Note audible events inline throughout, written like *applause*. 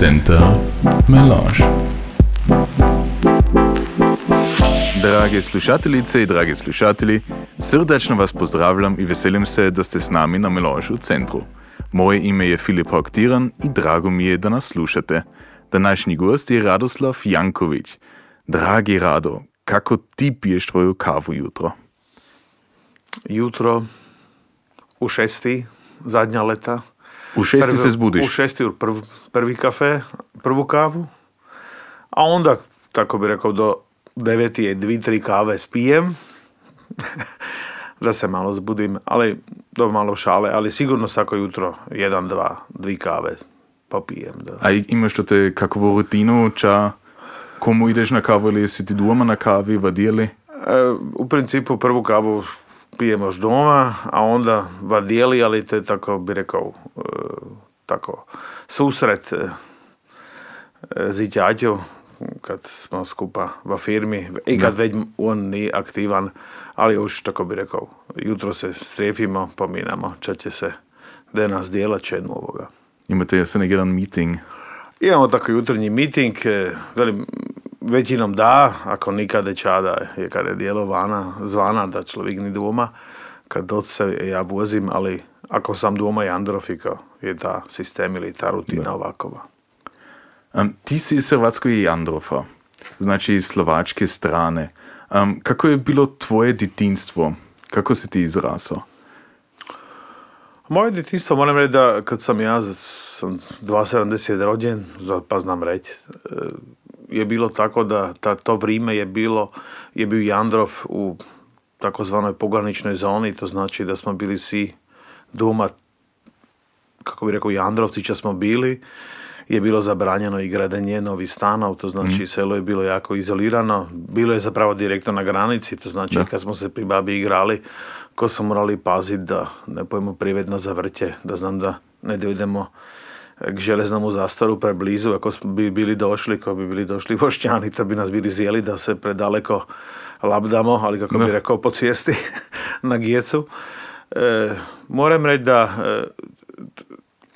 Center Melange. Drage slušateljice i dragi slušatelji, srdačno vas pozdravljam i veselim se da ste s nami na Melange u centru. Moje ime je Filip Hoktiran i drago mi je da nas slušate. Današnji gost je Radoslav Janković. Dragi Rado, kako ti piješ tvoju kavu jutro? Jutro u šesti, zadnja leta. U šesti Prvi- se zbudiš? U šesti prv, prvi kafe, prvu kavu. A onda, tako bi rekao, do deveti je dvi, tri kave spijem. *laughs* da se malo zbudim, ali do malo šale, ali sigurno svako jutro jedan, dva, dvi kave popijem. Da. A imaš to te kakvu rutinu, ča komu ideš na kavu ili si ti doma na kavi, vadijeli? E, u principu prvu kavu pijem još doma, a onda vadijeli, ali to je tako bi rekao e, tako susret e, ziťaťu kad smo skupa v firmi i kad već on nije aktivan, ali už tako bi rekao, jutro se strefimo, pominamo, ča će se da nas dijela će novoga. Imate se nek jedan meeting. Imamo tako jutarnji meeting, e, velim, većinom da, ako nikada čada je kada je dijelo vana, zvana da človek ni doma, kad doć se ja vozim, ali ako sam doma je Androfika, je ta sistem ili ta rutina ovakova. Um, ti si iz Hrvatskoj i Androfa, znači iz slovačke strane. Um, kako je bilo tvoje djetinstvo? Kako si ti izrasao? Moje djetinstvo, moram reći da kad sam ja, sam 270 rođen, pa znam reći, e, je bilo tako da ta, to vrijeme je bilo, je bio Jandrov u takozvanoj pograničnoj zoni, to znači da smo bili svi doma, kako bi rekao, Jandrovci če smo bili, je bilo zabranjeno i gradanje novih stanov, to znači selo je bilo jako izolirano, bilo je zapravo direktno na granici, to znači kad smo se pri babi igrali, ko smo morali paziti da ne pojemo privedno za vrtje, da znam da ne dojdemo k železnomu zastaru preblizu, ako bi bili došli, ako bi bili došli *laughs* vošćani, to bi nas bili zjeli da se predaleko labdamo, ali kako bi Da. rekao, podsvijesti *laughs* na gijecu. E, moram reći da e,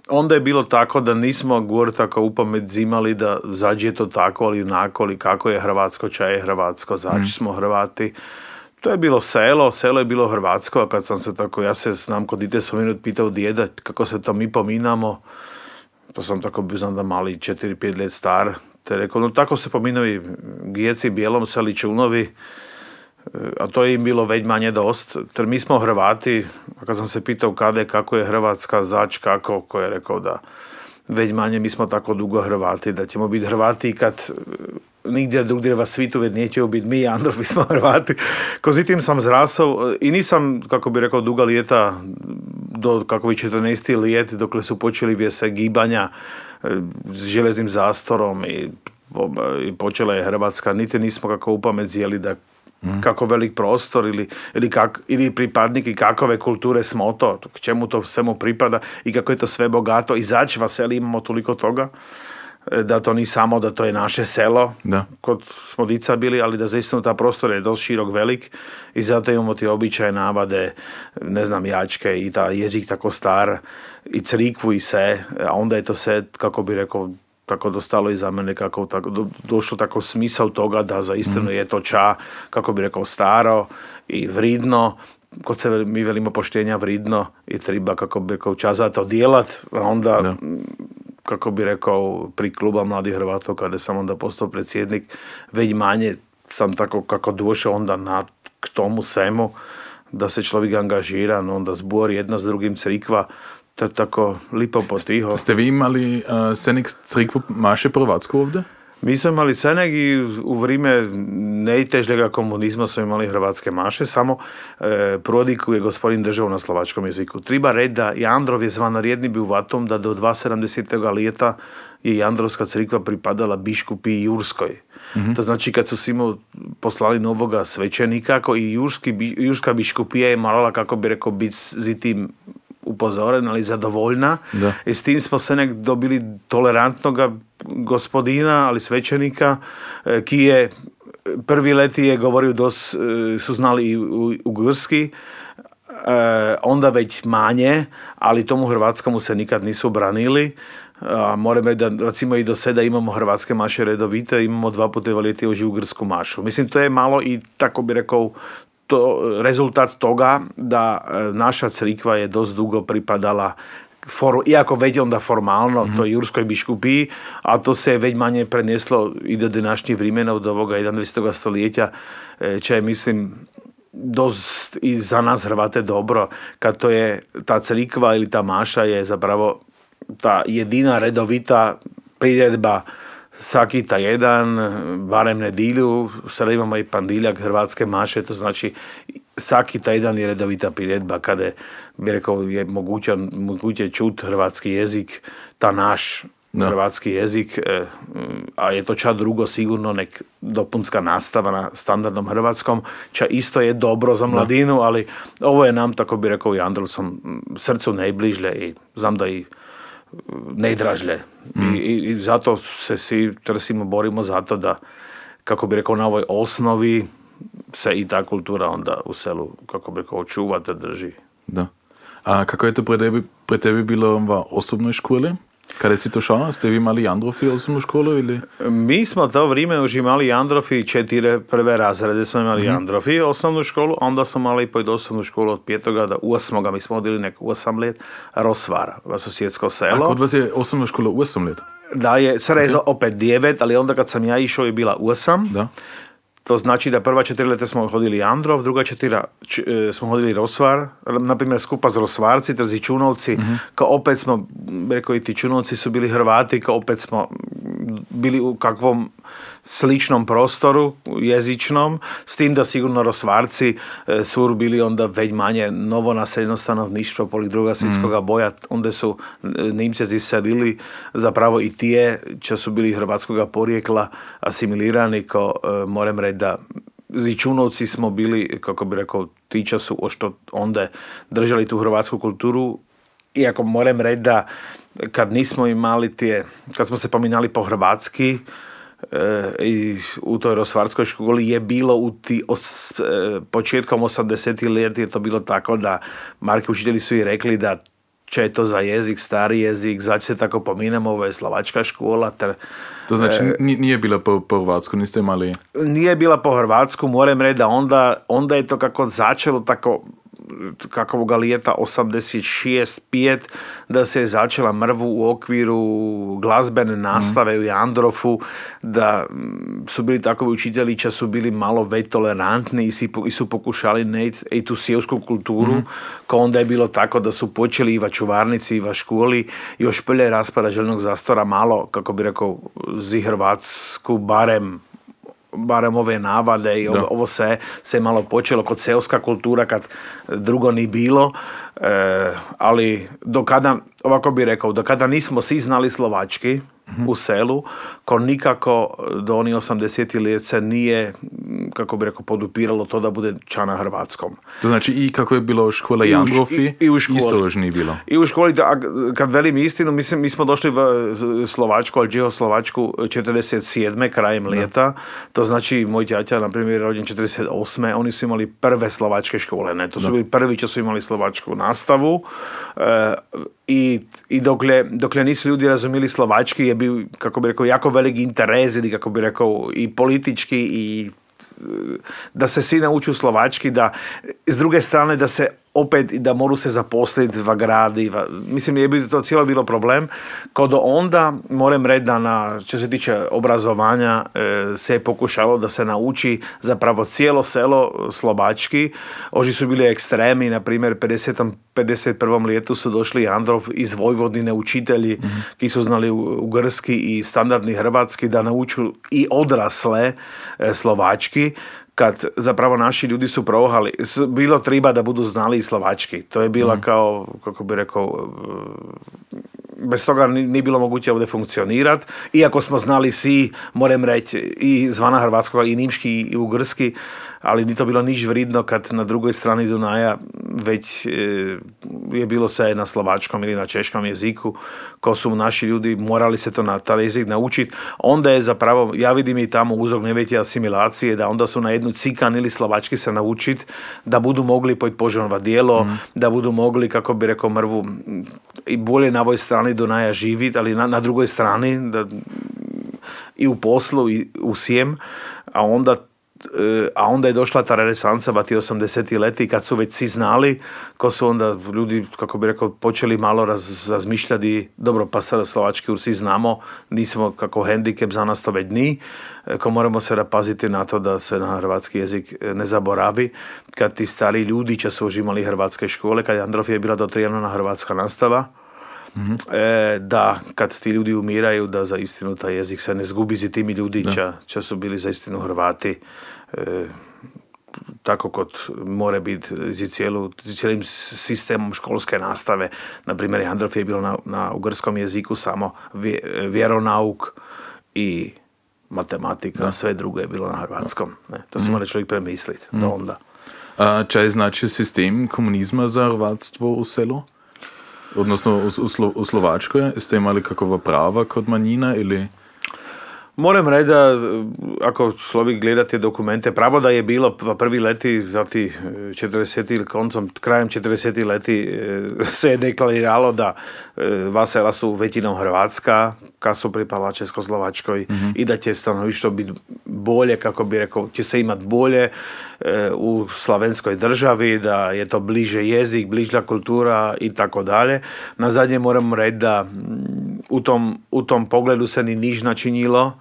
onda je bilo tako da nismo gore tako upamet zimali da zađe je to tako ali onako ali kako je Hrvatsko, ča je Hrvatsko, zaći smo Hrvati. To je bilo selo, selo je bilo Hrvatsko, a kad sam se tako, ja se znam kod dite spomenut, pitao djeda kako se to mi pominamo, to sam tako bio znam da mali 4-5 let star, te rekao, no tako se pominaju Gijeci, Bijelom seli, Čunovi, a to je im bilo već manje dost, jer mi smo Hrvati, a kad sam se pitao kada je, kako je Hrvatska, zač, kako, ko je rekao da već manje mi smo tako dugo Hrvati, da ćemo biti Hrvati kad nigdje drugdje va svitu već nećemo biti mi, Andro, *laughs* mi smo Hrvati. Ko tim sam zrasao e, i nisam, kako bi rekao, duga lijeta do kako bi 14. lijet, dokle su počeli vjese gibanja s železnim zastorom i, i počela je Hrvatska, niti nismo kako upamet zjeli da kako velik prostor ili, ili, kak, ili pripadnik i kakove kulture smo to, k čemu to svemu pripada i kako je to sve bogato i zač vaseli imamo toliko toga da to ni samo da to je naše selo Da. kod smo dica bili, ali da zaistinu ta prostor je dosta širok, velik i zato imamo ti običaje, navade, ne znam, jačke i ta jezik tako star i crikvu i se, a onda je to sve, kako bi rekao, tako dostalo i za mene, kako tako, do, došlo tako smisao toga da za istinu je to ča, kako bi rekao, staro i vridno, kod se mi velimo poštenja vridno i treba, kako bi rekao, ča za to djelat, a onda Da. Kako bi rekao, pri kluba mladih Hrvatov, kada sam onda postao predsjednik, već manje sam tako kako došao onda na, k tomu svemu, da se čovjek angažira, no onda zbor jedno s drugim crikva, to je tako lipo potiho. Ste vi imali uh, Senik crikvu Maše Prvatsko ovdje? Mi smo imali Seneg i u vrijeme najtežljega komunizma smo imali hrvatske maše, samo e, prodiku je gospodin držao na slovačkom jeziku. Treba reći da Jandrov je zvanaredni bio vatom da do 270. lijeta je Jandrovska crkva pripadala biškupi Jurskoj. To znači kad su Simo poslali novoga svećenika, kako i Jurski, Jurska biškupija je morala, kako bi rekao, biti z tim upozorena, ali zadovoljna. Da. I s tim smo se nek dobili tolerantnoga gospodina, ali svećenika, e, ki je prvi leti je govorio dos, e, su znali i u, u Grski, e, onda već manje, ali tomu hrvatskomu se nikad nisu branili. A moram reći da recimo i do sada imamo hrvatske maše redovite, imamo dva puta valijeti u ugrsku mašu. Mislim, to je malo i tako bi rekao to, rezultat toga da e, naša crikva je dosta dugo pripadala for, iako već onda formalno mm-hmm. to Jurskoj biškupiji, a to se već manje preneslo i do današnjih vremena od ovoga 11. stoljeća, če je, mislim, dost i za nas Hrvate dobro, kad to je ta crikva ili ta maša je zapravo ta jedina redovita priredba svaki ta jedan, barem nedilju, sada imamo i pandiljak hrvatske maše, to znači svaki ta jedan je redovita priredba kada bi rekao je moguće, moguće čut hrvatski jezik, ta naš hrvatski jezik, e, a je to čak drugo sigurno nek dopunska nastava na standardnom hrvatskom, ča isto je dobro za mladinu, ali ovo je nam, tako bi rekao i Androvcom, srcu najbližlje i znam da i najdražlje. Mm. I, I, zato se svi trsimo, borimo za to da, kako bi rekao, na ovoj osnovi se i ta kultura onda u selu, kako bi rekao, čuva da drži. Da. A kako je to pre tebi, pre tebi bilo v osobnoj školi? Kada si to šao? Ste vi imali Jandrofi osnovnu školu ili? Mi smo to vrijeme už imali Jandrofi četiri prve razrede smo imali mm-hmm. Jandrofi osnovnu školu, onda smo imali i osnovnu školu od pjetoga do osmoga, mi smo odili nek osam let, Rosvara, Vasosjetsko selo. A kod vas je osnovna škola osam let? Da je, sada je opet devet, ali onda kad sam ja išao je bila osam. Da. To znači da prva četiri leta smo hodili Androv, druga četiri e, smo hodili Rosvar, na primjer skupa s Rosvarci, Trzičunovci, mm kao opet smo, rekao i ti Čunovci su bili Hrvati, kao opet smo bili u kakvom sličnom prostoru jezičnom, s tim da sigurno Rosvarci e, su bili onda već manje novo naseljeno stanovništvo poli druga svjetskoga mm. boja, onda su e, Nimce zisadili zapravo i tije, če su bili hrvatskoga porijekla asimilirani, ko e, moram reći da Zičunovci smo bili, kako bi rekao, tiča su što onda držali tu hrvatsku kulturu, iako moram reći da kad nismo imali tije, kad smo se pominjali po hrvatski, i u toj Rosvarskoj školi je bilo u ti os, e, početkom 80. let je to bilo tako da marki učitelji su i rekli da je to za jezik, stari jezik, zač se tako pominemo, ovo je slovačka škola. Ter, to znači e, nije bila po, po Hrvatsku, niste imali? Nije bila po Hrvatsku, moram reći da onda, onda je to kako začelo tako kakvoga lijeta 86-5 da se je začela mrvu u okviru glazbene nastave mm. u Jandrofu, da mm, su bili takovi učitelji če su bili malo već tolerantni i, si, i su pokušali nejti i tu sjevsku kulturu, mm. ko onda je bilo tako da su počeli i va čuvarnici i va školi još prije raspada željnog zastora malo, kako bi rekao, zi Hrvatsku barem barem ove navade i ovo, ovo se, se malo počelo kod seoska kultura kad drugo ni bilo, e, ali do kada, ovako bi rekao, do kada nismo svi znali slovački, u selu, ko nikako do onih 80 let se nije, kako bi rekao, podupiralo to da bude ča na hrvatskom. To znači i kako je bilo škola Jangofi, i, i, u školi. isto još nije bilo. I u školi, da, kad velim istinu, mislim, mi smo došli v Slovačku, ali Slovačku 47. krajem leta, to znači moj tjatja, na primjer, rođen 48. Oni su imali prve slovačke škole, ne, to su bili prvi čo su imali slovačku nastavu, e, i, i dokle, dokle nisu ljudi razumili slovački je bio, kako bi rekao, jako veliki interes ili kako bi rekao i politički i da se svi nauču slovački, da s druge strane da se opet da moru se zaposliti v gradi. Mislim, je bi to cijelo bilo problem. Kod onda, moram reći da na, što se tiče obrazovanja, e, se je pokušalo da se nauči zapravo cijelo selo slovački. Oži su bili ekstremi, na primjer, 50. 51. lijetu su došli Androv iz Vojvodine učitelji mm ki su znali ugrski i standardni hrvatski da nauču i odrasle e, slovački kad zapravo naši ljudi su prohali, bilo treba da budu znali i slovački. To je bila mm. kao, kako bi rekao, bez toga nije bilo moguće ovdje funkcionirati. Iako smo znali svi, moram reći, i zvana hrvatskoga, i nimški, i ugrski, ali ni to bilo niš vridno kad na drugoj strani Dunaja veď je bilo se na slovačkom ili na češkom jeziku, ko su naši ljudi morali se to na taj jezik naučiti, onda je zapravo, ja vidim i tamo uzrok neveće asimilacije, da onda su na jednu cikan ili slovački se naučiti, da budu mogli pojť požonova dijelo, mm. da budu mogli, kako bi rekao mrvu, i bolje na ovoj strani Dunaja živjeti, ali na, na drugoj strani da, i u poslu i u sjem, a onda a onda je došla ta renesansa ba ti 80. leti kad su već svi znali ko su onda ljudi, kako bi rekao, počeli malo raz, razmišljati dobro pa sada slovački svi znamo nismo kako hendikep za nas to već ni ko moramo se paziti na to da se na hrvatski jezik e, ne zaboravi kad ti stari ljudi će su užimali hrvatske škole kad je Androfije bila dotrijana na hrvatska nastava mm da kad ti ljudi umiraju da za istinu taj jezik se ne zgubi za timi ljudi će su bili za istinu Hrvati e, tako kod more biti za cijelim sistemom školske nastave. Na primjer, Androf je bilo na, na ugrskom jeziku samo vjeronauk i matematika, sve drugo je bilo na hrvatskom. Ne? To se mm. mora čovjek premisliti do mhm. onda. A čaj znači sistem komunizma za hrvatstvo u selu? Odnosno u, u, Slo, u Slovačkoj? Ste imali kakova prava kod manjina ili... Moram reći da ako človek gleda te dokumente, pravo da je bilo v prvi leti, za ti 40 ili koncom, krajem 40 leti se je deklariralo da Vasela su većinom Hrvatska, kad su pripala Českoslovačkoj mm-hmm. i da će stanovišto biti bolje, kako bi rekao, će se imati bolje u slavenskoj državi, da je to bliže jezik, bliža kultura i tako dalje. Na zadnje moramo reći da u tom, u tom pogledu se ni niš načinilo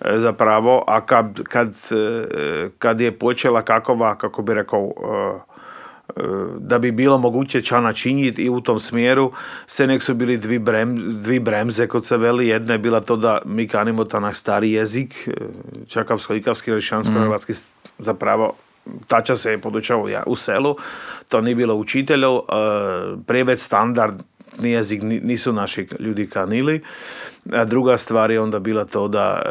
e, zapravo, a kad, kad, e, kad je počela kakova, kako bi rekao, e, da bi bilo moguće ča načiniti i u tom smjeru se nek su bili dvi, brem, dvi bremze kod se veli. Jedna je bila to da mi kanimo ta naš stari jezik, čakavsko-ikavski, rešansko-hrvatski zapravo tača se je podučao u selu, to nije bilo učitelju, preved standard jezik nisu naši ljudi kanili. A druga stvar je onda bila to da e,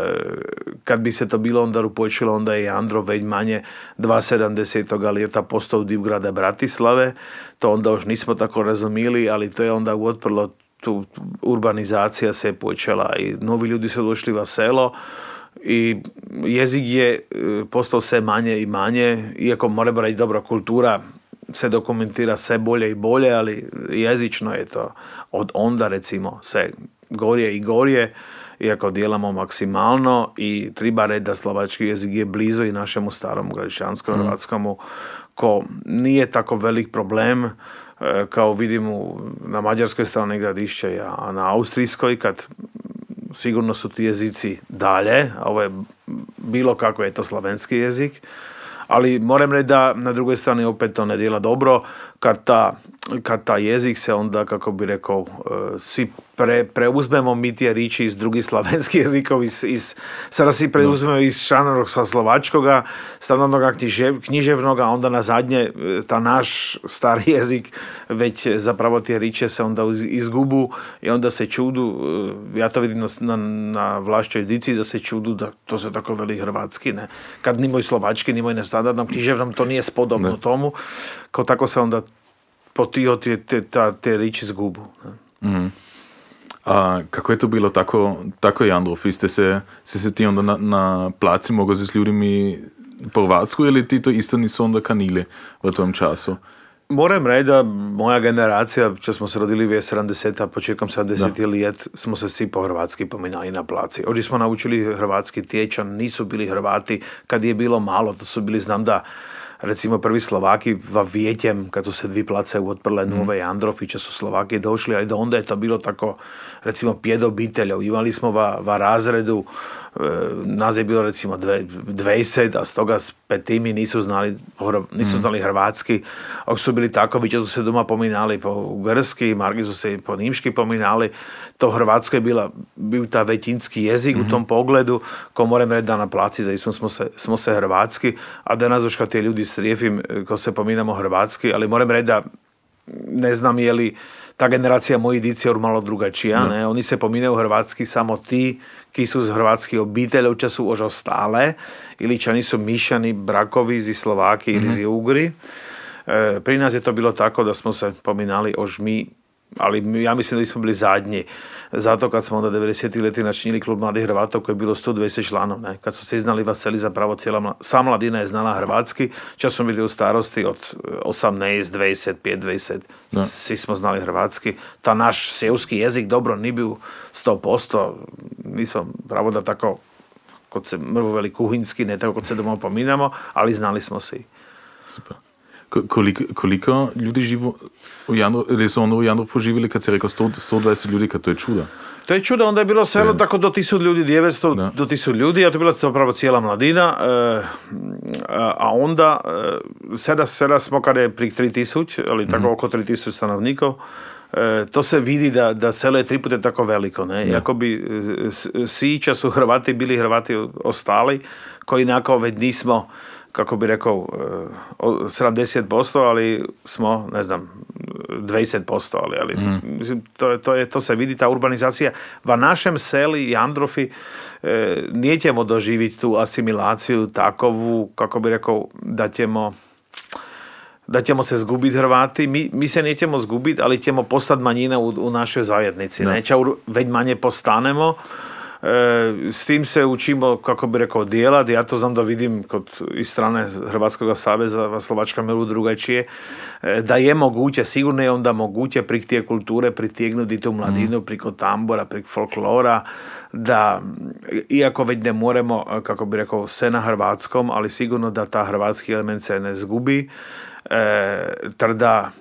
kad bi se to bilo onda upočilo, onda je Andro već manje 2.70. ljeta postao grada Bratislave. To onda još nismo tako razumili, ali to je onda otprlo tu urbanizacija se je počela i novi ljudi su došli u selo i jezik je e, postao sve manje i manje, iako moramo reći dobra kultura se dokumentira sve bolje i bolje, ali jezično je to od onda recimo se gorje i gorje, iako dijelamo maksimalno i treba reći da slovački jezik je blizu i našemu starom gradišanskom mm. hrvatskomu ko nije tako velik problem e, kao vidimo na mađarskoj strani gradišća, a na austrijskoj kad sigurno su ti jezici dalje, a ovo je bilo kako je to slavenski jezik, ali moram reći da na drugoj strani opet to ne djela dobro kad ta, kad ta jezik se onda, kako bi rekao, e, si pre, preuzmemo mi tije riči iz drugih slavenskih jezikov, iz, iz, sada si preuzmemo iz šanorog sa slovačkoga, stanovnoga književ, književnoga, onda na zadnje ta naš stari jezik, već zapravo tije riče se onda izgubu i onda se čudu, e, ja to vidim na, na vlašćoj edici, da se čudu da to se tako veli hrvatski, ne. Kad nimoj slovački, nimoj na standardnom književnom, to nije spodobno tomu, kao tako se onda potio te, te, ta, te riči zgubu. Mm. A kako je to bilo tako, tako Jandrov? Ste se, ste se ti onda na, na placi mogli z ljudmi po Hrvatsku ili ti to isto nisu onda kanili v tom času? Moram reći da moja generacija, če smo se rodili v 70 početkom 70 let, smo se svi po hrvatski pominjali na placi. Ovdje smo naučili hrvatski tječan, nisu bili Hrvati, kad je bilo malo, to su bili, znam da recimo prvi Slovaki va Vijetjem, kad su se dvi place otprle mm. Nove Androfića su Slovaki došli, ali da onda je to bilo tako, recimo, pjed obitelja. Imali smo va, va razredu nas je bilo recimo 20, a stoga petimi nisu znali, nisu mm. znali hrvatski. Ako su bili takovi, su se doma pominali po grski, margi su se po nimški pominali. To hrvatsko je bila, bio ta većinski jezik u mhm. tom pogledu, ko moram reći da na placi zaista smo se, smo se hrvatski, a da nas kad te ljudi strijefim, e, ko se pominamo hrvatski, ali moram reći da ne znam je li tá generácia mojí dici malo drugačija. No. Oni se pomine u Hrvatski samo ti ki su z hrvatskih obitelj, času už ostale. Iličani su mišani brakovi zi Slovaki mm -hmm. ili zi mhm. Ugri. E, pri nás je to bilo tako, da smo se pominali ož mi ali ja mislim da smo bili zadnji. Zato kad smo onda 90. leti načinili klub mladih Hrvatov koji je bilo 120 članov, ne? kad su se iznali Vaseli zapravo cijela mla... Sa mladina je znala hrvatski, čas smo bili u starosti od 18, 25, 20, da. svi smo znali hrvatski. Ta naš seuski jezik dobro ni bio 100%, nismo pravo da tako kod se mrvoveli kuhinski, ne tako kod se doma pominamo, ali znali smo se. Super. Koliko, koliko ljudi živo u Jandru, ili su ono u Jandrofu živjeli kad se rekao 100, 120 ljudi, kad to je čudo? To je čudo, onda je bilo selo tako do 1000 ljudi, 900 da. do 1000 ljudi, a to je bila zapravo cijela mladina, e, a onda e, sada, sada smo kada je pri 3000, ali tako mm-hmm. oko 3000 stanovnikov, e, to se vidi da, da selo je tri puta tako veliko. Ne? Ja. Iako bi sića su Hrvati bili Hrvati ostali, koji nakon već nismo kako bi rekao, 70%, ali smo, ne znam, 20%, ali, ali mm. to, to, je, to se vidi, ta urbanizacija. Va našem seli i Androfi e, nije ćemo doživjeti tu asimilaciju takovu, kako bi rekao, da ćemo da ćemo se zgubiti Hrvati. Mi, mi se nećemo zgubiti, ali ćemo postati manjina u, u našoj zajednici. Da. Neće, već manje postanemo, E, s tim se učimo, kako bi rekao, dijelat. Ja to znam da vidim kod iz strane Hrvatskog saveza, Slovačka milu drugačije, e, da je moguće, sigurno je onda moguće prek tije kulture pritegnuti tu mladinu, mm. priko tambora, prek folklora, da, iako već ne moramo, kako bi rekao, sve na hrvatskom, ali sigurno da ta hrvatski element se ne zgubi, e, da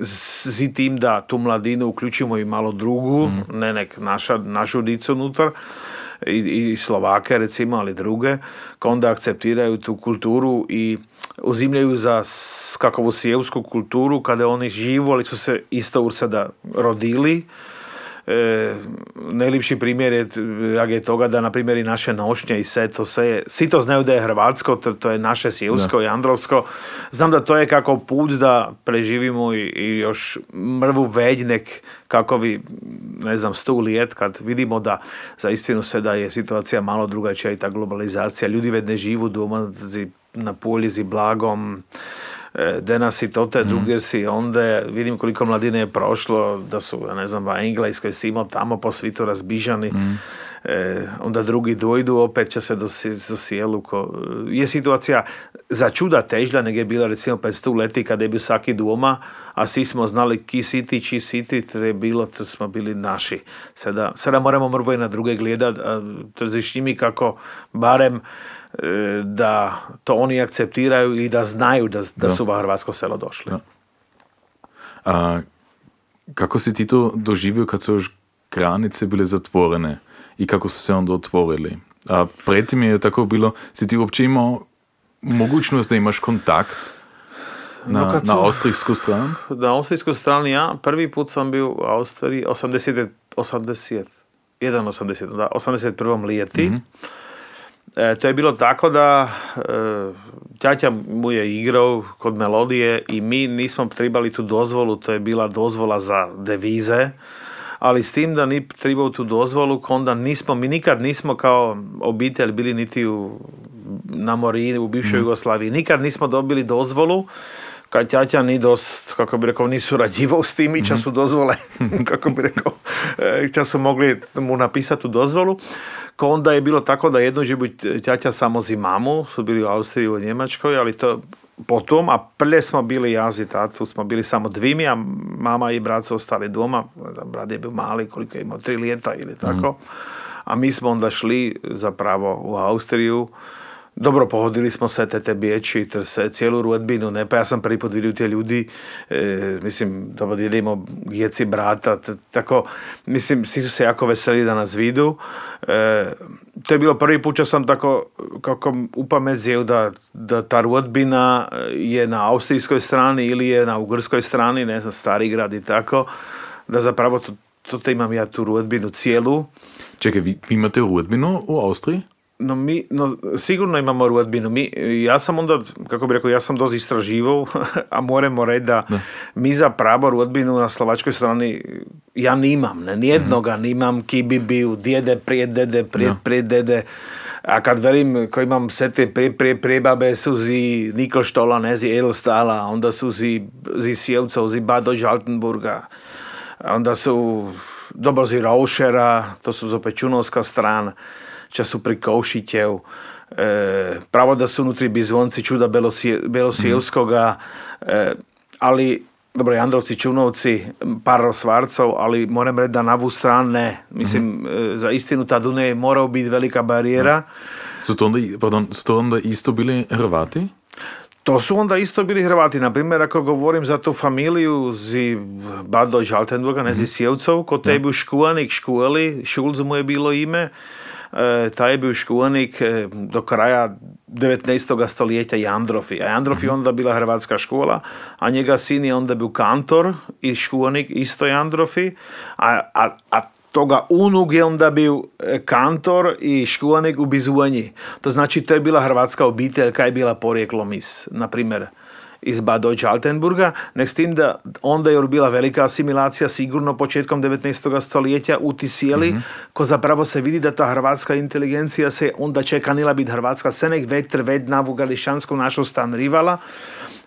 s tim da tu mladinu uključimo i malo drugu, mm. ne nek naša, našu dicu unutar, i, i Slovake recimo, ali druge, onda akceptiraju tu kulturu i uzimljaju za kakovu sijevsku kulturu kada oni živu, ali su se isto u sada rodili E, najljepši primjer je, je toga da na primjer i naše nošnje i sve to sve, svi to znaju da je hrvatsko, to, to je naše sjevsko i androvsko. Znam da to je kako put da preživimo i, i još mrvu veđnek kako vi, ne znam, stu lijet kad vidimo da za istinu se da je situacija malo drugačija i ta globalizacija. Ljudi već ne živu doma na poljizi blagom, E, danas i tote, mm. drugdje si onda vidim koliko mladine je prošlo, da su, ne znam, v Engleskoj si imao tamo po svitu razbižani, mm. e, onda drugi dojdu, opet će se do, do sjelu. Ko, je situacija za čuda težda, nego je bila recimo 500 leti kada je bio svaki doma, a svi smo znali ki siti, či siti, to je bilo, to smo bili naši. Sada, sada moramo mrvo na druge gledat, tržišnjimi kako barem da to oni akceptiraju i da znaju da, da, su u Hrvatsko selo došli. A kako si ti to doživio kad su još granice bile zatvorene i kako su se onda otvorili? A pretim je tako bilo, si ti uopće imao mogućnost da imaš kontakt na, no na austrijsku stranu? Na austrijsku stranu ja. Prvi put sam bio u Austriji 80, 80 1,80, da, 81. lijeti. Mm-hmm. E, to je bilo tako da e, ťaťa mu je igrao kod melodije i mi nismo trebali tu dozvolu, to je bila dozvola za devize, ali s tim da ni trebao tu dozvolu, onda nismo, mi nikad nismo kao obitelj bili niti u, na Morini, u bivšoj mm. Jugoslaviji, nikad nismo dobili dozvolu, ťaťa ni dost, kako bi rekao, nisu rađivao s tim i času dozvole, *laughs* kako bi rekao, e, času mogli mu napisati tu dozvolu. Onda je bilo tako da jedno žibu ťaťa samo mamu, su bili u Austriji u Njemačkoj, ali to potom, a prije smo bili jazi tatu, smo bili samo dvimi, a mama i brat su ostali doma, brat je bio mali, koliko je imao, tri lijeta ili tako, mm. a mi smo onda šli zapravo u Austriju, dobro, pohodili smo sve te, te sve, cijelu rodbinu, ne, pa ja sam prvi put vidio te ljudi, e, mislim, dobro, dijelimo djeci brata, tako, mislim, svi su se jako veseli da nas vidu. E, to je bilo prvi put, sam tako, kako upamedzio da, da ta rodbina je na austrijskoj strani ili je na ugrskoj strani, ne znam, stari grad i tako, da zapravo to, to imam ja tu rodbinu cijelu. Čekaj, vi, vi imate rodbinu u Austriji? No mi, no sigurno imamo rodbinu. Mi, ja sam onda, kako bi rekao, ja sam dozi istraživao, *laughs* a moramo reći da, da, mi za pravo rodbinu na slovačkoj strani ja nimam, ne, nijednoga mm-hmm. nimam, ki bi bio djede, prije dede, prije, dede. A kad velim, koji imam sve te pre, pre, prebabe su zi Niko Štola, ne zi Edelstala, onda su zi, zi Sjevcov, zi Bado Žaltenburga, onda su dobro zi Raušera, to su zopet Čunovská strana, čo sú pri Koušitev. E, pravo da sú vnútri bizvonci čuda Belosie, Belosievskoga, e, ali dobro, Jandrovci, Čunovci, par Svarcov, ali moram reći da na ovu stranu ne. Mislim, mm-hmm. za istinu ta Dunaj mora biti velika barijera. Su to onda, pardon, su to onda isto bili Hrvati? To su onda isto bili Hrvati. Na primjer, ako govorim za tu familiju zi Bado Žaltenburga, ne mm-hmm. Sjevcov, ko tebi u Škuanik, Škueli, Šulz mu je bilo ime, e, taj je bio školanik e, do kraja 19. stoljeća Jandrofi. A Jandrofi je onda bila hrvatska škola, a njega sin je onda bio kantor i školanik isto Jandrofi, a, a, a toga unuk je onda bio e, kantor i školanik u Bizuanji. To znači to je bila hrvatska obitelj, kaj je bila porijeklom iz, na primjer, iz Bad Altenburga, nek s tim da onda je bila velika asimilacija sigurno početkom 19. stoljeća u Tisijeli, mm ko zapravo se vidi da ta hrvatska inteligencija se onda čekanila biti hrvatska senek vetr ved na Vugališansku našu stan rivala,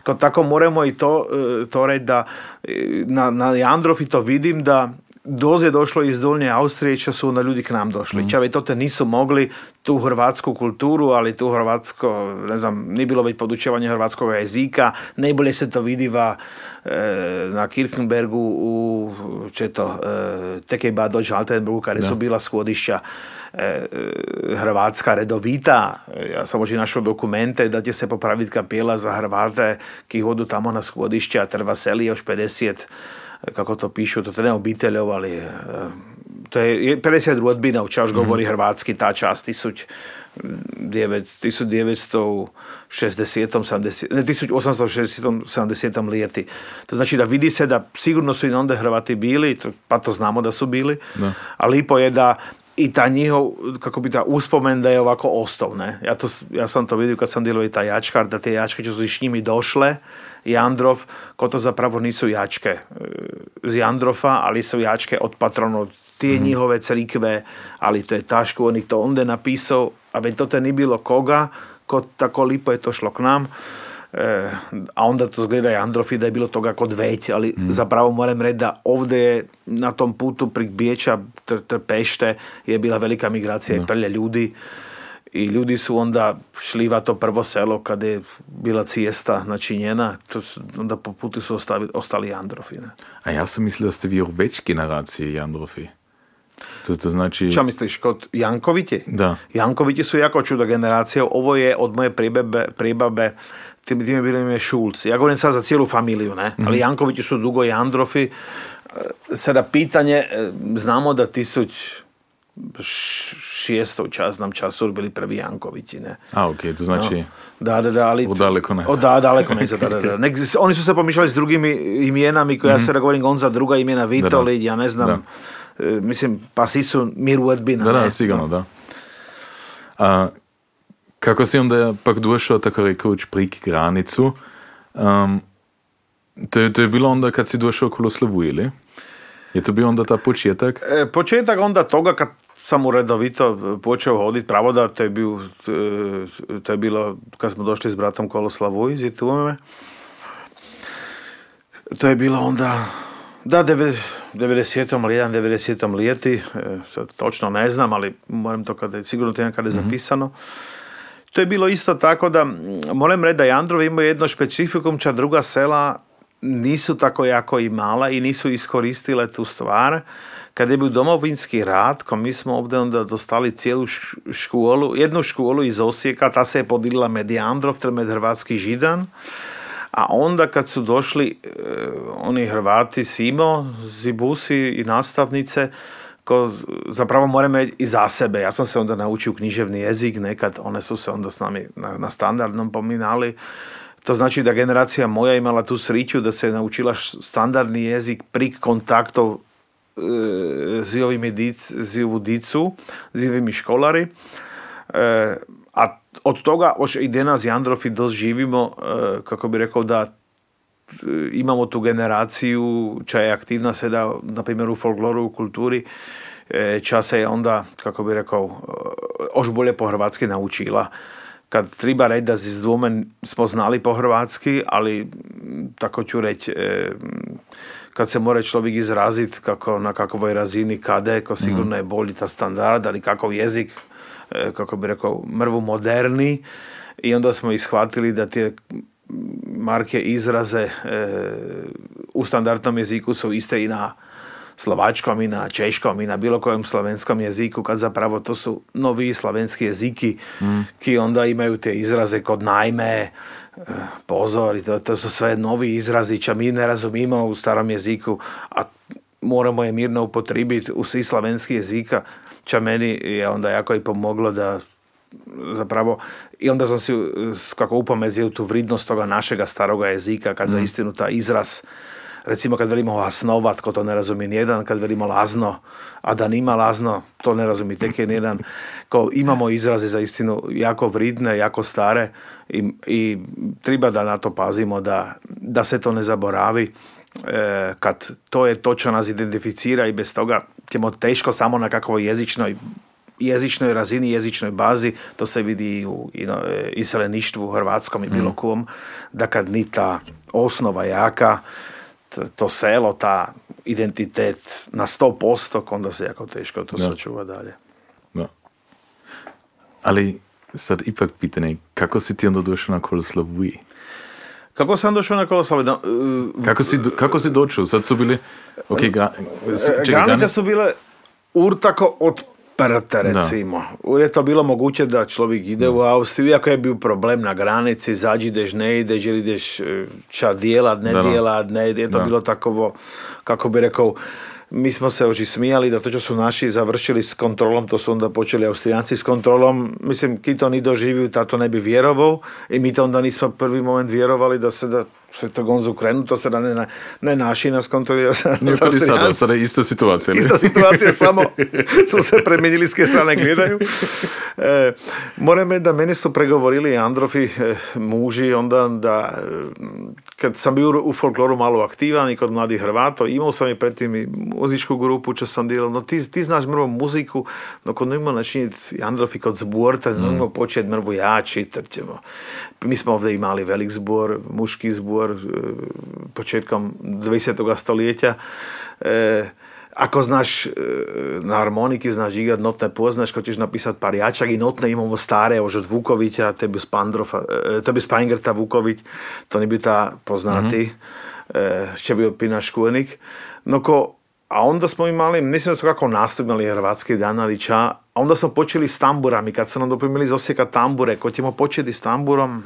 Ko tako moramo i to, e, to reći da e, na, na Jandrofi to vidim da doz je došlo iz Dolnje Austrije, će su onda ljudi k nam došli. Mm. Čave te nisu mogli tu hrvatsku kulturu, ali tu hrvatsko, ne znam, nije bilo već podučevanje hrvatskog jezika, najbolje se to vidiva na Kirkenbergu u četo, e, teke Bado Altenburgu, kada su bila skodišća e, hrvatska redovita. Ja sam možda našao dokumente da će se popraviti kapela za Hrvate ki hodu tamo na skodišća, treba seli još 50 kako to pišu, to ne obiteljov, ali to je 50 rodbina, čaš govori hrvatski, ta čast 1960, 70, ne, 1860, 70 lijeti. To znači da vidi se da sigurno su i onda Hrvati bili, pa to znamo da su bili, da. a lipo je da i ta njihov, kako bi ta uspomen da je ovako ostao, ne? Ja, to, ja sam to vidio kad sam djelovao i ta jačkar, da te jačke su s njimi došle, Jandrov, ko to zapravo nisu jačke e, z Jandrofa, ali su jačke od patronov tije mm. njihove crikve, ali to je taško, on to onda napisao, a već to te ni bilo koga, ko tako lipo je to šlo k nam. E, a onda to zgleda i da je bilo toga kod već, ali mm. zapravo moram reći da ovdje je na tom putu prik Biječa, Trpešte je bila velika migracija i prlje ljudi i ljudi su onda šli va to prvo selo kada je bila cijesta načinjena, to, onda po putu su ostali, ostali Jandrofi. Ne? A ja sam mislio da ste vi još već generacije Jandrofi. To, to znači... Čo misliš, kod Jankovići? Da. Jankovići su jako čuda generacija. Ovo je od moje pribabe, pribabe tim, tim je bilo ime Šulc. Ja govorim sad za cijelu familiju, ne? Mm-hmm. Ali Jankovići su dugo Jandrofi. Sada pitanje, e, znamo da tisuć šestog čas nam času bili prvi Jankovići, ne. A, ok, to znači... No. Da, da, da, ali... O daleko ne. O, da, daleko ne, *laughs* da, da, da. Nek, oni su se pomišljali s drugim imenami, koja mm-hmm. se da govorim Gonza, druga imena Vitoli, da, da. ja ne znam, da. E, mislim, pa si su mir u odbina, Da, da, sigurno, da. A, kako si onda pak došao, tako rekoč, prik granicu, um, to, je, to je bilo onda kad si došao okolo Slavu, ili? Je to bio onda ta početak? E, početak onda toga kad sam uredovito počeo hoditi pravoda, to je, bio, to je bilo kad smo došli s bratom kolo Slavu iz Itume. To je bilo onda, da, 90. ali jedan 90. lijeti, sad točno ne znam, ali moram to kada je, sigurno to kada je mhm. zapisano. To je bilo isto tako da, moram reći da Jandrov ima jedno špecifikum, ča druga sela nisu tako jako i mala i nisu iskoristile tu stvar. Kad je bio domovinski rat, ko mi smo ovdje onda dostali cijelu školu, jednu školu iz Osijeka, ta se je podilila med Jandrov, med Hrvatski židan. A onda kad su došli e, oni Hrvati Simo, Zibusi i nastavnice, ko zapravo moram i za sebe. Ja sam se onda naučio književni jezik, nekad one su se onda s nami na, na standardnom pominali. To znači da generacija moja imala tu sriću da se naučila standardni jezik pri kontaktov e, z ovimi dic, z ovu dicu, z ovimi školari. E, a od toga još i danas Jandrofi dost živimo, e, kako bi rekao da e, imamo tu generaciju ča je aktivna sada, na primjer u folkloru, u kulturi, e, ča se je onda, kako bi rekao, už bolje po hrvatsky naučila. Kad treba reći da z dvome smo znali po hrvatsky, ali tako ću reći, kad se mora človek izraziti kako, na kakvoj razini kade, ko sigurno je bolji ta standard, ali kakav jezik, kako bi rekao, mrvu moderni. I onda smo ishvatili da te marke izraze e, u standardnom jeziku su iste i na slovačkom i na češkom i na bilo kojem slovenskom jeziku, kad zapravo to su novi slovenski jeziki, mm. ki onda imaju te izraze kod najme, e, pozor, to, to su sve novi izrazi, čo mi ne razumimo u starom jeziku, a moramo je mirno upotribiti u svi slovenski jezika, čo meni je onda jako i pomoglo da zapravo i onda sam si kako upamezio tu vridnost toga našega staroga jezika kad mm. za istinu ta izraz recimo kad velimo hasnovat, ko to ne razumije nijedan, kad velimo lazno, a da nima lazno, to ne razumije tek nijedan. Ko imamo izraze za istinu jako vridne, jako stare i, i treba da na to pazimo, da, da se to ne zaboravi. E, kad to je točno nas identificira i bez toga ćemo teško samo na kakvoj jezičnoj jezičnoj razini, jezičnoj bazi, to se vidi i u iseleništvu u hrvatskom i bilo mm. kom, da kad ni ta osnova jaka, to selo, ta identitet na 100%, onda se jako teško to sačuva dalje. Da. Ali sad ipak pitanje, kako si ti onda došao na Koloslaviji? Kako sam došao na Koloslaviji? No, uh, kako, si, kako si došao? Sad su bili... Okay, gra, granice su bile urtako od prte, recimo. Da. Je to bilo moguće da človek ide da. u Austriju, iako je bio problem na granici, zađideš, ne ideš, ili ideš e, ča djelat, ne da, djelat, ne, je to da. bilo takovo, kako bi rekao, mi smo se oži smijali da to što su naši završili s kontrolom, to su onda počeli Austrijanci s kontrolom. Mislim, ki to ni doživio, tato ne bi vjerovao i mi to onda nismo prvi moment vjerovali da se da se to gonzu krenu, to se da ne, ne naši nas kontroliraju. Nije pa *laughs* sada, sada je ista situacija. Ista situacija, *laughs* samo su se premenili s strane gledaju. *laughs* E, moram reći da meni su pregovorili Androfi e, muži onda da e, kad sam bio u folkloru malo aktivan i kod mladih Hrvato, imao sam i pretim i muzičku grupu, če sam dilao, no ti, ti znaš mrvu muziku, no kod ima načiniti Androfi kod zborta, mm. no početi mrvu jači, ćemo. Mi smo ovdje imali velik zbor, muški zbor, e, početkom 20. stoljeća. E, ako znaš e, na harmoniki, znaš igrat notne poznaš, ko ćeš napisat par jačak i notne imamo stare, už od Vukovića, tebi Spandrofa, tebi Spaingerta Vuković, to ne bi ta poznati, mm-hmm. će bio Pina Škuenik. No ko a onda smo imali, mislim da su kako nastupili Hrvatski dan, ali ča, a onda smo počeli s tamburami, kad su nam doprimili iz Osijeka tambure, ko ćemo početi s tamburom,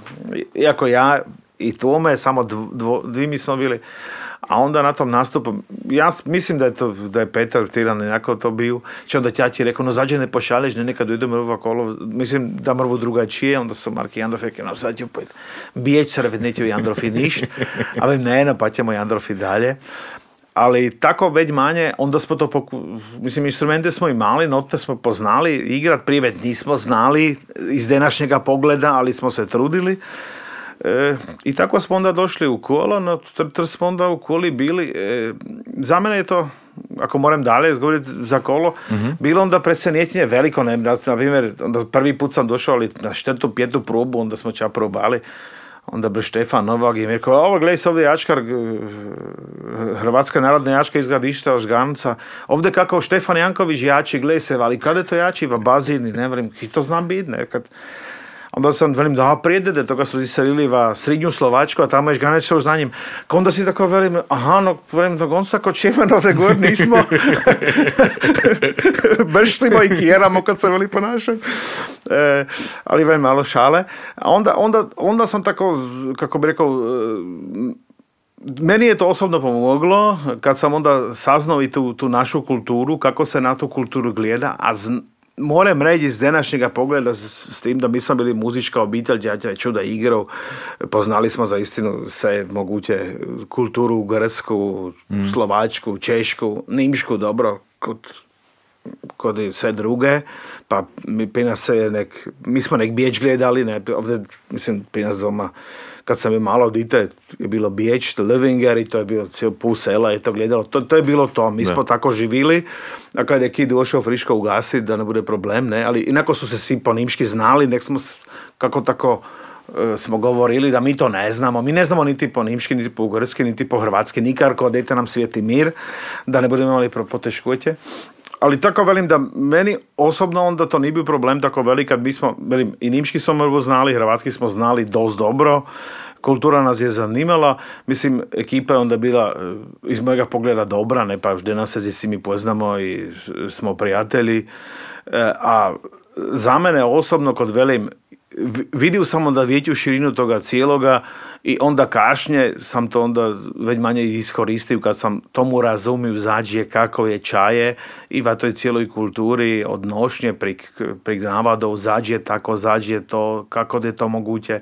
iako ja i tome, samo dvi mi smo bili, a onda na tom nastupu, ja mislim da je, to, da je Petar Tiran nekako to bio, će onda ćaći rekao, no zađe ne pošalješ, ne nekad ide mrva kolo, mislim da mrvu drugačije, onda su Marki Jandrof rekao, no sad ću pojeti, bijeć se, neće Jandrofi ništ, ali ne, pa ćemo Jandrofi dalje. Ali tako već manje, onda smo to, poku... mislim, instrumente smo imali, note smo poznali, igrat privet nismo znali iz današnjega pogleda, ali smo se trudili. E, I tako smo onda došli u kolo, no tr, smo onda u koli bili. E, za mene je to, ako moram dalje izgovoriti za kolo, mm-hmm. bilo onda presenjećenje veliko. Ne, na primjer, onda prvi put sam došao, ali na štetu pjetu probu, onda smo ča probali onda bi Štefan Novak im rekao, ovo gledaj se ovdje jačkar, Hrvatska narodna jačka iz gradišta Žganca, ovdje kako Štefan Janković jači, gledaj se, ali kada je to jači, v bazini, ne vrim, ki to znam biti, nekad. Onda sam velim, da prijedede, toga su iselili v srednju Slovačku, a tamo je Žganec už na njim. Onda si tako velim, aha, no, velim, no, on tako čevan ovdje gor nismo. *laughs* Brštimo i kjeramo kad se veli ponašam. E, ali velim, malo šale. A onda, onda, onda sam tako, kako bi rekao, e, meni je to osobno pomoglo kad sam onda saznao i tu, tu našu kulturu, kako se na tu kulturu gleda, a zn, moram reći iz današnjega pogleda s tim da mi smo bili muzička obitelj, djatja čuda igrao, poznali smo za istinu sve moguće kulturu Grsku, mm. Slovačku, Češku, Nimšku, dobro, kod, kod sve druge, pa mi, pina se nek, mi smo nek bijeć gledali, ne, ovdje, mislim, pina doma kad sam je malo dite, je bilo Bijeć, Livinger i to je bilo cijel pus sela je to gledalo. To, to je bilo to. Mi smo tako živili, a kad je kid došao friško ugasi, da ne bude problem, ne, ali inako su se svi po nimški znali, nek smo kako tako e, smo govorili da mi to ne znamo. Mi ne znamo niti po nimški, niti po ugrski, niti po hrvatski, nikarko, dajte nam svijeti mir, da ne budemo imali poteškoće ali tako velim da meni osobno onda to nije bio problem tako velik kad mi smo, velim, i nimški smo znali, hrvatski smo znali dost dobro, kultura nas je zanimala, mislim, ekipa je onda bila eh, iz mojega pogleda dobra, ne pa už nas se si mi poznamo i smo prijatelji, eh, a za mene osobno kod velim vidio sam onda veću širinu toga cijeloga i onda kašnje sam to onda već manje iskoristio kad sam tomu razumio zađe kako je čaje i va toj cijeloj kulturi od nošnje prik, prignava do zađe tako zađe to kako je to moguće.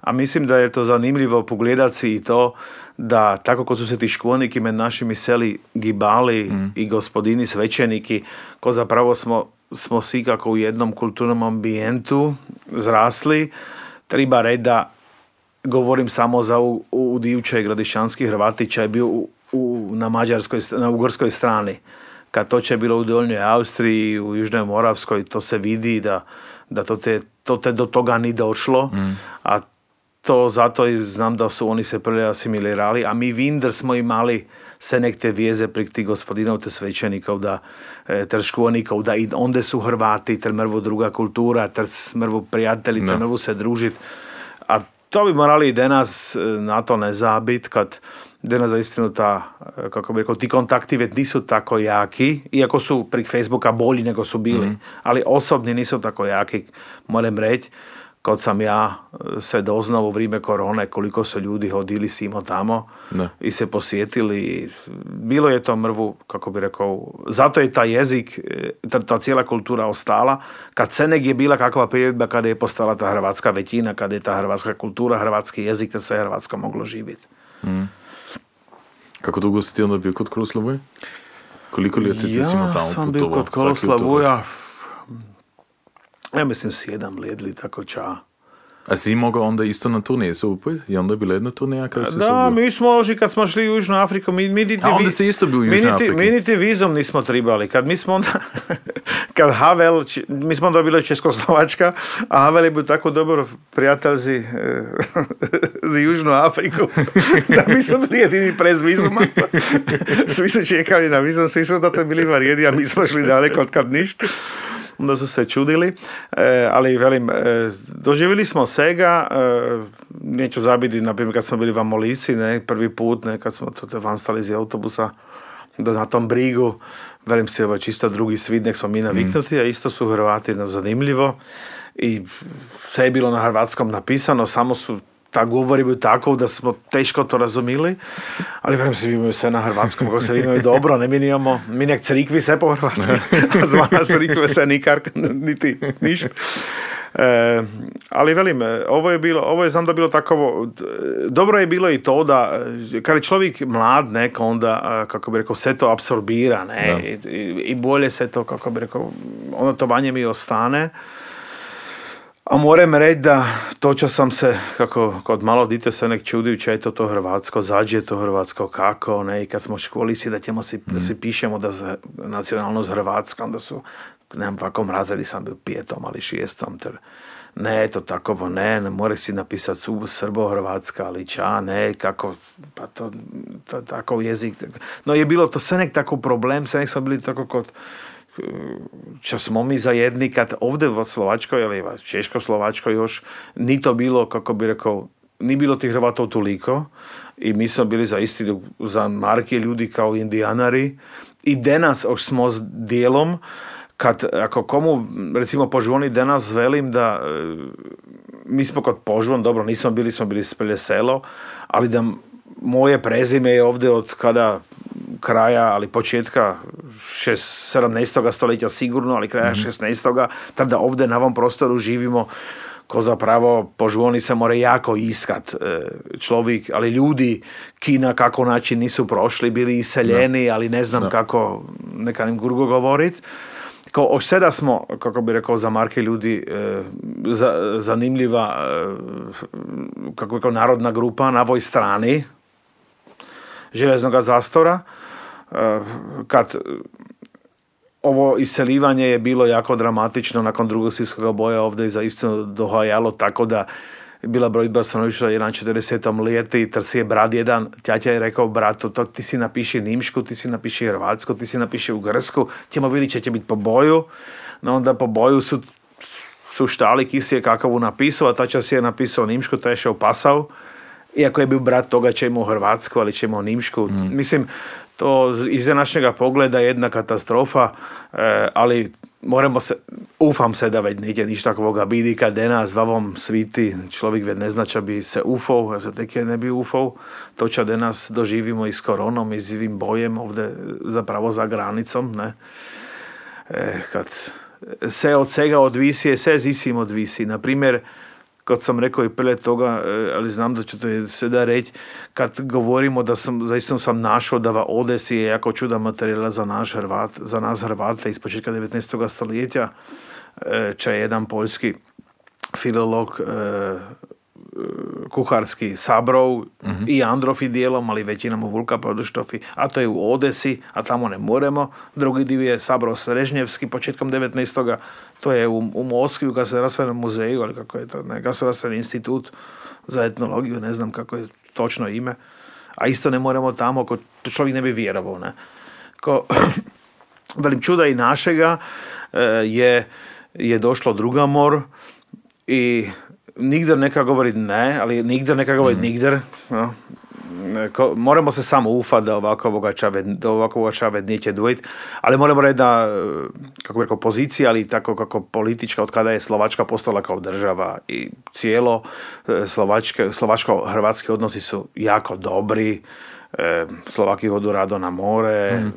A mislim da je to zanimljivo pogledati i to da tako ko su se ti školniki med našimi seli gibali mm. i gospodini svećeniki, ko zapravo smo smo svi kako u jednom kulturnom ambijentu zrasli. Treba reći da govorim samo za u, u Divče Gradišanski Hrvatića je bio u, u, na mađarskoj, na ugorskoj strani. Kad to će bilo u Dolnjoj Austriji, u Južnoj Moravskoj, to se vidi da, da to, te, to te do toga ni došlo. Mm. A to zato i znam da su oni se prvi asimilirali, a mi Vinder smo imali se nek te vijeze prik tih gospodinov te svećenikov da e, ter škonikov da i onda su Hrvati ter mrvu druga kultura ter mrvu prijatelji ter mrvu se družit. A to bi morali i danas e, na to ne zabit kad danas zaistinu ta, e, kako bi rekao, ti kontakti već nisu tako jaki, iako su prek Facebooka bolji nego su bili, mm. ali osobni nisu tako jaki, moram reći kad sam ja e, se doznao u vrijeme korone koliko su ljudi hodili simo tamo i se posjetili. Bilo je to mrvu, kako bi rekao, zato je taj jezik, e, ta, ta cijela kultura ostala. Kad se negdje bila kakva prijedba kada je postala ta hrvatska većina, kada je ta hrvatska kultura, hrvatski jezik, da se hrvatsko moglo živjeti. Mm. Kako dugo si ti onda bio kod Koloslavuja? Koliko li ti ja tamo Ja sam bio kod Koloslavuja ja mislim sjedam ledli tako ča. A si mogao onda isto na turneje supoj? I onda je bila jedna turneja kada si Da, mi smo oži kad smo šli u Južnu Afriku. Mi, mi niti, A onda si isto bio u Južnoj Afriki. Mi niti vizom nismo tribali. Kad mi smo onda, *laughs* kad Havel, mi smo onda bili Českoslovačka, a Havel je bio tako dobar prijatelj za, *laughs* za Južnu Afriku, *laughs* da mi smo bili jedini prez vizuma. svi su čekali na vizom, svi su da to bili varjedi, a mi smo šli daleko od kad ništa onda su se čudili, e, ali velim, e, doživjeli smo svega, e, neću zabiti, na primjer kad smo bili v Amolisi, ne, prvi put, ne, kad smo to vanstali iz autobusa, da na tom brigu, velim se, ovo čisto drugi svid, nek smo mi naviknuti, mm. a isto su Hrvati no, zanimljivo i sve je bilo na hrvatskom napisano, samo su ta govor je bio takav da smo teško to razumili, ali vrem se imaju sve na hrvatskom, kako se imaju dobro, ne mi imamo, mi nek crikvi sve po hrvatski, a *laughs* zvana crikve se nikar, niti ništa. E, ali velim, ovo je bilo, ovo je znam da bilo takovo, dobro je bilo i to da, kad je čovjek mlad, neka onda, kako bi rekao, sve to apsorbira, ne, I, i, bolje se to, kako bi rekao, ono to vanje mi ostane. A moram reći da toča sam se, kako kod malo dite se nek čudio če je to to hrvatsko, zađe to hrvatsko, kako, ne, i kad smo školi si da ćemo si, da si mm. pišemo da za nacionalnost hrvatska, onda su, nemam ovako mrazili sam bio pijetom, ali šijestom, ter, ne, to takovo ne, ne more si napisati su srbo, hrvatska, ali ča, ne, kako, pa to, to takav jezik. No je bilo to sve nek tako problem, sve nek smo bili tako kod, čo smo mi zajedni, kad ovdje v Slovačkoj, ali v Češko-Slovačkoj još, ni to bilo, kako bi rekao, ni bilo tih Hrvatov toliko i mi smo bili za isti, za marke ljudi kao indijanari i danas još smo s dijelom, kad ako komu recimo požvoni danas velim da e, mi smo kod požvon, dobro nismo bili, smo bili spelje selo, ali da moje prezime je ovdje od kada kraja, ali početka 17. stoljeća sigurno, ali kraja mm-hmm. 16. tada ovdje na ovom prostoru živimo ko zapravo po žuoni se mora jako iskat e, človik, ali ljudi ki na kako način nisu prošli, bili iseljeni, ali ne znam kako neka im grugo govorit. Ko už sada smo, kako bi rekao za marke ljudi, e, za, zanimljiva e, kako rekao, narodna grupa na ovoj strani železnog zastora. E, kad ovo iselivanje je bilo jako dramatično nakon drugog svjetskog boja ovdje i zaista dohajalo tako da bila brojba stanovništva 1.40 lijeti, si je brat jedan, tjaća je rekao bratu, to ti si napiši Nimšku, ti si napiši Hrvatsku, ti si napiši u Grsku, ćemo vidjeti će biti po boju, no onda po boju su, su štali kisi je kakavu napisao, a tača si je napisao Nimšku, to je šao pasao, iako je bio brat toga će imao Hrvatsku, ali će imao Nimšku. Mm. Mislim, to iz našega pogleda je jedna katastrofa, e, ali moramo se, ufam se da već neće ništa takvoga bidi kad nas vavom sviti, človek već ne znača bi se ufao, ja se teke ne bi ufao, to će nas doživimo i s koronom i s ovim bojem ovdje zapravo za granicom, ne. E, kad se od svega odvisi, se zisim odvisi. Na primjer, kad sam rekao i prije toga, e, ali znam da ću to se da reći, kad govorimo da sam, zaista sam našao da va Odesi je jako čudan materijala za, naš Hrvat, za nas Hrvate iz početka 19. stoljeća, e, če je jedan poljski filolog e, kuharski Sabrov mm-hmm. i Androfi dijelom, ali većinom u Vulka Produštofi, a to je u Odesi, a tamo ne moremo. Drugi dio je Sabrov Srežnjevski početkom 19. To je u, u Moskvi, u Gasarastvenom muzeju, ali kako je to, ne, Gasarastveni institut za etnologiju, ne znam kako je točno ime. A isto ne moramo tamo, ko čovjek ne bi vjerovao. Ne. Ko, *clears throat* velim, čuda i našega e, je, je došlo druga mor i nigder neka govori ne, ali nigder neka govori mm. nigder. No. Ko, moramo se samo ufati da ovakvoga čave, da ovakvoga čave neće dojiti, ali moramo reći da, kako rekao, pozicija, ali tako kako politička, od kada je Slovačka postala kao država i cijelo e, Slovačke, slovačko-hrvatski odnosi su jako dobri, e, Slovaki hodu rado na more, mm.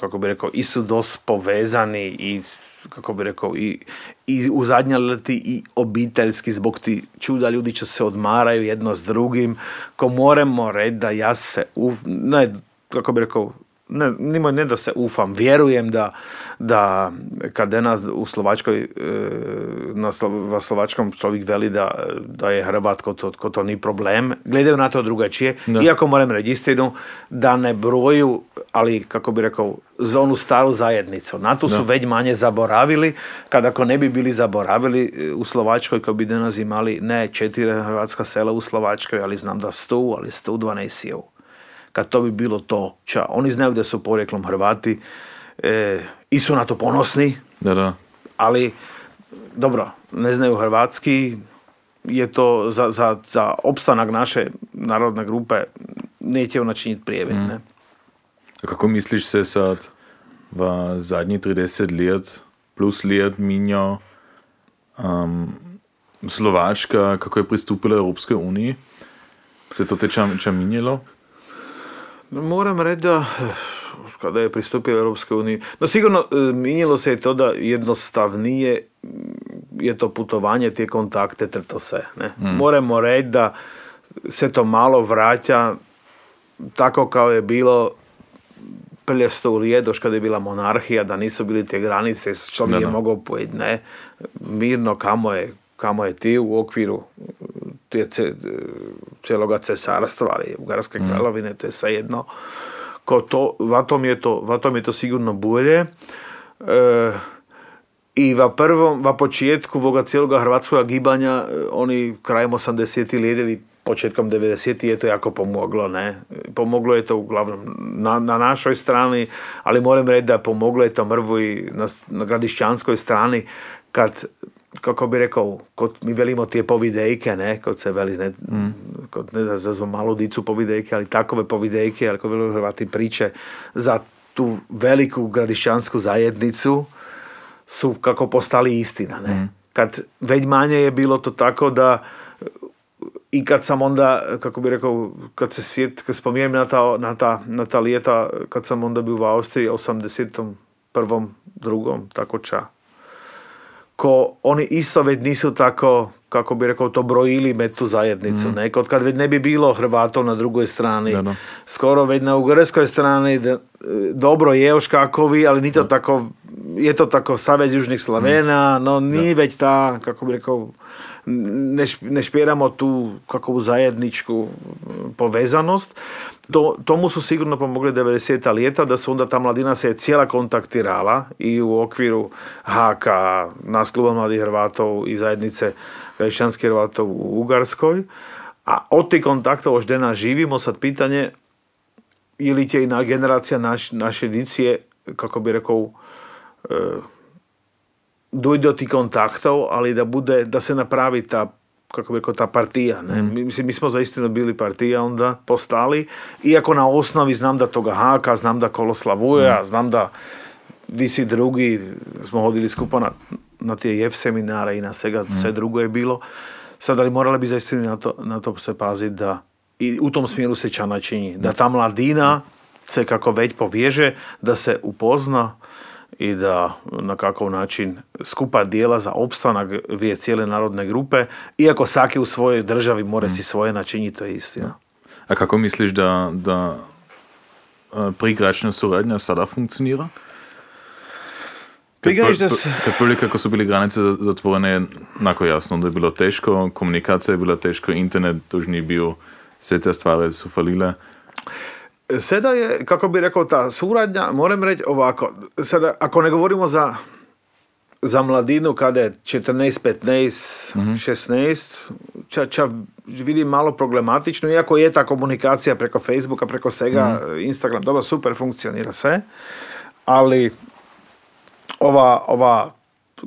kako bi rekao, i su dosta povezani i kako bi rekao, i, i u zadnja leti i obiteljski zbog ti čuda ljudi će se odmaraju jedno s drugim, ko moramo reći da ja se, u, ne, kako bi rekao, ne, nimo, ne da se ufam, vjerujem da, da kad nas u Slovačkoj, e, na Slovačkom čovjek veli da, da je Hrvat, ko to, ko to ni problem, gledaju na to drugačije, da. iako moram reći istinu, da ne broju, ali kako bi rekao, za onu staru zajednicu. Na to su već manje zaboravili, kad ako ne bi bili zaboravili e, u Slovačkoj, kao bi danas imali ne četiri hrvatska sela u Slovačkoj, ali znam da stu, ali stu dvanesiju kad to bi bilo to. Ča, oni znaju da su poreklom Hrvati e, i su na to ponosni. Da, da. Ali, dobro, ne znaju hrvatski, je to za, za, za opstanak naše narodne grupe neće načiniti prijeved. Mm. Ne? Kako misliš se sad v zadnjih 30 let plus let minjo um, Slovačka, kako je pristupila Evropske uniji? Se to teče minjelo? Moram reći da kada je pristupio Europske unije, no sigurno e, minjelo se je to da jednostavnije je to putovanje, te kontakte, to se. Ne? Mm. Moramo reći da se to malo vraća tako kao je bilo prije sto lijedoš kada je bila monarhija, da nisu bili te granice, čovjek je mogao pojeti, ne, mirno kamo je, kamo je ti u okviru te, cijeloga cesarstva, ali Ugarske mm. kraljevine, to je jedno. Ko to, vatom je to, vatom je to sigurno bolje. E, i va prvom, va početku voga cijeloga hrvatskog gibanja, oni krajem 80. ili početkom 90. je to jako pomoglo, ne. Pomoglo je to uglavnom na, na našoj strani, ali moram reći da pomoglo je to mrvu i na, na gradišćanskoj strani kad kako bi rekao, kod mi velimo te povidejke, ne, kod se veli, ne, mm. kod ne da za malu dicu povidejke, ali takove povidejke, ali veli Hrvati priče za tu veliku gradišćansku zajednicu su kako postali istina, ne. Mm. Kad već manje je bilo to tako da i kad sam onda, kako bi rekao, kad se sjet, kad spomijem na ta, na ta, na ta lijeta, kad sam onda bio u Austriji, 81. prvom, drugom, tako ča ko oni isto već nisu tako, kako bi rekao, to brojili med tu zajednicu. Mm. Ne? kad već ne bi bilo Hrvatov na drugoj strani, skoro već na ugarskoj strani, dobro je još kakovi, ali ni to tako je to tako Savez južnih Slavena, no nije već ta, kako bi rekao, ne, ne špjeramo tu kakvu zajedničku povezanost. To, tomu su sigurno pomogli 90. ljeta da se onda ta mladina se je cijela kontaktirala i u okviru HK, nas kluba mladih Hrvatov i zajednice kršćanskih Hrvatov u Ugarskoj. A od tih kontakta už dena živimo, sad pitanje ili će i na generacija naš, naše edicije, kako bi rekao, dojde do tih kontaktov, ali da bude, da se napravi ta kako bi rekao, ta partija. Ne? Mm. Mi, mi smo zaistino bili partija onda postali, iako na osnovi znam da toga haka, znam da kolo slavuje, mm. znam da vi si drugi, smo hodili skupa na, na te jef seminara i na svega, mm. sve drugo je bilo. Sad, ali morali bi zaistino na to, na to se paziti da i u tom smjeru se čana čini. Da ta mladina se kako već povježe, da se upozna i da na kakav način skupa dijela za opstanak dvije cijele narodne grupe, iako svaki u svojoj državi mora si mm. svoje načiniti, to je istina. A kako misliš da, da prigračna suradnja sada funkcionira? Kad prvi kako su bili granice zatvorene, nako jasno, da je bilo teško, komunikacija je bila teško, internet už nije bio, sve te stvari su falile. Sada je, kako bi rekao, ta suradnja, moram reći ovako, sada, ako ne govorimo za, za mladinu kada je 14, 15, mm 16, ča, ča vidim malo problematično, iako je ta komunikacija preko Facebooka, preko svega, mm Instagram, dobro, super funkcionira sve, ali ova, ova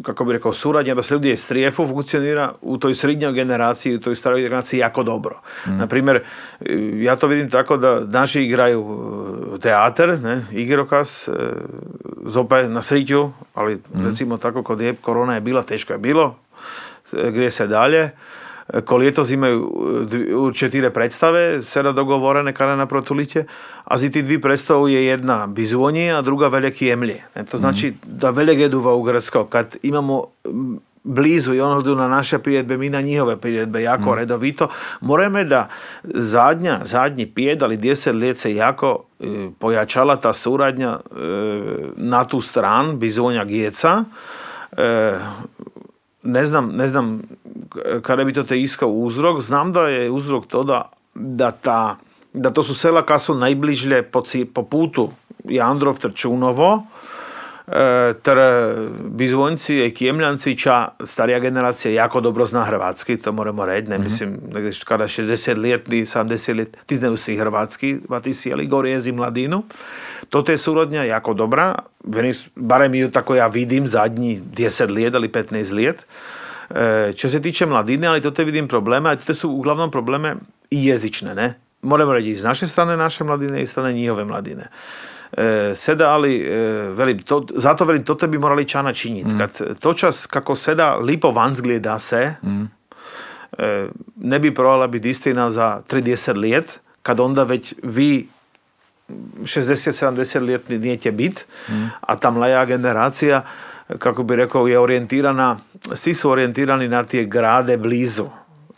kako bi rekao, suradnja da se ljudi strijefu funkcionira u toj srednjoj generaciji, u toj staroj generaciji jako dobro. Mm. Naprimjer, ja to vidim tako da naši igraju e, teater, ne, igrokaz, e, zope na sriću, ali mm. recimo tako kod je korona je bila, teško je bilo, e, gdje se dalje. Ko letos imaju četiri predstave, sada dogovorene kada na protulite, a z ti dvi predstavu je jedna bizvonje, a druga velik jemlje. E, to znači da velik gredu v Ugrsko, kad imamo blizu i ono na naše prijedbe, mi na njihove prijedbe jako mm. redovito. Moramo da zadnja, zadnji pijed, ali deset let se jako e, pojačala ta suradnja e, na tu stran bizonja Gijeca. E, ne znam, ne znam kada bi to te iskao uzrok. Znam da je uzrok to da, da, ta, da to su sela koja su najbližlje po, po putu Jandrov Trčunovo, ter Bizvonci i Kijemljanci, ča starija generacija jako dobro zna hrvatski, to moramo reći, ne mm-hmm. mislim, kada 60 letni, 70 let, ti znaju si hrvatski, va ti sjeli gore jezi mladinu. To je surodnja jako dobra, barem ju tako ja vidim zadnji 10 let ili 15 let. Čo se tiče mladine, ali to te vidim probleme, a to su uglavnom probleme i jezične, ne? Moramo reći iz naše strane naše mladine i strane njihove mladine. E, seda, ali e, velim, to, zato velim, to bi morali čana činiti. Mm. Kad to čas kako seda lipo van zgleda se, mm. e, ne bi probala biti istina za 30 let, kad onda već vi 60-70 let nijete bit, mm. a ta mlaja generacija kako bi rekao, je orijentirana, svi su orijentirani na tije grade blizu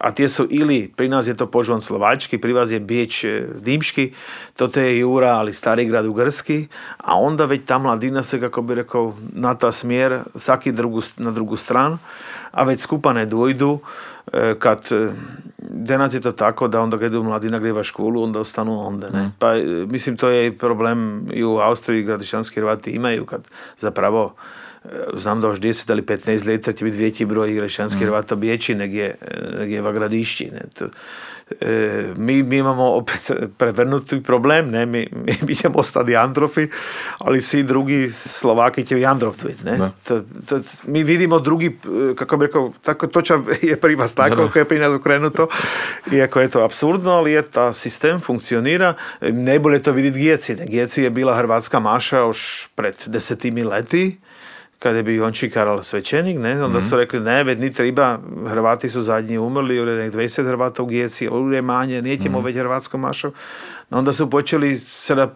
a tie sú ili, pri nás je to Požon Slováčky, pri vás je Bieč e, Dýmšky, toto je Jura, ali Starigrad Ugrský a onda veď tam dinasek, ako by rekol, na tá smier, saky drugu, na drugu stran a veď skupane dôjdu, e, kad e, danas je to tako da onda kad idu mladi nagreva onda ostanu onda. Ne? Mm. Pa mislim to je problem i u Austriji Hrvati imaju kad zapravo znam da už 10 ali 15 leta će biti veći broj grešanskih mm. Hrvata bijeći negdje, negdje v gradišći. Ne? To, e, mi, mi imamo opet prevrnuti problem, ne? Mi, mi, *laughs* mi ćemo ostati Androfi, ali svi drugi Slovaki će Androv biti. Ne? To, to, mi vidimo drugi, kako bi rekao, tako toča je pri vas tako, kako je pri nas ukrenuto, iako je to absurdno, ali je ta sistem funkcionira. Najbolje to vidjeti Gijeci. Ne? Je bila hrvatska maša još pred desetimi leti, kada je bio on čikaral svećenik, ne, onda mm-hmm. su rekli ne, već ni treba, Hrvati su zadnji umrli, ili nek 20 Hrvata u Gijeci, je manje, nećemo mm-hmm. već Hrvatsku mašu. Onda su počeli se na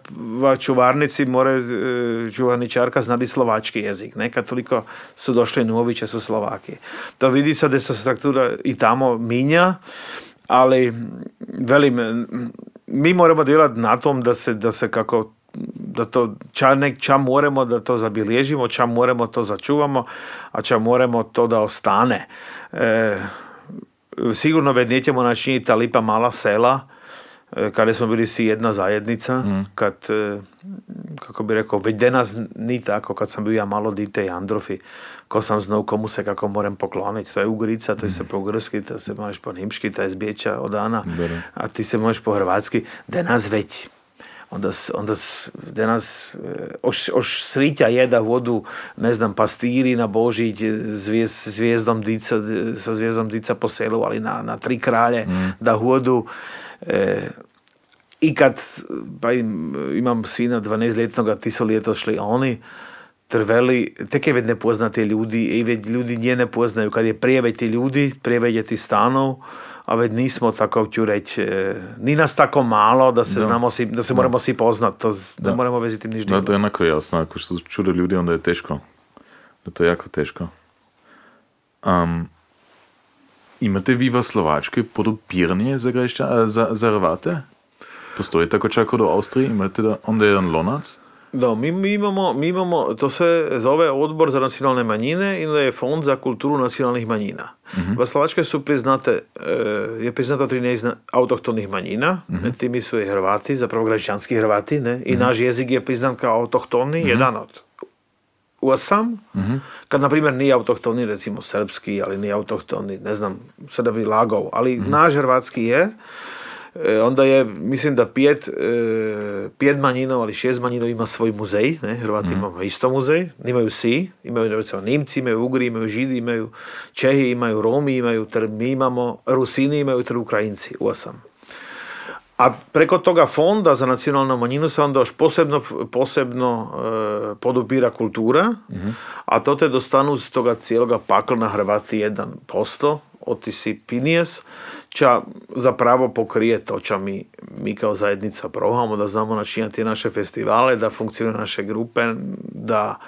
čuvarnici, more e, čuvarničarka znati slovački jezik, ne, kad toliko su došli Noviće su Slovaki. To vidi se da se struktura i tamo minja, ali velim, mi moramo djelati na tom da se, da se kako da to, ča, nek, ča moramo da to zabilježimo, ča moramo to začuvamo, a ča moramo to da ostane. E, sigurno već nećemo načiniti ta lipa mala sela, e, kada smo bili svi jedna zajednica, mm. kad, e, kako bi rekao, već denas ni tako, kad sam bio ja malo dite i Androfi, ko sam znao komu se kako moram pokloniti. To je ugrica, to je se po grski, to se možeš po nimški, to je zbjeća od Ana, a ti se možeš po hrvatski. Denas već onda, onda danas oš, oš srića jeda vodu, ne znam, pastiri na Božić zvijez, zvijezdom dica, sa zvijezdom dica po selu, ali na, na tri kralje mm. da vodu. E, I kad, pa imam sina 12-letnoga, ti su ljeto šli oni, trveli, tek je već nepoznate ljudi, i već ljudi nje ne poznaju. Kad je prije ti ljudi, prije ti stanov, a već nismo tako ću reći, e, ni nas tako malo da se, znamo si, da se moramo svi poznat, to da. ne moramo veziti niš Da, to je jednako jasno, ako su čudo ljudi, onda je teško. Da to je jako teško. Um, imate vi v Slovačkoj podobiranje za, za, za Hrvate? Postoji tako čako do Austrije? Imate da onda jedan lonac? No, mi, mi, imamo, mi imamo, to se zove Odbor za nacionalne manjine ili je Fond za kulturu nacionalnih manjina. Uh-huh. V Slovačkoj su priznate, e, je priznato 13 autohtonih manjina, med tými su i Hrvati, zapravo građanski Hrvati, ne? i uh-huh. naš jezik je priznat kao autohtoni, uh-huh. jedan od osam, uh-huh. kad na primjer nije autohtoni, recimo srpski, ali nije autohtoni, ne znam, sada bi lagao, ali uh-huh. naš hrvatski je, onda je, mislim da pet, e, pet manjinov ali šest manjinov ima svoj muzej, ne? Hrvati mm. imamo isto muzej, imaju svi, imaju recimo Nimci, imaju Ugri, imaju Židi, imaju Čehi, imaju Romi, imaju, mi imamo Rusini, imaju ter Ukrajinci, osam. A preko toga fonda za nacionalnu manjinu se onda još posebno, posebno e, podupira kultura, mm a to te dostanu z toga cijeloga pakla na Hrvati 1%, otisi Pinijes, ča zapravo pokrije to ča mi, mi kao zajednica probamo, da znamo načinjati naše festivale, da funkcionira naše grupe, da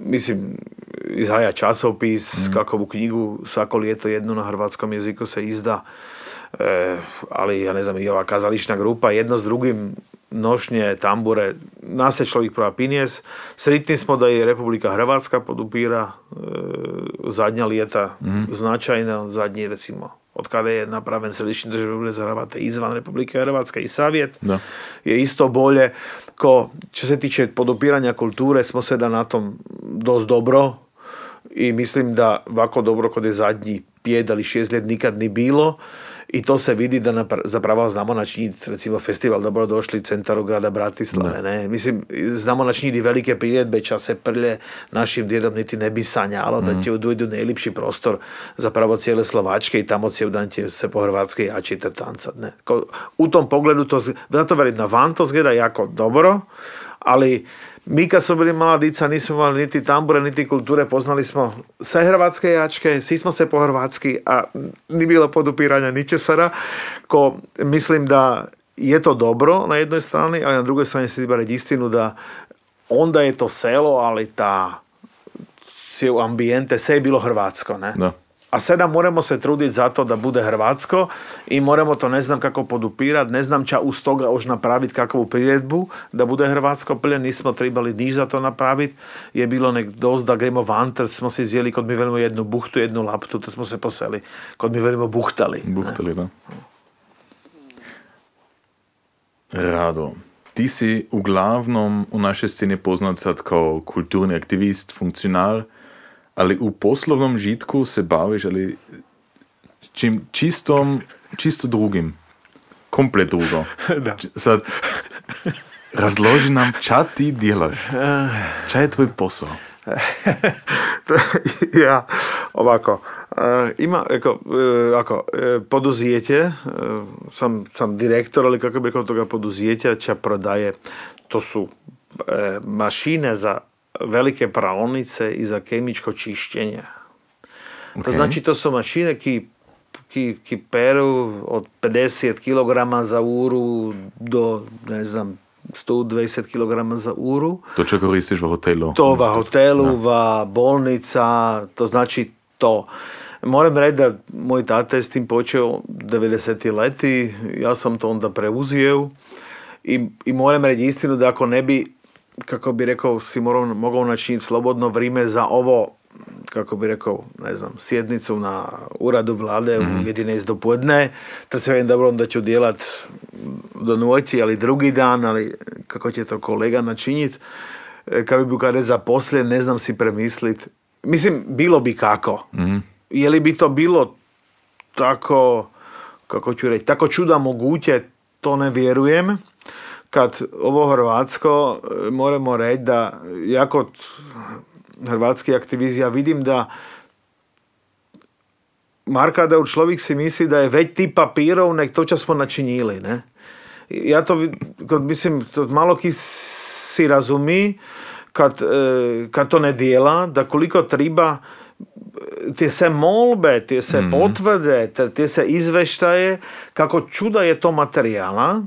mislim, izhaja časopis, mm. kakovu knjigu svako ljeto jednu na hrvatskom jeziku se izda, e, ali ja ne znam, i ova kazališna grupa, jedno s drugim nošnje, tambure, nase človek prva pinies. Sritni smo da je Republika Hrvatska podupira e, zadnja lijeta mm. značajno, zadnji recimo od kada je napraven Središnji državni ured za Hrvate izvan Republike Hrvatske i Savjet, da. je isto bolje. Ko, što se tiče podupiranja kulture, smo se da na tom dost dobro i mislim da ovako dobro kod je zadnji pjet ali šest let nikad ni bilo i to se vidi da zapravo znamo načiniti recimo festival Dobrodošli centar u grada Bratislave. Ne. Mislim, znamo načiniti velike priredbe ča se prlje našim djedom niti ne bi sanjalo mm. da će dojdu najljepši prostor zapravo cijele Slovačke i tamo cijel će se po Hrvatske jači tancat. Ne. U tom pogledu to, zato velim, na van to zgleda jako dobro, ali mi kad smo bili mala dica nismo imali niti tambure, niti kulture, poznali smo sve hrvatske jačke, svi smo se po hrvatski, a ni bilo podupiranja ničesara, ko mislim da je to dobro na jednoj strani, ali na drugoj strani se treba reći istinu da onda je to selo, ali ta ambijente, sve je bilo hrvatsko, ne? Da. A sada moramo se truditi za to da bude hrvatsko i moramo to ne znam kako podupirati, ne znam ča uz toga už napraviti kakvu priredbu da bude hrvatsko plje, nismo trebali niš za to napraviti. Je bilo nek dost da gremo van, smo se izjeli kod mi velimo jednu buhtu, jednu laptu, to smo se poseli. Kod mi velimo buhtali. Buhtali, da. Rado. Ti si uglavnom u našoj sceni poznat sad kao kulturni aktivist, funkcionar, ali u poslovnom žitku se baviš ali čim čistom, čisto drugim. Komplet drugo. *laughs* Da. Sad, razloži nam ča ti djelaš. Ča je tvoj posao? *laughs* ja, ovako. Uh, ima, uh, ako, uh, poduzijetje, sam, sam direktor, ali kako bi rekao toga poduzijetja, ča prodaje, to su mašine za velike praonice i za kemičko čišćenje. Okay. To znači to su mašine ki, ki, ki peru od 50 kg za uru do, ne znam, 120 kg za uru. To čo koristiš v hotelu? To v hotelu, v bolnica, to znači to. Moram reći da moj tata je s tim počeo 90. leti, ja sam to onda preuzio i, i moram reći istinu da ako ne bi, kako bi rekao, si morao, mogao načiniti slobodno vrijeme za ovo kako bi rekao, ne znam, sjednicu na uradu vlade mm-hmm. u 11 mhm. do podne, tad se vidim dobro onda ću djelat do noći, ali drugi dan, ali kako će to kolega načiniti, e, kako bi kada zaposlen, ne znam si premislit. Mislim, bilo bi kako. mm Je li bi to bilo tako, kako ću reći, tako čuda moguće, to ne vjerujem. Kad ovo Hrvatsko, e, moramo reći da jako hrvatski aktivizija vidim da Marka da u človek si misli, da je več ti papirov, nek to, če smo načinili. Ne? Ja to, kot mislim, to malo ki si razumi, kad, eh, kad to ne dela, da koliko treba te se molbe, te se mm. potvrde, te, te se izveštaje, kako čuda je to materijala,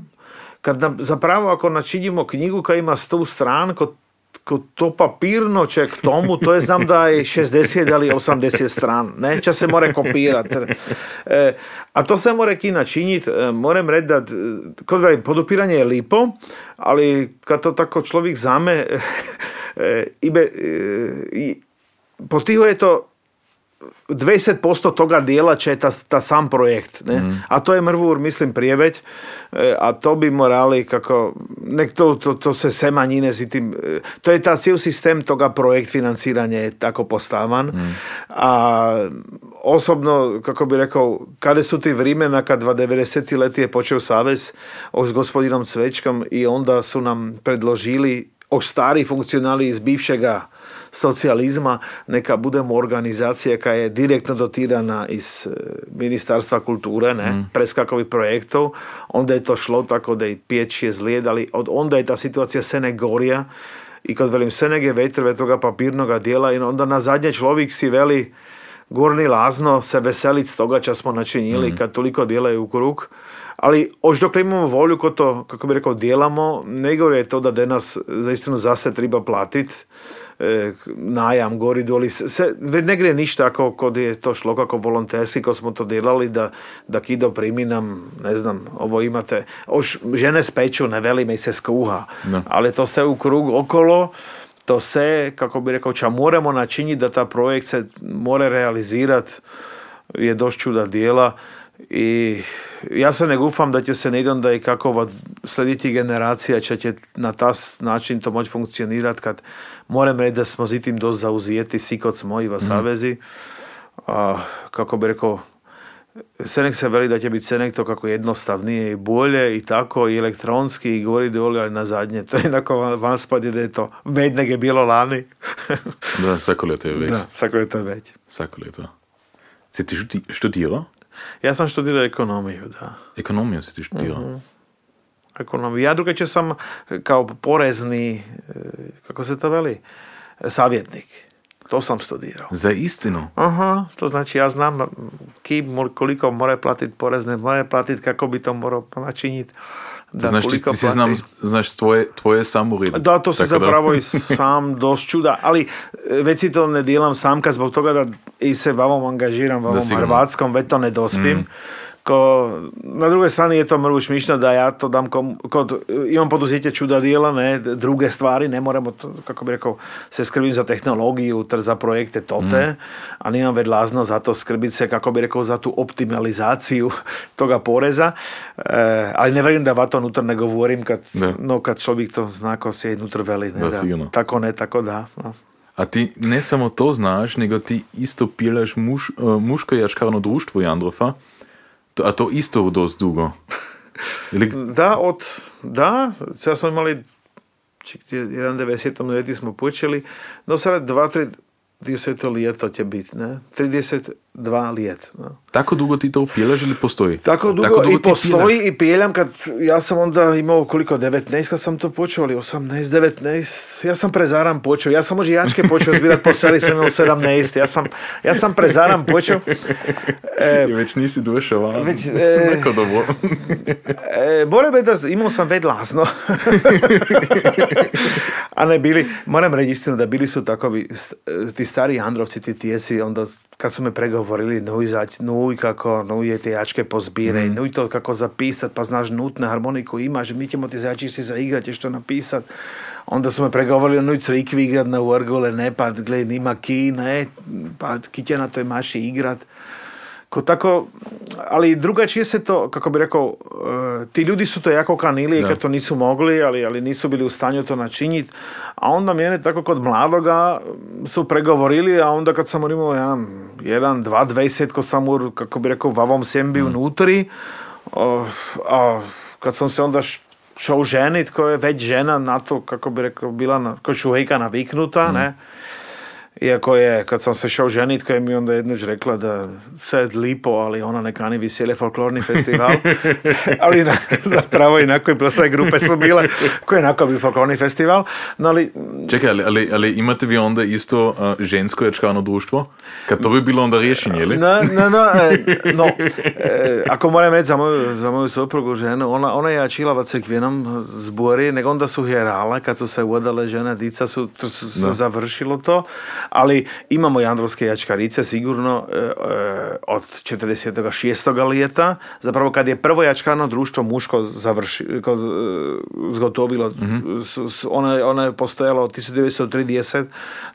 kad na, zapravo ako načinimo knjigu koja ima sto stran, kot to papirno če k tomu, to je znam da je 60 ali 80 stran, ne, če se more kopirati. E, a to se more ki načiniti, e, moram reći da, kod verim, podupiranje je lipo, ali kad to tako človek zame, *laughs* e, ibe, e, potiho je to 20% toga dijela će ta, ta sam projekt. Ne? Mm. A to je mrvur, mislim, prijeveć. E, a to bi morali kako... Nek to, to, to se se manjine si tim... E, to je ta cijel sistem toga projekt financiranja je tako postavan. Mm. A osobno, kako bi rekao, kada su ti vrimena kad 90. leti je počeo savez s gospodinom Cvečkom i onda su nam predložili o stari funkcionali iz bivšega socijalizma, neka budemo organizacija koja je direktno dotirana iz e, Ministarstva kulture, ne, mm. preskakovi projektov, onda je to šlo tako da i pječ je zlijedali, od onda je ta situacija se ne gorija i kad velim se nege vetrve toga papirnoga dijela i onda na zadnje človik si veli gorni lazno se veselit s toga ča smo načinili mm. kad toliko djelaju u krug. Ali ož dok imamo volju ko to, kako bi rekao, dijelamo, ne je to da denas zaistinu zase treba platiti E, najam gori doli. Se, ne gre ništa ako kod je to šlo kako volonterski, ko smo to delali, da, da kido primi nam, ne znam, ovo imate, oš žene speču, ne veli me se skuha, ali to se u krug okolo, to se, kako bi rekao, ča moramo načiniti da ta projekt se more realizirati, je došć čuda dijela i ja se ne gufam da će se ne da i kako slediti generacija će, će na ta način to moći funkcionirati kad moram reći da smo zitim dosta zauzijeti svi kod smo i mhm. savezi. A, kako bi rekao, Senek se veli da će biti Senek to kako jednostavnije i bolje i tako i elektronski i govori da ali na zadnje. *laughs* To je jednako van spadi da je to već nego je bilo lani. da, svako leto je već. *laughs* Da, svako leto je već. Svako leto. Si ti študirao? Ja sam študirao ekonomiju, da. Ekonomiju si ti študirao? Uh-huh. Ekonomiju. Ja drugače sam kao porezni, e, kako se to veli, savjetnik. To sam studirao. Za istinu? Aha, to znači ja znam ki, koliko mora platiti porezne, mora platiti kako bi to morao načiniti. Da, znači, ti, ti si znam, znaš tvoje, tvoje Da, to se zapravo i *laughs* sam dost čuda, ali e, već si to ne dijelam samka zbog toga da i se vavom angažiram, vavom Hrvatskom, već to ne dospim. Mm ko, na drugoj strani je to mrvuš mišno da ja to dam kom, kod, imam poduzeće čuda dijela, ne, druge stvari, ne moramo, to, kako bi rekao, se skrbim za tehnologiju, ter za projekte tote, mm. a nimam vedlazno za to skrbiti se, kako bi rekao, za tu optimalizaciju *laughs* toga poreza, e, ali ne vjerujem da va to unutar ne govorim, kad, no kad čovjek to zna ko se unutar veli, ne, da, tako ne, tako da. No. A ti ne samo to znaš, nego ti isto pileš muš, uh, muško jačkarno društvo Jandrofa, a to isto dosť dlho. Ili... Da, od, da, sad smo imali, 91. leti smo počeli, no sada 2-3 30 leta će biti, ne? 32 lijet. No. Tako dugo ti to pjeljaš ili postoji? Tako dugo, Tako dugo i postoji i pjeljam kad ja sam onda imao koliko 19 kad sam to počeo, ali 18, 19. Ja sam prezaran počeo. Ja sam možda jačke počeo zbirat po seli sam imao 17. Ja sam, ja sam prezaran počeo. *laughs* E, Ti već nisi došao Već, *laughs* e, Neko dobro. e, Bore da imao sam vedlasno. *laughs* A ne bili, moram reći istinu da bili su takovi, ti stari Androvci, ti tijesi, onda kad su me pregovorili, no izaći, no i kako, no je te jačke pozbire, mm. no i to kako zapisat, pa znaš nutne harmoniku imaš, mi ćemo ti zaći si zaigrati, što napisat. Onda su me pregovorili, no i crikvi igrat na Urgole, ne, pa gled, nima ki, ne, pa ki će na toj maši igrat. Ko tako, ali drugačije se to, kako bi rekao, e, ti ljudi su to jako kanili kad to nisu mogli, ali, ali nisu bili u stanju to načiniti. A onda mene tako kod mladoga su pregovorili, a onda kad sam imao jedan, jedan dva, dvajset, ko sam u, kako bi rekao, vavom sembi mm. unutri, a kad sam se onda šao ženit, ko je već žena na to, kako bi rekao, bila na, ko šuhejka naviknuta, mm. ne, iako je, kad sam se šao ženit, koja mi onda jednoć rekla da sve lipo, ali ona ne kani visele folklorni festival. *laughs* ali na, zapravo inako i sve grupe su bile koje je bi folklorni festival. No, ali, Čekaj, ali, ali, ali, imate vi onda isto uh, žensko jačkano društvo? Kad to bi bilo onda rješenje, ili? No, no, no, e, no e, ako moram reći za moju, za moju suprugu ženu, ona, ona je jačila v crkvenom zbori, nego onda su herala, kad su se udale žene, dica su, su, su završilo to ali imamo i androvske jačkarice sigurno e, e, od 46. lijeta. Zapravo kad je prvo jačkano društvo muško završi, kod, e, zgotovilo, mm ona, ona je postojala od 1930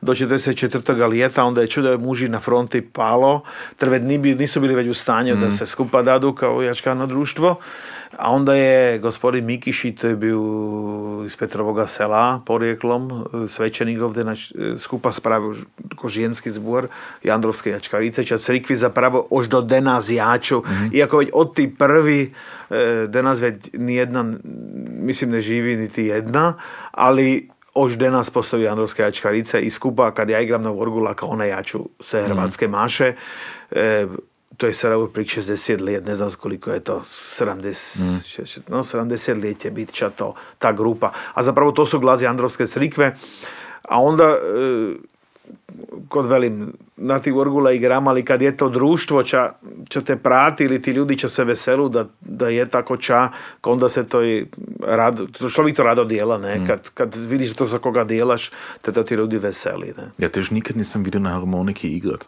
do 44. lijeta, onda je čudo muži na fronti palo, trve nisu bili već u stanju da mhm. se skupa dadu kao jačkano društvo. A onda je gospodin Mikiši, to je bio iz Petrovoga sela porijeklom, svećenik ovdje na, skupa spravio ko ženski zbor Jandrovske jačkarice, ča crikvi zapravo ož do denas jaču, mm-hmm. iako već od ti prvi e, denas već nijedna, mislim ne živi niti jedna, ali ož denas postoji Jandrovske jačkarice i skupa kad ja igram na Vorgula kao ona jaču sve mhm. hrvatske mm-hmm. maše, e, to je sada prije 60 let, ne znam koliko je to, 70, mm. no 70 let je biti će to, ta grupa. A zapravo to su glazi Androvske crikve, a onda e, kod velim, na ti Orgula igram, ali kad je to društvo ča, ča te prati ili ti ljudi će se veselu da, da je tako ča, onda se to i rado, to vi to rado dijela, ne? Mm. Kad, kad vidiš to za koga dijelaš, te to ti ljudi veseli, ne? Ja tež nikad nisam vidio na harmoniki igrat.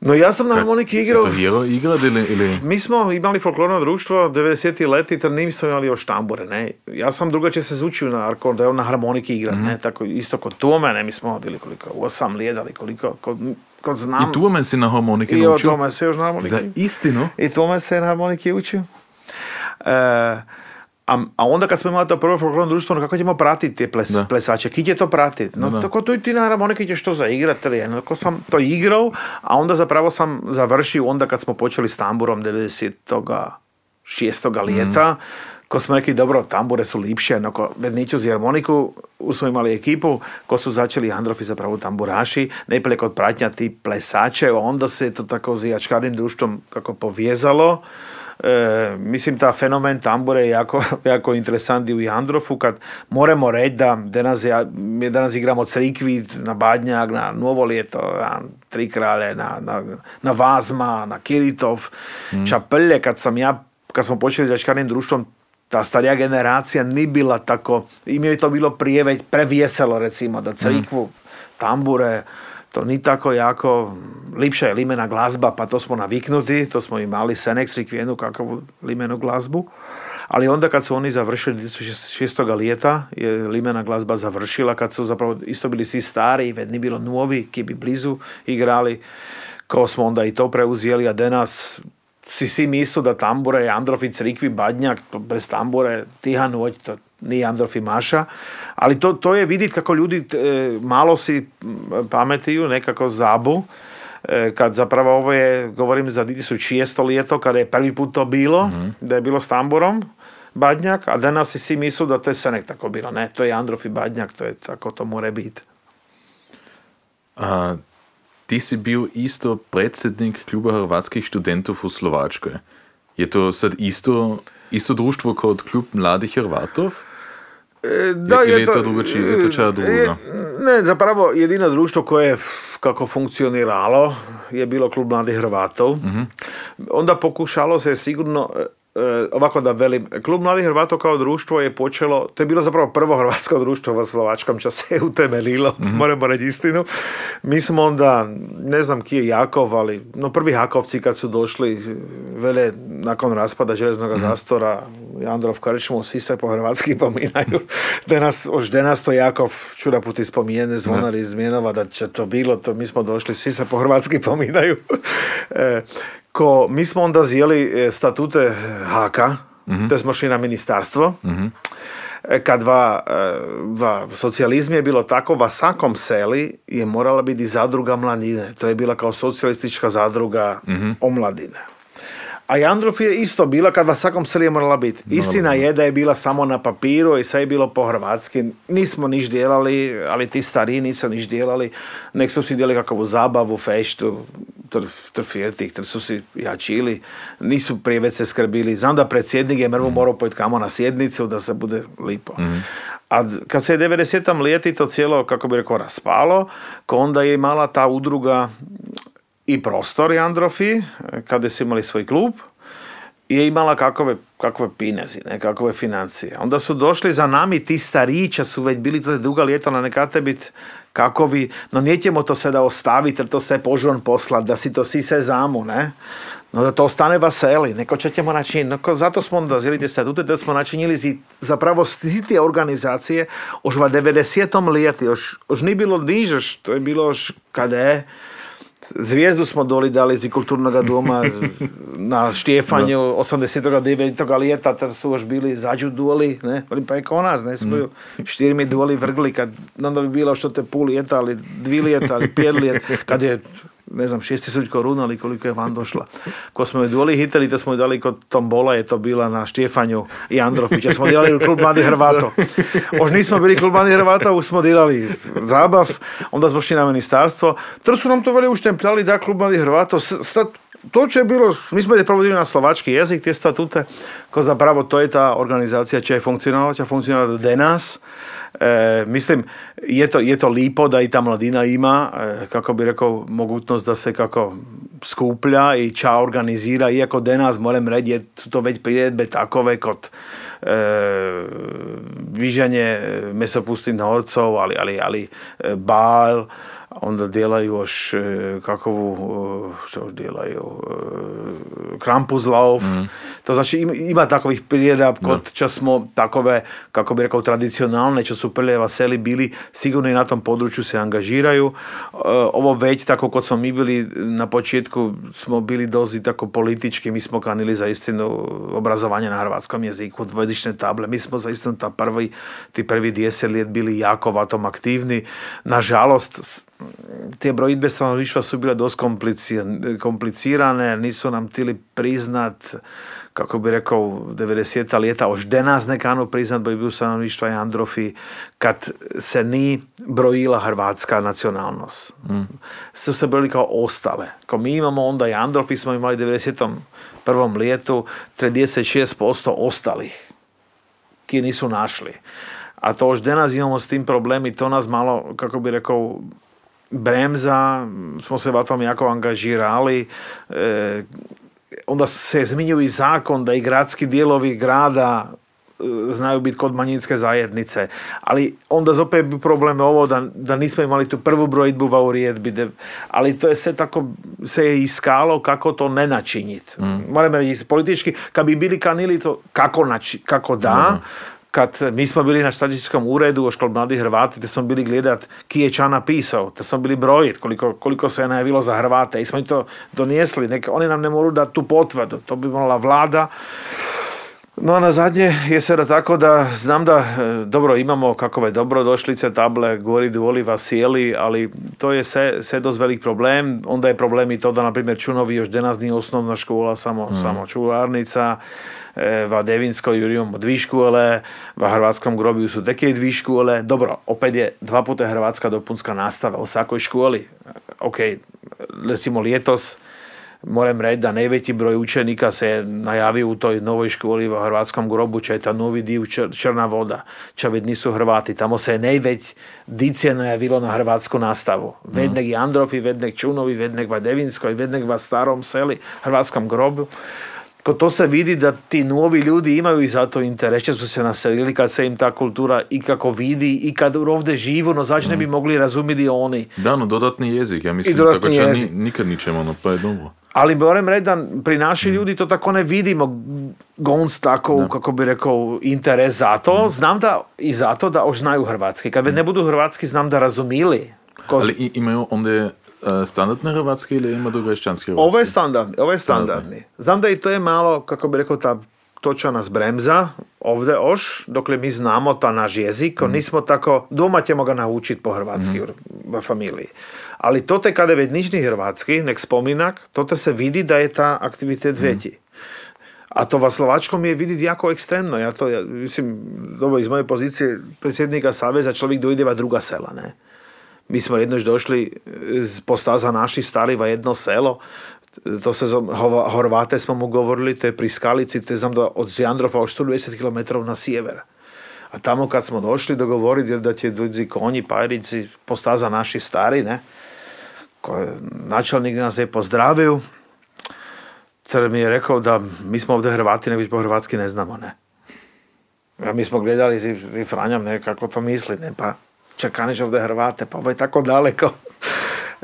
No ja sam na harmoniki igrao... to hero igrat ili, ili... Mi smo imali folklorno društvo 90. leti, tad nismo imali još tambure, ne. Ja sam drugačije se zučio na akordeon na harmoniki igrat, mm-hmm. ne. Tako isto kod tome, ne, mi smo odili koliko, osam lijeda ili koliko, kod, kod znam... I tome si na harmoniki naučio? I tome se još na harmoniki. Za istinu? I tome se na harmoniki učio. E, a, a onda kad smo imali to prvo folklorno društvo, kako ćemo pratiti te ples, plesače? Ki će to pratiti? No, tako to i ti na harmonike ćeš to zaigrati. Tako sam to igrao, a onda zapravo sam završio onda kad smo počeli s tamburom 96. lijeta. Mm. Ko smo rekli, dobro, tambure su lipše, no ko vedniću z harmoniku, smo imali ekipu, ko su začeli Androfi zapravo tamburaši, najprije kod pratnja ti plesače, onda se to tako z jačkarnim društvom kako povijezalo. E, mislim ta fenomen tambure je jako, *laughs* jako interesantni u Jandrofu kad moramo reći da danas, mi danas igramo crikvi na Badnjak, na Novo ljeto, na Tri kralje, na, na, na Vazma, na Kiritov, mm. Čapelje, kad sam ja kad smo počeli s Čkarnim društvom, ta starija generacija ni bila tako, im je to bilo prije već prevjeselo recimo, da crikvu, tambure, to ni tako jako, lipša je limena glazba, pa to smo naviknuti, to smo imali Senex jednu kakvu limenu glazbu, ali onda kad su oni završili 2006. lijeta, je limena glazba završila, kad su zapravo isto bili svi stari, već ni bilo novi, ki bi blizu igrali, kao smo onda i to preuzijeli, a denas si si mislu da tambure, Androfi, Crikvi, Badnjak, bez tambure, tiha noć, to nije Androfi Maša, ali to, to je vidjeti kako ljudi e, malo si pametiju, nekako zabu, e, kad zapravo ovo je, govorim za 1600 lijeto, kada je prvi put to bilo, mm da je bilo s tamburom, Badnjak, a danas si svi da to je sve tako bilo. Ne, to je Androf i Badnjak, to je tako to more biti. A, ti si bil isto predsjednik kluba hrvatskih študentov u Slovačkoj. Je to sad isto, isto društvo kot klub mladih Hrvatov? E, da, je, je to, drugačije, je to? Ne, zapravo jedino društvo koje kako funkcioniralo je bilo klub mladih Hrvatov. Uh-huh. Onda pokušalo se sigurno E, ovako da velim, klub mladih Hrvatov kao društvo je počelo, to je bilo zapravo prvo hrvatsko društvo u Slovačkom času se utemeljilo, mm-hmm. moramo reći istinu. Mi smo onda, ne znam ki je Jakov, ali no prvi Hakovci kad su došli, vele nakon raspada železnog mm-hmm. zastora, Androv Krčmo, svi se po hrvatski pominaju. Danas, už danas to Jakov čuda puti spomijene zvonari iz Mijenova da će to bilo, to mi smo došli, svi se po hrvatski pominaju. Ko, mi smo onda zjeli e, statute Haka, mm-hmm. te smo šli na ministarstvo. Mm-hmm. Kad va, e, va socijalizm je bilo tako, va svakom seli je morala biti zadruga mladine. To je bila kao socijalistička zadruga mm-hmm. omladine. A Jandrov je isto bila kad vas svakom seli je morala biti. Istina je da je bila samo na papiru i sve je bilo po hrvatski. Nismo niš djelali, ali ti stariji nisu niš djelali. Nek su si djeli kakvu zabavu, feštu, trfirtih, tr su si jačili. Nisu prije već se skrbili. Znam da predsjednik je mrvu mm. morao pojeti kamo na sjednicu da se bude lipo. Mm. A kad se je 90. lijeti to cijelo, kako bi rekao, raspalo, onda je imala ta udruga i prostor Androfi, kada su imali svoj klub, je imala kakove, kakove pinezi, ne, kakove financije. Onda su došli za nami ti starića su već bili to duga ljeta na nekate bit kakovi, no nijećemo to sve da ostaviti, jer to sve požuran poslat, da si to si se zamu, ne? No da to ostane vaseli, neko ćemo načiniti. No, zato smo onda zjeli te statute, da smo načinili zapravo te organizacije už va 90. lijeti, još, još nije bilo niže, to je bilo još kada je, Zvijezdu smo doli dali iz kulturnog doma na štjefanju no. 89. lijeta, ter su još bili zađu doli, ne, pa je kao nas, ne, smo mm. štirimi doli vrgli, kad onda bi bilo što te pul lijeta, ali dvi lijeta, ali lijeta, kad je ne znam, šest tisuć koruna ali koliko je van došla. Ko smo je doli hitali, da smo je dali kod Tombola, je to bila na Štjefanju i Androfića. Smo delali u klub Mladi Hrvato. Ož nismo bili klub Mladi Hrvato, smo delali zabav, onda smo šli na ministarstvo. To su nam to veli uštempljali da klub Mladi Hrvato, to će bilo, mi smo je provodili na slovački jezik, te statute, ko zapravo to je ta organizacija će je funkcionala, će funkcionala do denas. E, mislim, je to, je to lipo da i ta mladina ima, e, kako bi rekao, mogućnost da se kako skuplja i ča organizira, iako denas, moram reći, je to već prijedbe takove kod e, viđanje mesopustih norcov, ali, ali, ali e, bal, onda djelaju još e, kakovu, e, što još djelaju, e, Krampuzlauf. Mm. To znači ima, ima takovih priljeda kod čas smo takove, kako bi rekao, tradicionalne, čo su prljeva seli bili, sigurno i na tom području se angažiraju. Ovo već tako kod smo mi bili na početku smo bili dozi tako politički, mi smo kanili za istinu obrazovanje na hrvatskom jeziku, dvojezične table. Mi smo za istinu ta prvi, ti prvi deset let bili jako vatom aktivni. Nažalost, te brojitbe stanovništva su bile dosta komplicirane, nisu nam tili priznat, kako bi rekao, 90. leta, už denas nekanu priznat bil stanovništva i Androfi, kad se ni brojila hrvatska nacionalnost. Mm. Su se brojili kao ostale. Ko mi imamo onda i Androfi smo imali 90. prvom lijetu 36% ostalih ki nisu našli. A to už denas imamo s tim problem i to nas malo, kako bi rekao, bremza, smo se v tom jako angažirali. E, onda se zmiňuju i zakon da i gradski dijelovi grada e, znaju biti kod manjinske zajednice. Ali onda zopet bi problem ovo da, da nismo imali tu prvu brojitbu u uredbi. Ali to je sve tako se je iskalo kako to ne načiniti. Mm. Moram reći, politički, kad bi bili kanili to kako, nači, kako da, kad mi smo bili na statistskom uredu u škol mladih Hrvati, te smo bili gledat ki je ča napisao, te smo bili brojit koliko, koliko se je najavilo za Hrvate i smo i to donijesli. Neka, oni nam ne moraju dati tu potvrdu, to bi morala vlada. No na zadnje je sada tako da znam da e, dobro imamo kakove dobrodošlice, table, gori oliva, sjeli, ali to je sve, sve dost velik problem. Onda je problem i to da na primjer Čunovi još denas nije osnovna škola, samo, mm. samo čuvarnica. V Devinskoj imamo dvi škole, v Hrvatskom grobiju su také dvi škole. Dobro, opet je dva puta hrvatska dopunska nastava u svakoj školi. Ok, recimo lietos moram reći da najveći broj učenika se najavio u toj novoj školi v Hrvatskom grobu, če je ta novi div Črna voda, če nisu Hrvati. Tamo se najveć dice najavilo na hrvatsku nastavu. Mm. Vednek Jandrofi, vednek Čunovi, vednek va Devinskoj, vednek va Starom seli, Hrvatskom grobu. Kod to se vidi da ti novi ljudi imaju i zato interes, su se naselili kad se im ta kultura i kako vidi i kad ovdje živu, no znači ne bi mogli razumjeti oni. Da, no dodatni jezik, ja mislim, tako jezik. nikad ničemo, no pa je dobro. Ali moram reći da pri naši mm. ljudi to tako ne vidimo gonst tako, kako bi rekao, interes za to. Mm. Znam da i zato da znaju hrvatski. Kad ne budu hrvatski, znam da razumili. Ali imaju onda standardne hrvatski ili ima grešćanski hrvatski? Ovo je standardni. Ovo je standardni. Znam da i to je malo, kako bi rekao, ta toča nas bremza ovdje oš, dokle mi znamo ta naš jezik, mm. nismo tako, doma ćemo ga naučiti po hrvatski mm. u familiji. Ali to te kada već nični hrvatski, nek spominak, to te se vidi da je ta aktivitet mm. veći. A to va Slovačkom je vidjeti jako ekstremno. Ja to, ja, mislim, dobro, iz moje pozicije predsjednika Saveza čovjek dojde druga sela, ne. Mi smo jednož došli z postaza naši stariva jedno selo, to se Horvate smo mu govorili, to je pri Skalici, to je znam da od Zjandrova o 120 km na sjever. A tamo kad smo došli dogovoriti da će dođi konji, pajrici, postaza naši stari, ne, načelnik nas je pozdravio, ter mi je rekao da mi smo ovdje Hrvati, ne po hrvatski ne znamo, ne. A mi smo gledali s Franjom, ne, kako to misli, ne, pa čekaniš ovdje Hrvate, pa ovo je tako daleko. *laughs*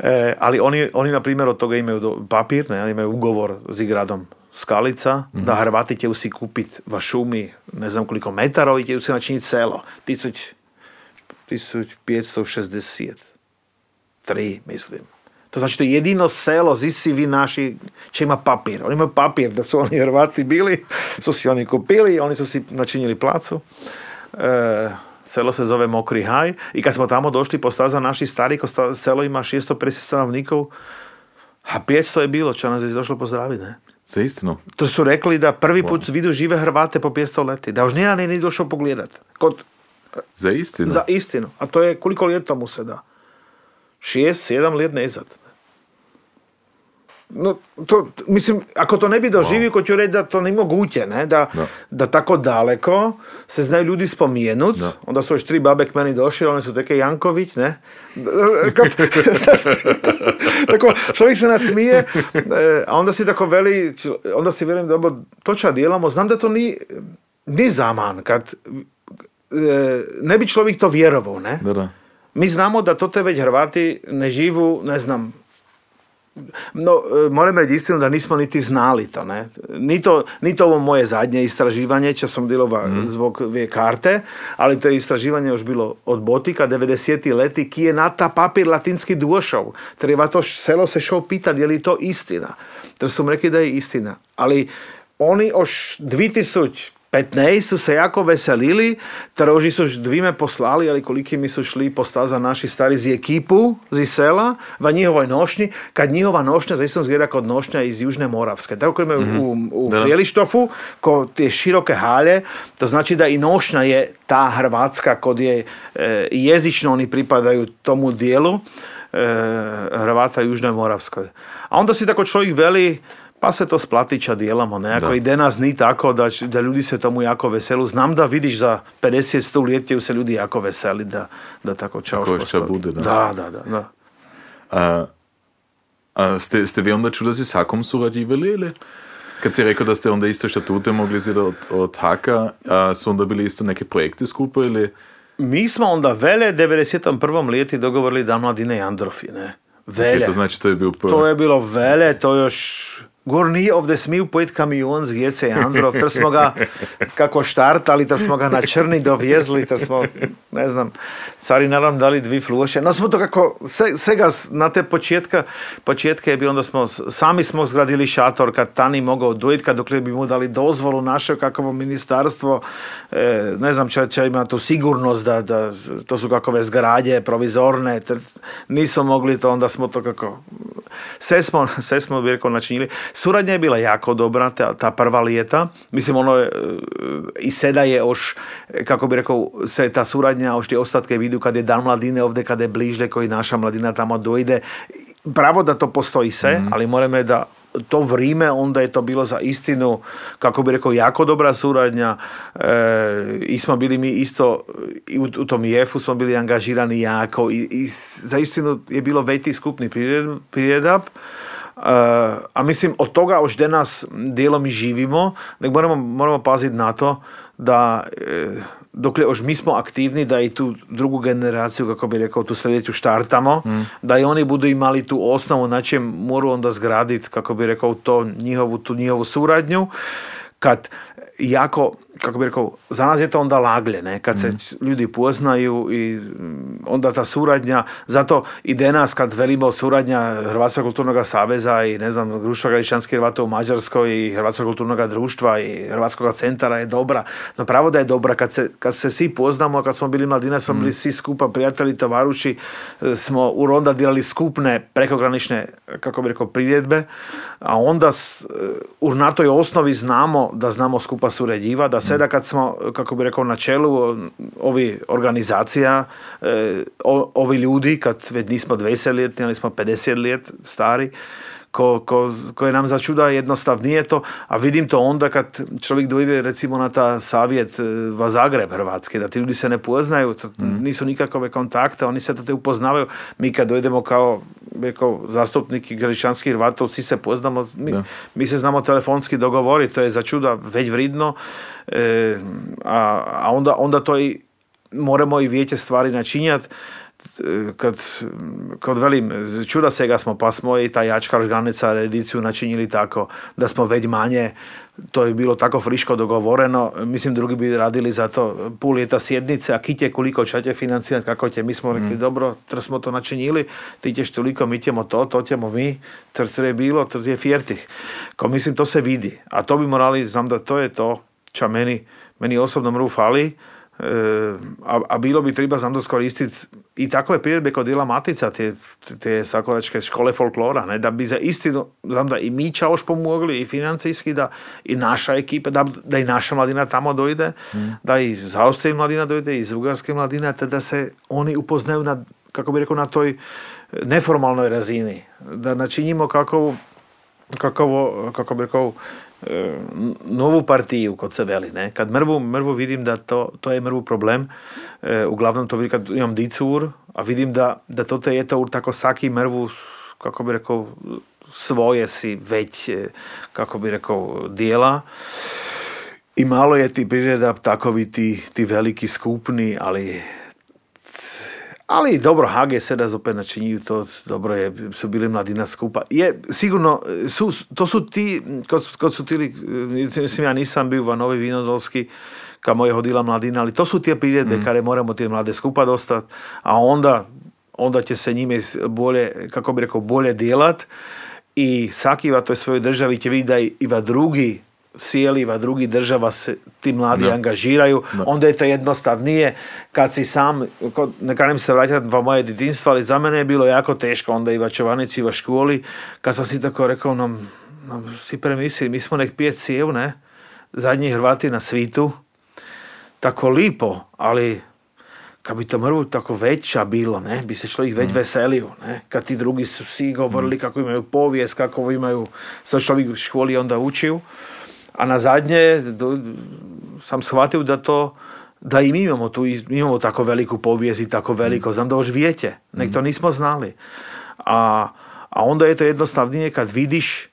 E, ali oni, oni, na primjer, od toga imaju do, papir, ne, imaju ugovor s gradom Skalica, mm-hmm. da Hrvati će si kupiti va šumi, ne znam koliko metara, i će si načiniti selo. 1563, mislim. To znači to je jedino selo, zisi vi naši, će ima papir. Oni imaju papir da su oni Hrvati bili, su *laughs* si oni kupili, oni su si načinili placu. E, Selo se zove Mokri Haj i kad smo tamo došli postaza naši stari, selo ima 650 stanovnikov, a 500 je bilo, čo nas je došlo pozdraviti, ne? Za istinu. To su rekli da prvi put wow. vidu žive Hrvate po 500 leti. Da už nije ni došao pogledat. Kod, za istinu? Za istinu. A to je koliko ljeta mu se da? Šest, sedam let nezad. No, to, mislim, ako to ne bi doživio, ko ću reći da to ne moguće, ne? Da, da. tako daleko se znaju ljudi spomenut, onda su još tri babe k meni došli, one su teke Janković, ne? *laughs* *laughs* tako, čovjek se nasmije, e, a onda si tako veli, onda si velim, dobro, to ča dijelamo, znam da to ni, ni zaman, kad e, ne bi čovjek to vjerovao, ne? Da, da. Mi znamo da to te već Hrvati ne živu, ne znam, no, e, moram reći istinu da nismo niti znali to, ne. Ni to, ni to ovo moje zadnje istraživanje, će sam dilova mm. zbog ve karte, ali to je istraživanje još bilo od Botika, 90. leti, ki je na ta papir latinski došao. Treba to selo se šao pitati je li to istina. Jer su rekli da je istina. Ali oni još 2000 15 su se jako veselili, taroži su dvime poslali, ali koliki mi su šli postaza naši stari z ekipu z sela, v njihovoj nošnji, kad njihova nošnja zaista izgleda kod nošnja iz Južne Moravske. Tako imaju mm-hmm. u, u Prijelištofu, ko te široke halje, to znači da i nošnja je ta hrvatska, kod je e, jezično oni pripadaju tomu dijelu e, Hrvata Južne Moravskoj. A onda si tako čovjek veli, pa se to splatića dijelamo nekako i nas ni tako da, da ljudi se tomu jako veselu. Znam da vidiš za 50-100 ljetiju se ljudi jako veseli da, da tako čao što bude. Da, da, da. da, da. A, a ste, ste vi onda čudo si s Hakom surađivali ili? Kad si rekao da ste onda isto štatute mogli zida od, od Haka, a su onda bili isto neke projekte skupo ili? Mi smo onda vele 91. ljeti dogovorili da mladine i Androfi, ne? Vele. Okay, to znači to je bilo To je bilo vele, to još Gor nije ovdje smiju pojeti kamion z Gece Androv, *laughs* ter smo ga kako štartali, ter smo ga na črni dovjezli, ter smo, ne znam, cari naravno dali dvi fluoše. No smo to kako, svega na te početka, početke je bilo, onda smo, sami smo zgradili šator kad Tani mogao dojiti, kad dok bi mu dali dozvolu naše kakvo ministarstvo, e, ne znam, če, če ima tu sigurnost da, da to su kakove zgradje provizorne, ter, nisu mogli to, onda smo to kako, sve smo, sve smo bi rekao načinili. Suradnja je bila jako dobra, ta, ta prva lijeta. Mislim, ono je, i seda je oš, kako bi rekao, se ta suradnja, oš ti ostatke vidu kad je dan mladine ovdje, kad je bliže, koji naša mladina tamo dojde. Pravo da to postoji se, mm. ali moram je da to vrijeme, onda je to bilo za istinu, kako bi rekao, jako dobra suradnja e, i smo bili mi isto, i u, u tom jefu smo bili angažirani jako i, i za istinu je bilo veći skupni priredab a mislim, od toga už danas i živimo, nek moramo, moramo paziti na to da e, dokle už mi smo aktivni da i tu drugu generaciju, kako bi rekao, tu sljedeću štartamo, mm. da i oni budu imali tu osnovu na čem moru onda zgraditi, kako bi rekao, to njihovu, tu njihovu suradnju. Kad jako kako bi rekao, za nas je to onda laglje, ne? kad se mhm. ljudi poznaju i mm, onda ta suradnja, zato ide nas kad velimo suradnja Hrvatskog kulturnog saveza i ne znam, društva gradišanskih Hrvata u Mađarskoj i Hrvatskog kulturnog društva i Hrvatskog centara je dobra. No pravo da je dobra, kad se, kad se svi poznamo, kad smo bili mladina, smo bili mhm. svi skupa prijatelji, tovaruši, smo u Ronda dirali skupne prekogranične, kako bi rekao, prijedbe, a onda u na toj osnovi znamo da znamo skupa surađivati, da sada kad smo, kako bi rekao, na čelu ovi organizacija, e, ovi ljudi, kad već nismo 20 ljetni, ali smo 50 let stari, ko, ko, koje nam začuda jednostavnije to, a vidim to onda kad čovjek dojde recimo na ta savjet e, v Zagreb Hrvatske, da ti ljudi se ne poznaju, to, mm. nisu nikakove kontakte, oni se to te upoznavaju. Mi kad dojdemo kao rekao, zastupnik gradišanskih Hrvatov, svi se poznamo, mi, mi se znamo telefonski dogovoriti, to je začuda već vridno, e, a, a onda, onda to i moramo i vijeće stvari načinjati kad, kad velim, čuda sega smo, pa smo i ta jačka žganica ediciju načinili tako da smo već manje, to je bilo tako friško dogovoreno, mislim drugi bi radili za to pol ljeta sjednice, a kitje koliko ćete financirati, kako će, mi smo rekli, mm. dobro, tr smo to načinili, ti ćeš toliko, mi ćemo to, to ćemo mi, tr, tr je bilo, tr je fjertih. Kao mislim, to se vidi, a to bi morali, znam da to je to, ča meni, meni osobno mru fali, a, a bilo bi treba znam da skoristiti i takve priredbe kod Dila Matica, te, te sakoračke škole folklora, ne, da bi za istinu, znam da i mi čaoš pomogli i financijski, da i naša ekipa, da, da i naša mladina tamo dojde, mm. da i zaostaje mladina dojde, i iz Ugarske mladine, te da se oni upoznaju na, kako bi rekao, na toj neformalnoj razini. Da načinimo kako kako, kako bi rekao, novu partiju kod se veli. Ne? Kad mrvu, mrvu vidim da to, to je mrvu problem, e, uglavnom to vidim kad imam dicur, a vidim da, da to je to tako saki mrvu, kako bi rekao, svoje si već, e, kako bi rekao, dijela. I malo je ti prireda takovi ti, ti veliki skupni, ali ali dobro, Hage se da zopet načinjuju to, dobro je, su bili mladina skupa. Je, sigurno, su, to su ti, kod, kod su tili, mislim, ja nisam bio u Novi Vinodolski, kamo je hodila mladina, ali to su tije prijedbe mm. kada moramo te mlade skupa dostat, a onda, onda će se njime bolje, kako bi rekao, bolje djelat i svaki va toj svojoj državi će vidjeti da i va drugi sjeliva drugi država se ti mladi angažiraju, onda je to jednostavnije. Kad si sam, ne kanem se vratiti na moje djetinstvo, ali za mene je bilo jako teško onda i va čovanici i va školi, kad sam si tako rekao, no, no si premisli, mi smo nek pijet sijev, ne, zadnji Hrvati na svitu, tako lipo, ali kad bi to mrvu tako veća bilo, ne, bi se čovjek već mm. veselio, ne, kad ti drugi su svi govorili mm. kako imaju povijest, kako imaju, sad čovjek u školi onda učio, a na zadnje sam shvatio da to da i mi imamo tu, imamo tako veliku povijest i tako veliko, znam da još vijeće, nek to nismo znali. A, a onda je to jednostavnije kad vidiš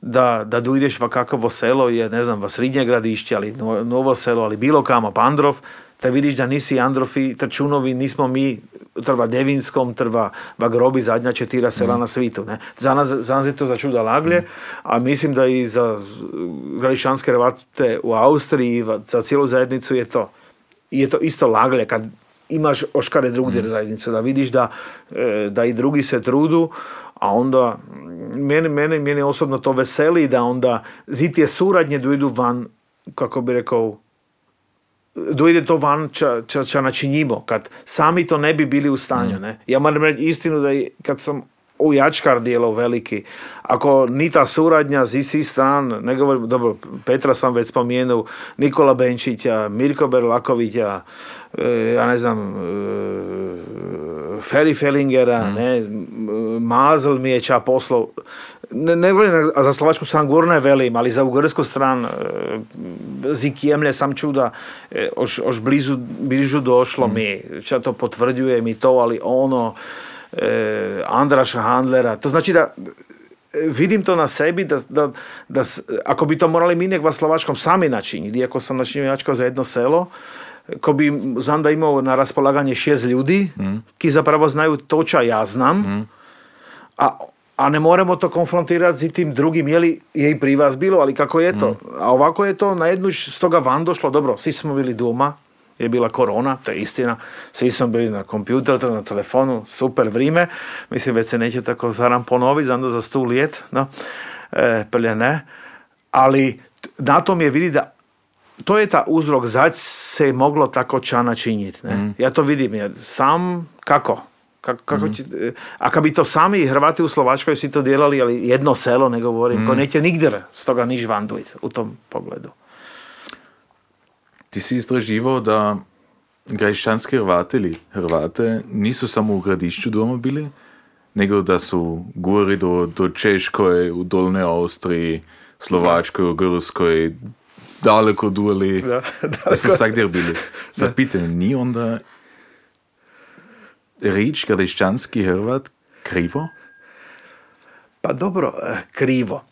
da, da dojdeš v kakvo selo, je, ne znam, v srednje gradišće, ali novo selo, ali bilo kamo, Pandrov, da vidiš da nisi Androfi, Trčunovi, nismo mi trva Devinskom, trva v grobi zadnja četira sela mm. na svitu. Ne. Za, nas, za nas je to začuda laglje, mm. a mislim da i za gradišanske Hrvate u Austriji, za cijelu zajednicu je to, je to isto laglje kad imaš oškare drugdje mm. zajednicu, da vidiš da, e, da i drugi se trudu, a onda mene, mene, mene osobno to veseli da onda zitije suradnje dojdu van, kako bi rekao, dojde to van ča, ča, ča načinimo, kad sami to ne bi bili u stanju. Mm. Ne? Ja moram reći istinu da kad sam u jačkar dijelo veliki, ako ni ta suradnja z istih stran, ne govorim, dobro, Petra sam već spomenuo, Nikola Benčića, Mirko Berlakovića, e, ja ne znam, e, Feri Fellingera, mm. ne, Mazel mi je ča poslo, ne, ne volim, a za slovačku stran gurne velim, ali za ugarsku stran e, zik jemlje sam čuda, e, oš, oš blizu, bližu došlo mm. mi, ča to potvrđuje mi to, ali ono, Andraša Handlera, to znači da vidim to na sebi, da, da, da, ako by to morali my niekva Slovačkom sami načiniť, ako som načinil za jedno selo, ko by Zanda imao na raspolaganje šest ljudi, mm. ki zapravo znaju to, čo ja znam, mm. a, a ne moramo to konfrontirati s tim drugim, je li je i pri vas bilo, ali kako je to. Mm. A ovako je to na jednu s toga van došlo, dobro, svi smo bili doma, je bila korona, to je istina, svi smo bili na kompjuteru, na telefonu, super vrime, mislim već se neće tako zaram ponoviti, zanda za stu lijet, no, e, prlje ne, ali na tom je vidi da to je ta uzrok, zač se je moglo tako čana činiti. Ne? Mm. Ja to vidim, ja, sam kako? Kako, kako mm. a kad bi to sami Hrvati u Slovačkoj si to djelali, ali jedno selo ne govorim, mm. ko neće nigdje stoga niš vanduit u tom pogledu. Ti si istraživao da grajščanski Hrvateli, Hrvate, nisu samo u gradišću doma bili, nego da su gori do, do Češkoj, u Dolnoj Austriji, Slovačkoj, Grskoj, daleko dueli, da, da su svakdje bili. Sad pitanje, nije onda rič gradišćanski Hrvat krivo? Pa dobro, eh, krivo.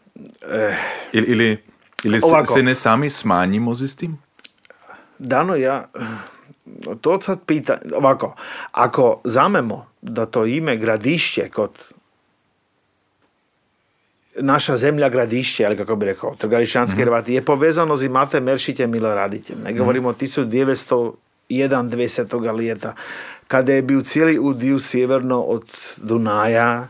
Eh, ili, ili, ili se ne sami smanjimo s tim? Dano, ja to sad pita, ovako, ako zamemo da to ime gradišće kod naša zemlja gradišće, ali kako bi rekao, Trgališanski mm-hmm. Hrvati, je povezano z Imate Meršićem Miloraditjem. Ne govorimo mm-hmm. o 1901 20. lijeta, kada je bio cijeli udio sjeverno od Dunaja,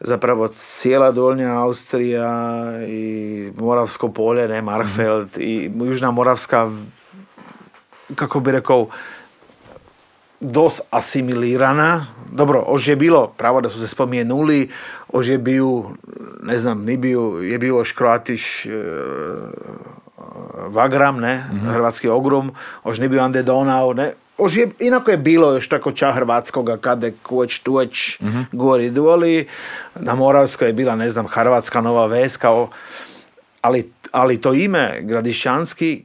zapravo cijela Dolnja Austrija i Moravsko polje, ne, Markfeld mm-hmm. i Južna Moravska kako bi rekao, dosť asimilirana. Dobro, už je bilo, pravo da su se spomenuli, už je bio, ne znam, ni bio, je bio još Kroatiš e, Vagram, ne, mm-hmm. hrvatski ogrom, už ne bio Ande Donau, ne, už je, inako je bilo još tako ča hrvatskoga, kade kuć, tuć, mm-hmm. gori doli, na Moravskoj je bila, ne znam, hrvatska nova veska, ali, ali to ime Gradišćanski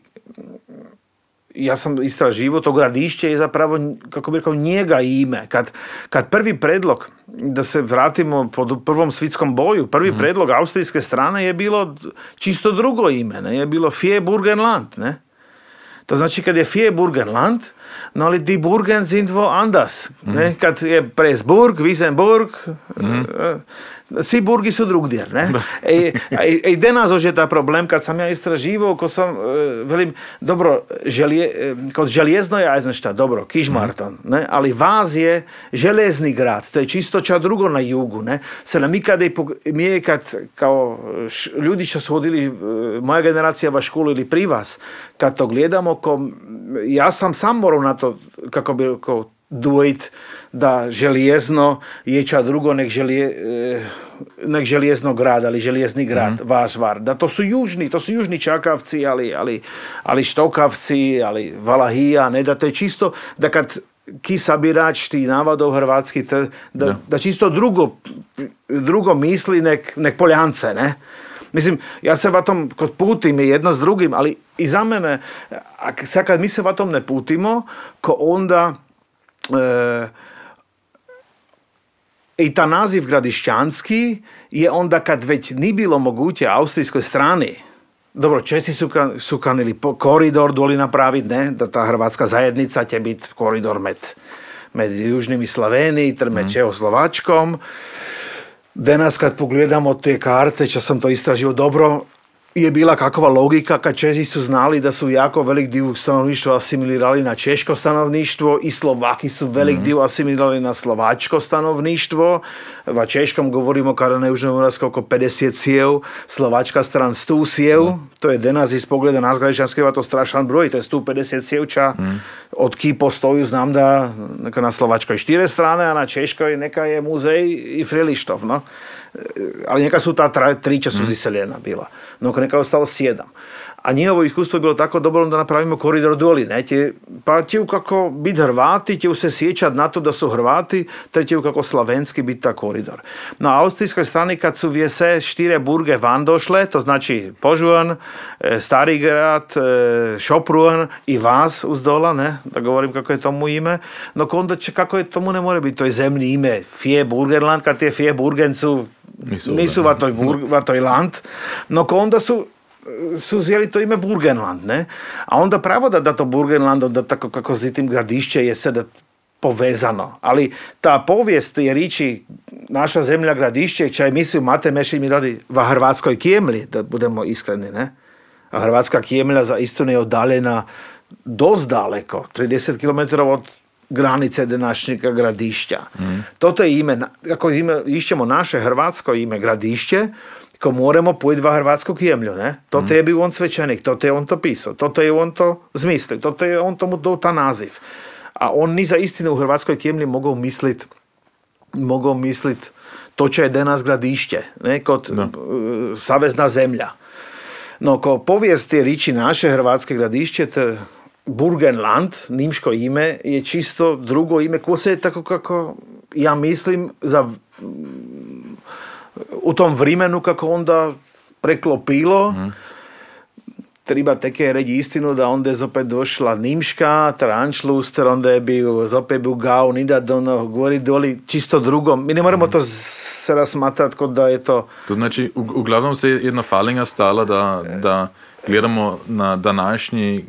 ja sam istraživo to gradišće je zapravo, kako bi rekao, njega ime. Kad, kad prvi predlog, da se vratimo po prvom svitskom boju, prvi mm. predlog austrijske strane je bilo čisto drugo ime, ne? je bilo Fieburgenland. Ne? To znači kad je Fieburgenland, no ali die Burgen sind wo anders. Ne? Mhm. Kad je Presburg, Wiesenburg, mm. svi burgi su drugdje. Ne? I, i danas je ta problem, kad sam ja istraživao, ko sam, e, velim, dobro, želje, e, kod željezno je, šta, dobro, Kišmarton, mm. ne? ali Vaz je železni grad, to je čisto ča drugo na jugu. Ne? Se nam ikada mi je kad, kao ljudi što su hodili, e, moja generacija va školu ili pri vas, kad to gledamo, ko, ja sam sam morao na to, kako bi kao, dvojit da željezno je ča drugo nek, želje, e, nek željezno grad, ali željezni grad, mm vaš var. Da to su južni, to su južni čakavci, ali, ali, ali štokavci, ali valahija, ne, da to je čisto, da kad ki sabirač ti navadov hrvatski, da, da, da čisto drugo, drugo misli nek, nek poljance, ne. Mislim, ja se vatom kod putim je jedno s drugim, ali i za mene, a sad kad mi se vatom ne putimo, ko onda e, i ta naziv gradišćanski je onda kad već ni bilo moguće austrijskoj strani dobro, Česi su, su kanili koridor doli napraviti, ne, da ta hrvatska zajednica će biti koridor med, med Južnim i Sloveniji, ter med mm. Čehoslovačkom. Danas kad pogledamo te karte, če sam to istražio dobro, je bila kakva logika kad Česi su znali da su jako velik dio stanovništva asimilirali na češko stanovništvo i Slovaki su velik mm. dio asimilirali na slovačko stanovništvo. Va češkom govorimo kada ne užemo raz oko 50 sjev, slovačka stran 100 sjev. To je danas iz pogleda nas građanskega to strašan broj, to je 150 sjevča. Mm. Od ki postoju znam da neka na slovačkoj štire strane, a na češkoj neka je muzej i frelištov. No? Ali neka su ta tri su mm. iseljena bila. No neka je ostalo sjedam. A njihovo iskustvo je bilo tako dobro da napravimo koridor doli. Ne? pa će kako biti Hrvati, će se sjećati na to da su Hrvati, te će kako slavenski biti ta koridor. Na austrijskoj strani kad su vjese štire burge van došle, to znači Požuan, e, Stari grad, e, Šopruan i Vas uz dola, ne? da govorim kako je tomu ime, no onda će kako je tomu ne more biti, to je zemlji ime, Fije Burgenland, kad je Fije Burgencu nisu, nisu vatoj, Burg, vatoj land, no onda su su zjeli to ime Burgenland, ne? A onda pravo da, da to Burgenland, onda tako kako s tim gradišće je sada povezano. Ali ta povijest je riči naša zemlja gradišće, čaj misli Mate Meši mi radi v Hrvatskoj kijemli, da budemo iskreni, ne? A Hrvatska kijemlja za istinu je odaljena dost daleko, 30 km od granice današnjega gradišća. Mm. Toto je ime, ako ime, išćemo naše hrvatsko ime gradišće, ko moramo pojiti v Hrvatskog jemlju, ne? To mm. je bio on svećenik, to je on to pisao, to je on to zmislio, to je on tomu dao ta naziv. A on ni za istinu u Hrvatskoj kjemlji mogao mislit, mogao mislit to će je denas gradišće, ne? Kod no. uh, savezna zemlja. No, ko povijesti riči naše hrvatske gradišće, te Burgenland, nimško ime, je čisto drugo ime, ko se je tako kako ja mislim za u tom vrimenu kako onda preklopilo. Mm. Treba také reći istinu da onda je zopet došla Nimška, Tranšluster, onda je bio, zopet bio Gau, Nida Dono, gori doli, čisto drugo. Mi ne moramo mm. to se razmatrati kod da je to... To znači, uglavnom se jedna falinga stala da, da gledamo na današnji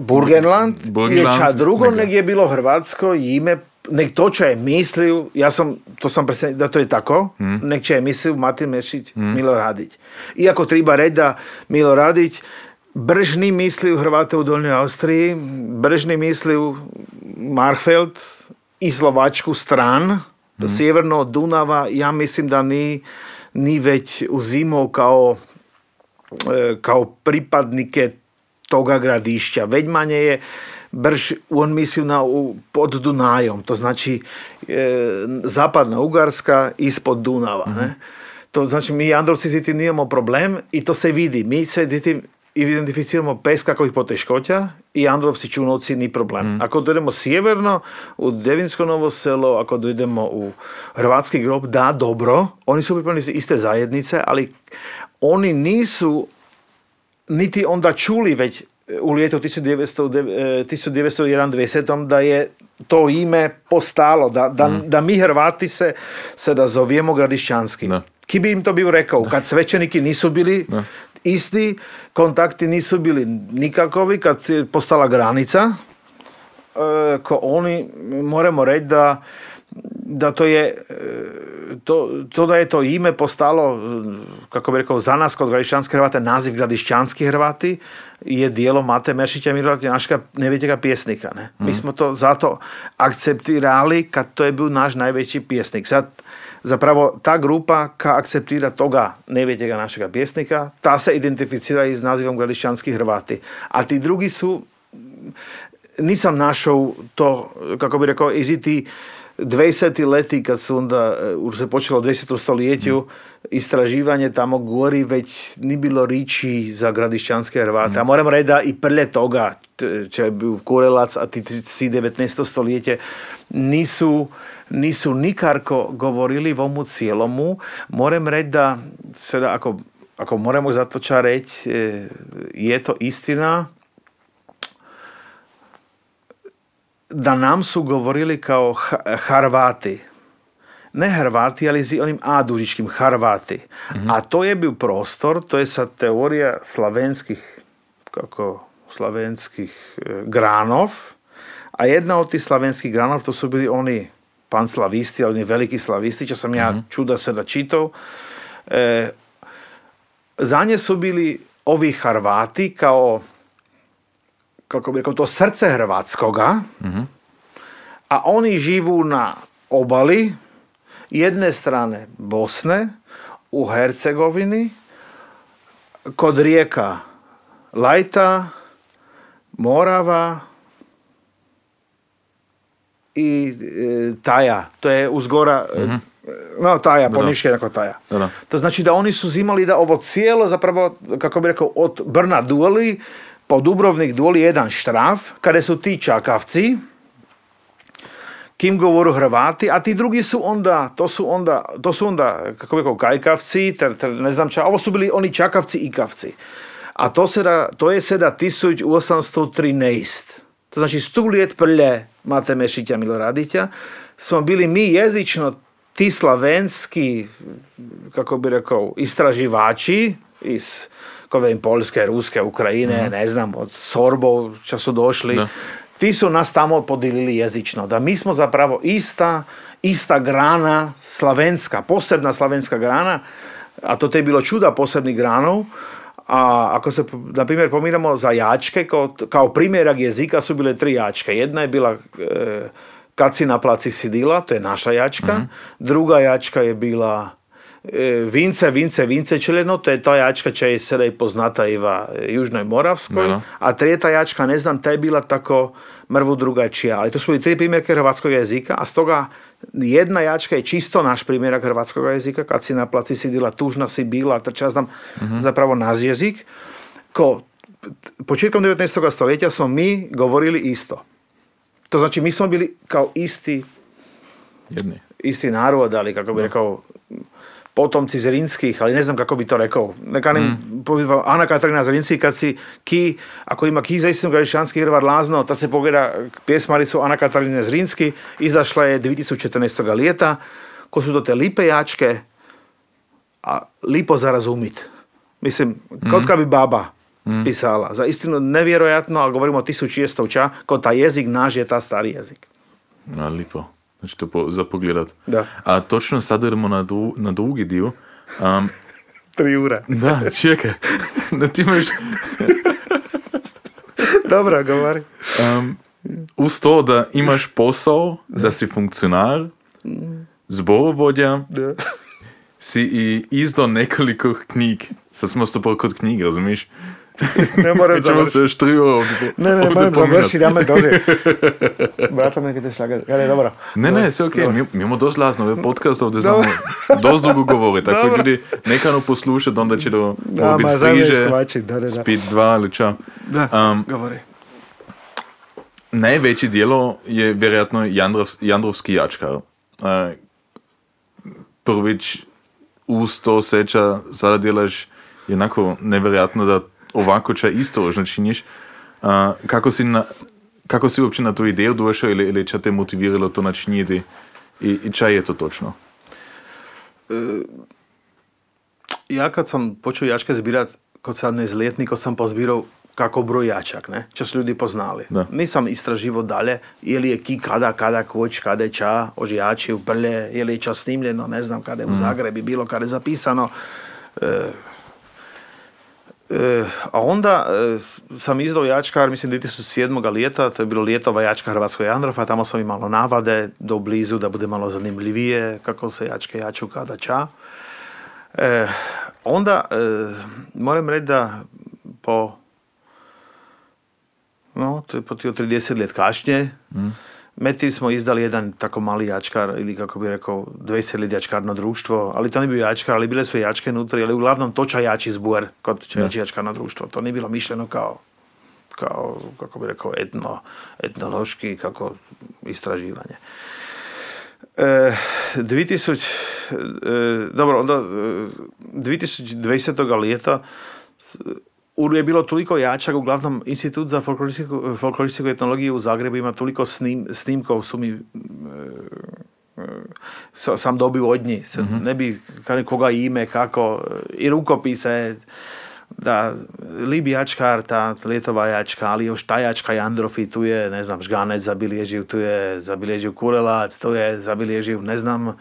Burgenland, Burgenland je ča drugo nego je bilo hrvatsko ime nek to je mislil, ja som, to som presne, da to je tako, mm. nek je mislil Martin Mešić, mm. Milo Radić. Iako treba reći da Milo Radić bržni mislil Hrvate u Dolnjoj Austriji, bržni mislil Marfeld i Slovačku stran, mm. sjeverno od Dunava, ja mislim da ni, ni već uzimao kao, e, kao pripadnike toga gradišća. Već manje je brž on mislil na, pod Dunajom, to znači e, zapadna Ugarska ispod Dunava. Mm-hmm. Ne? Mhm. To znači mi Androvci ziti nijemo problem i to se vidi. Mi se ditim identificiramo bez kakvih poteškoća i Androvci Čunovci ni problem. Mm. Ako dojdemo sjeverno u Devinsko Novo selo, ako dojdemo u Hrvatski grob, da, dobro, oni su pripadnici iste zajednice, ali oni nisu niti onda čuli već u ljetu 1991 da je to ime postalo, da, da, mm. da mi Hrvati se, se da zovijemo gradišćanski. Ki bi im to bio rekao? Kad svećeniki nisu bili isti, kontakti nisu bili nikakovi, kad je postala granica, e, ko oni, moramo reći da da to je to, to da je to ime postalo kako bi rekao za nas kod gradišćanske Hrvate naziv gradišćanski Hrvati je dijelo Mate Mešića Milorada našega najvećega pjesnika. Ne? Mi mhm. smo to zato akceptirali kad to je bio naš najveći pjesnik. Sad zapravo ta grupa ka akceptira toga najvećega našega pjesnika, ta se identificira i s nazivom gradišćanski Hrvati. A ti drugi su nisam našao to, kako bi rekao, iziti 20 leti kad su onda, e, už se počelo u 20. stoljeću, mm. istraživanje tamo gori već ni bilo riči za gradišćanske Hrvate. Mm. A moram reći da i prlje toga, če je bio Kurelac, a ti si 19. stoljeće, nisu, nisu nikarko govorili vomu cijelomu. Moram reći da, sada ako, ako moramo za to ča reći, e, je to istina, da nam su govorili kao Harvati. Ne Hrvati, ali z onim adužičkim Harvati. Mhm. A to je bio prostor, to je sad teorija slavenskih, kako, slavenskih e, granov. A jedna od tih slavenskih granov, to su bili oni panslavisti, oni veliki slavisti, čo sam ja mhm. čuda se da čitao. E, za nje su bili ovi Harvati kao kako bi rekao, to srce Hrvatskoga, a oni živu na obali jedne strane Bosne, u Hercegovini, kod rijeka Lajta, Morava i e, Taja. To je uzgora, mm no Taja, poniške neko Taja. To znači da oni su zimali da ovo cijelo zapravo, kako bi rekao, od Brna Dueli po Dubrovnik doli jedan štraf, kada su ti čakavci, kim govoru Hrvati, a ti drugi su onda, to su onda, to su onda, kako bi rekao, kajkavci, ter, ter, ne znam ča, ovo su bili oni čakavci i kavci. A to, se da, to je seda 1813. To znači stu lijet prlje Mate Mešića Miloradića, smo bili mi jezično ti slavenski, kako bi rekao, istraživači iz kao velim, Poljske, Ruske, Ukrajine, ne znam, od Sorbo čo su došli, Da. ti su nas tamo podijelili jezično. Da mi smo zapravo ista, ista grana slavenska, posebna slavenska grana, a to te je bilo čuda posebnih granov, a ako se, na primjer, pomiramo za jačke, kao, kao primjerak jezika su bile tri jačke. Jedna je bila e, Kacina placi sidila, to je naša jačka. Druga jačka je bila Vince, Vince, Vince Čeleno, to je ta jačka čo je sada i poznata i v Južnoj Moravskoj. Da. A trijeta jačka, ne znam, ta je bila tako mrvu drugačija. Ali to su i tri primjerke hrvatskog jezika, a stoga jedna jačka je čisto naš primjerak hrvatskog jezika, kad si na placi sidila, tužna si bila, trča znam, zapravo naš jezik. Ko početkom 19. stoljeća smo mi govorili isto. To znači mi smo bili kao isti Jedni. isti narod, ali kako bi rekao potomci Zrinskih, ali ne znam kako bi to rekao. Neka ne, Ana Katarina Zrinski, kad si ki, ako ima ki za istinu gradišanski hrvar lazno, ta se pogleda pjesmaricu Ana Katarine Zrinski, izašla je 2014. lijeta, ko su to te lipe jačke, a lipo za razumit. Mislim, kot kad bi baba pisala. Za istinu nevjerojatno, a govorimo o 1600 ča, ko ta jezik naš je ta stari jezik. A, lipo. Znači to po, za pogledat. Da. A točno sad idemo na, dru, na drugi dio. Um, *laughs* Tri ure. da, čekaj. *laughs* Da ti imaš, *laughs* Dobro, govori. um, uz to da imaš posao, da si funkcionar, zborovodja, Da. si i izdao nekoliko knjig. Sad smo stopali kod knjig, razumiješ? ne morem završiti. Če se štrijo. Ne, ne, ne morem završiti, da me dozi. *laughs* Brata me gdje šlaga. Ja, ne, dobro. Ne, ne, sve ok, mi, mi imamo dosti glasno, ve podcast ovdje znamo. *laughs* Dosti dugo govori, tako dobro. ljudi nekano poslušati, onda će do da, biti friže. Skovači, da, da, da. Spit dva ali čao. Da, um, govori. Največji delo je verjetno Jandrov, Jandrovski jačkar. Uh, prvič usto seča, sada delaš, je enako neverjetno, da ovako ča isto činiš. Uh, kako, si na, kako si uopće na tu ideju došao ili, ili ča te motiviralo to načiniti i, i ča je to točno? Ja kad sam počeo jačke zbirat kod 17 letnika sam pozbirao kako broj jačak, ne? Čo su ljudi poznali. Da. Nisam istraživo dalje, je li je ki kada, kada, koč, kada je ča, ožijači u prlje, je li je ča snimljeno, ne znam, kada je u Zagrebi bilo, kada je zapisano. E, e, a onda e, sam izdao jačkar, mislim 2007. lijeta, to je bilo ljetova jačka Hrvatskoj Jandrofa, tamo sam imalo navade do blizu da bude malo zanimljivije kako se jačke jaču kada ča. E, onda e, moram reći da po no, to je po tih 30 let kašnje, Meti smo izdali jedan tako mali jačkar, ili kako bi rekao, 20 let jačkarno društvo, ali to nije bio jačkar, ali bile su jačke unutra, ali uglavnom toča jači zbor kod reći jačkarno društvo. To nije bilo mišljeno kao, kao kako bi rekao, etno, etnološki, kako istraživanje. E, 2000, e, dobro, onda e, 2020. ljeta s- u- je bilo toliko jačak, uglavnom Institut za folkloristiku, folkloristiku etnologiju u Zagrebu ima toliko snim, snimkov su mi e, e, sa- sam dobio od njih. Sad Ne bi koga ime, kako, i rukopise, da, Libi jačkar, ta letova jačka, ali još ta jačka Jandrofi, tu je, ne znam, Žganec zabilježio, tu je zabilježio Kurelac, tu je zabilježio, ne znam,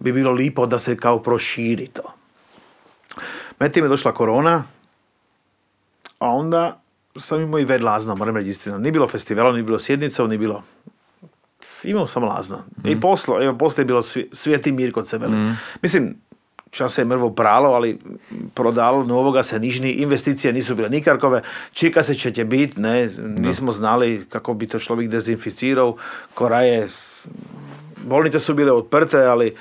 bi bilo lipo da se kao proširi to. Metim je došla korona, a onda sam imao i ved lazno, moram reći istinu. Nije bilo festivala, nije bilo sjednica, nije bilo... Imao sam lazno. I poslo, evo, poslije je bilo svi- svijeti mir kod se veli. Mislim, čas se je mrvo pralo, ali prodalo novoga se nižni, investicije nisu bile nikarkove, čeka se će će biti, ne, nismo znali kako bi to človek dezinficirao, koraje, bolnice su bile otprte, ali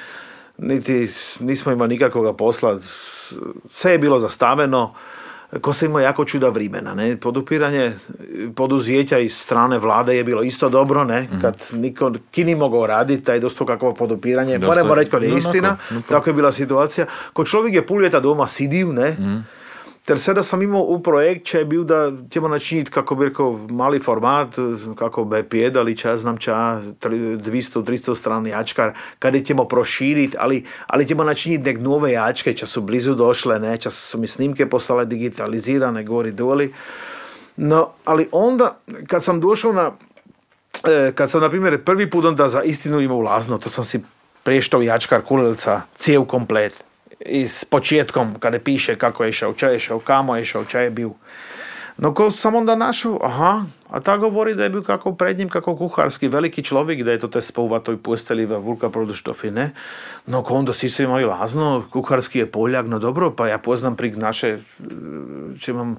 niti nismo imali nikakvoga posla, sve je bilo zastaveno, ko se imao jako čuda vrimena, ne, podupiranje poduzeća iz strane vlade je bilo isto dobro, ne, kad niko, ki ni mogao raditi, taj dosto kakvo podupiranje, moramo reći kad je no, istina, no, pa- tako je bila situacija. Ko čovjek je pol ljeta doma sidiv, ne, Ter sada sam imao u projekt, če je bil, da ćemo načiniti, kako bi rekao, mali format, kako bi ali ča znam ča, 200-300 strani jačkar, kada ćemo proširiti, ali, ali ćemo načiniti nek nove jačke, ča su blizu došle, ne, ča su mi snimke poslale digitalizirane, gori doli. No, ali onda, kad sam došao na, e, kad sam, na primjer, prvi put onda za istinu imao ulazno, to sam si preštao jačkar kulilca, cijel komplet i s početkom kada piše kako je išao, če je išao, kamo je išao, če je bil. No ko sam onda našao, aha, a ta govori da je bil kako pred njim, kako kuharski veliki človek, da je to te spouva toj posteli v Vulka Produštofi, ne? No ko onda si se imali lazno, kuharski je Poljak, no dobro, pa ja poznam prik naše, če imam,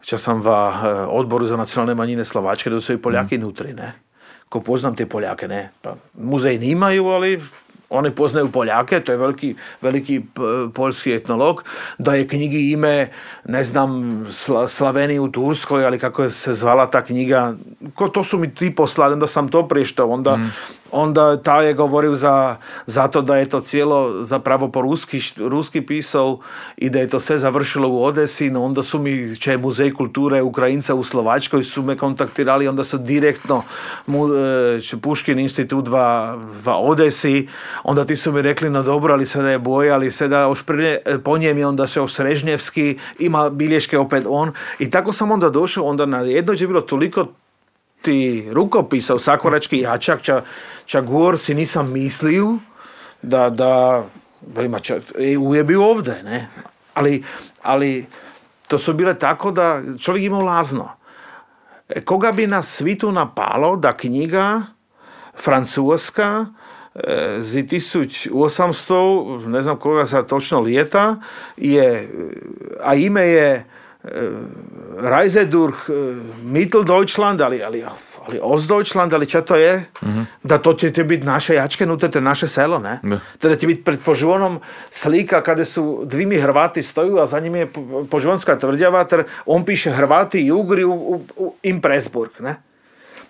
če sam v eh, odboru za nacionalne manjine Slovačke, da su i Poljaki mm. nutri, ne? Ko poznam te Poljake, ne? Pa muzej nimaju, ali oni poznaju Poljake, to je veliki, veliki poljski etnolog, da je knjigi ime, ne znam, Slaveni u Turskoj, ali kako se zvala ta knjiga, ko to su mi ti poslali, onda sam to prištao, onda, mm onda ta je govoril za, za to, da je to cijelo zapravo po ruski, ruski pisao i da je to sve završilo u Odesi, no onda su mi, če je muzej kulture Ukrajinca u Slovačkoj, su me kontaktirali, onda su direktno mu, če Puškin institut va, va Odesi, onda ti su mi rekli, no dobro, ali sada je boja, ali sada ošprlje, po njem je onda se Srežnjevski, ima bilješke opet on. I tako sam onda došao, onda na jedno je bilo toliko ti rukopisov sakorački jačak, ča, ča gor si nisam mislio da, da vrima, ča, je bio ovdje, ne? Ali, ali to su bile tako da čovjek imao lazno. E, koga bi na svitu napalo da knjiga francuska e, z 1800, ne znam koga sad točno lijeta, je, a ime je Reise durch Mitteldeutschland, ali, ali, ali Ostdeutschland, ali čo to je? Mm-hmm. Da to će biti naše jačke, nutete naše selo, ne? ne. Teda će biti pred poživonom slika kada su dvimi Hrvati stoju, a za njim je poživonska tvrdjava, ter on piše Hrvati i Ugri u, u, u Impresburg, ne?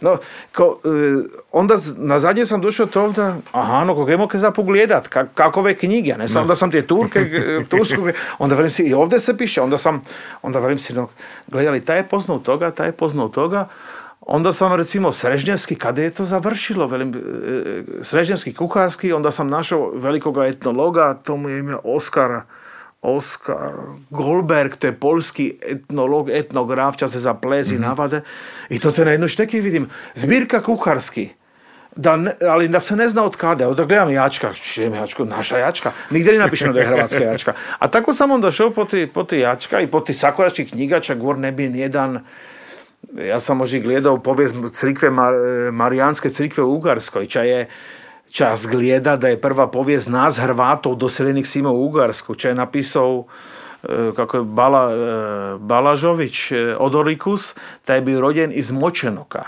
No, ko, e, onda na zadnje sam došao to da, aha, no kog imamo za pogledat, ka, kakove knjige, ne samo da sam te Turke, Tursku, onda vrem si, i ovdje se piše, onda sam, onda vrem si, no, gledali, taj je poznao toga, taj je poznao toga, onda sam recimo Srežnjevski, kada je to završilo, velim, e, e, Srežnjevski kuharski, onda sam našao velikoga etnologa, to mu je ime Oskara, Oskar Goldberg, to je polski etnolog, etnograf, ča se za plezi mm-hmm. navade. I to te na jednoj šteki vidim. Zbirka kuharski. Da ne, ali da se ne zna od kada. Da gledam jačka, čijem jačku, naša jačka. Nigdje ne napišeno da je hrvatska jačka. A tako sam onda šao po ti, po ti jačka i po ti sakoračkih knjigača, gor ne bi nijedan ja sam možda gledao povijest crikve, Marijanske crikve u Ugarskoj, ča je čas gleda da je prva povijest nas Hrvatov doseljenih Sima u Ugarsku, če je napisao e, kako je Bala, e, Balažović e, Odorikus, taj je bio rođen iz Močenoka.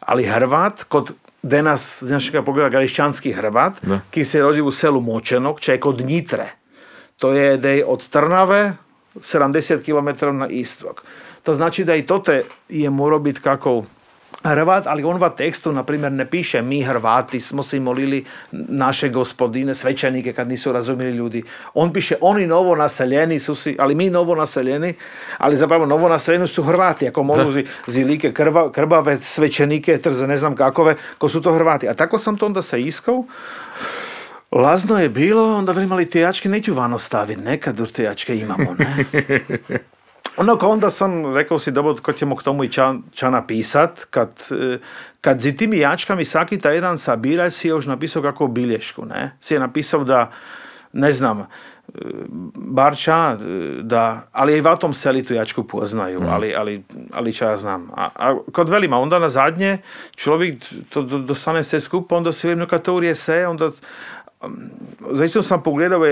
Ali Hrvat, kod denas, našega pogleda gališćanski Hrvat, da. ki se rodi u selu Močenok, če je kod Njitre. To je da je od Trnave 70 km na istok. To znači da i to te je morao biti kako Hrvat, ali on v tekstu, na primjer, ne piše mi Hrvati smo se molili naše gospodine, svećenike kad nisu razumjeli ljudi. On piše oni novo naseljeni su si, ali mi novo naseljeni, ali zapravo novo naseljeni su Hrvati, ako mogu zi, zilike krva, krbave svećenike, trze ne znam kakove, ko su to Hrvati. A tako sam to onda se iskao. Lazno je bilo, onda vrimali te jačke neću vano staviti, nekad te jačke imamo, ne? *laughs* No, onda sam rekao si, dobro, ko ćemo k tomu i ča, ča napisat, kad, e, kad zi timi jačkami svaki taj jedan sabiraj si još napisao kako bilješku, ne? Si je napisao da, ne znam, e, barča, e, da, ali i v tom seli tu jačku poznaju, mm. ali, ali, ali ča ja znam. A, a kod velima, onda na zadnje, človek to dostane se skupa, onda se vem, kad to se, onda zaista sam pogledao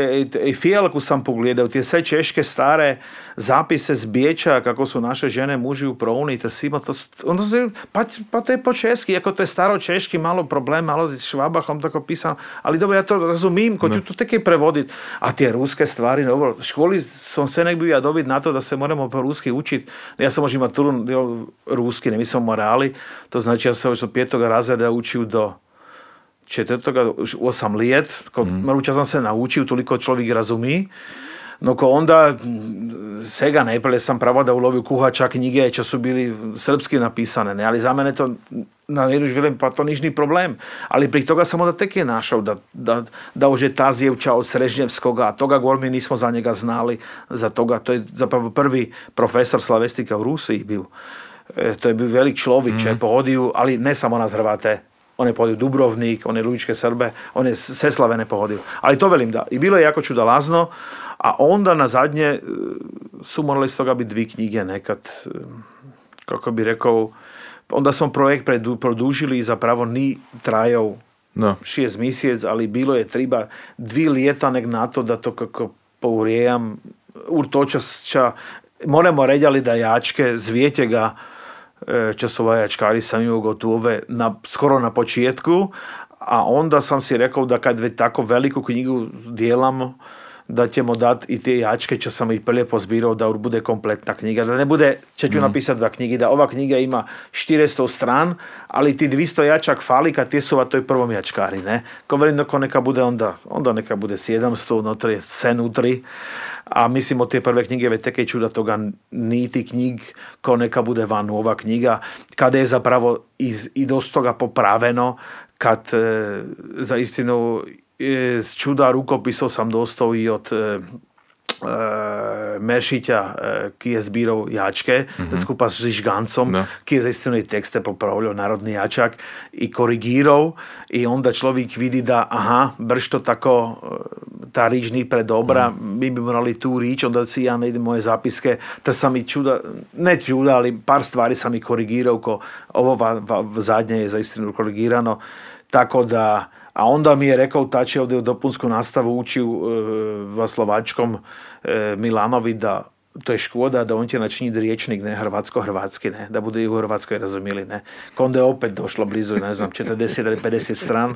i fijelku sam pogledao, te sve češke stare zapise z Biječa, kako su naše žene muži u prouni, te svima to, onda se, pa, pa to je po česki, ako to je staro češki, malo problem, malo z švabahom tako pisano, ali dobro, ja to razumim, ko ću to tek i prevodit, a te ruske stvari, dobro, školi sam se nek bio ja dobit na to da se moramo po ruski učit, ja sam možda maturu ruski, ne mislim morali, to znači ja sam od petoga razreda učio do četvrtoga, osam lijet, ko, mm. sam se naučio, toliko človek razumí. No ko onda sega najprve sam pravo da ulovio kuhača knjige, čo su bili srpski napisane, ne? ali za mene to na jednu žvelem, pa to nič problém. Ali pri toga sam onda tek je našao da, da, da už je Tazijevča od Srežnjevskoga, a toga gol mi nismo za njega znali, za toga, to je zapravo prvi profesor slavestika u Rusiji bio. E, to je bio velik človek, mm. pohodio, ali ne samo na Hrvate, on je pohodio Dubrovnik, on je Lujičke Srbe, on je Seslave ne pohodio. Ali to velim da. I bilo je jako čudalazno, a onda na zadnje e, su morali z toga biti dvi knjige nekad, e, kako bi rekao, onda smo projekt produžili i zapravo ni trajao no. šest mjesec, ali bilo je treba dvi lijeta nek na to da to kako pourijam urtočasča moramo reći da jačke zvijetje e, časova jačkari sam imao gotove na, skoro na početku, a onda sam si rekao da kad već tako veliku knjigu dijelamo, da ćemo dati i te jačke, čo sam ih prije pozbirao da bude kompletna knjiga. Da ne bude, će ću mm. napisati dva knjigi, da ova knjiga ima 400 stran, ali ti 200 jačak fali kad ti su va toj prvom jačkari, ne? Ko ko neka bude onda, onda neka bude 700, unutri, sen utri. A mislim od te prve knjige već teke čuda toga niti knjig ko neka bude van ova knjiga, kada je zapravo iz, i dosta toga popraveno, kad e, za istinu z čuda rukopisov sam dostal i od e, e, Meršiťa, e, ki je zbíral jačke, mm-hmm. skupa s Žižgancom, no. ki je zaistinu i tekste popravljal narodni jačak i korigírov i onda človek vidi da aha, brž to tako e, tá rič nie pre dobra, mm. my by morali tú rič, onda si ja nejdem moje zápiske, to sa mi čuda, ne čuda, ali pár stvari sa mi korigírov, ko ovo va, va, zadnje je zaistinu korigírano, tako da a onda mi je rekao tači ovdje u dopunsku nastavu uči u e, Slovačkom e, Milanovi da to je škoda da on će načiniti riječnik, ne, hrvatsko-hrvatski, ne, da bude i u Hrvatskoj razumili, ne. Onda je opet došlo blizu, ne znam, 40 ili 50 stran,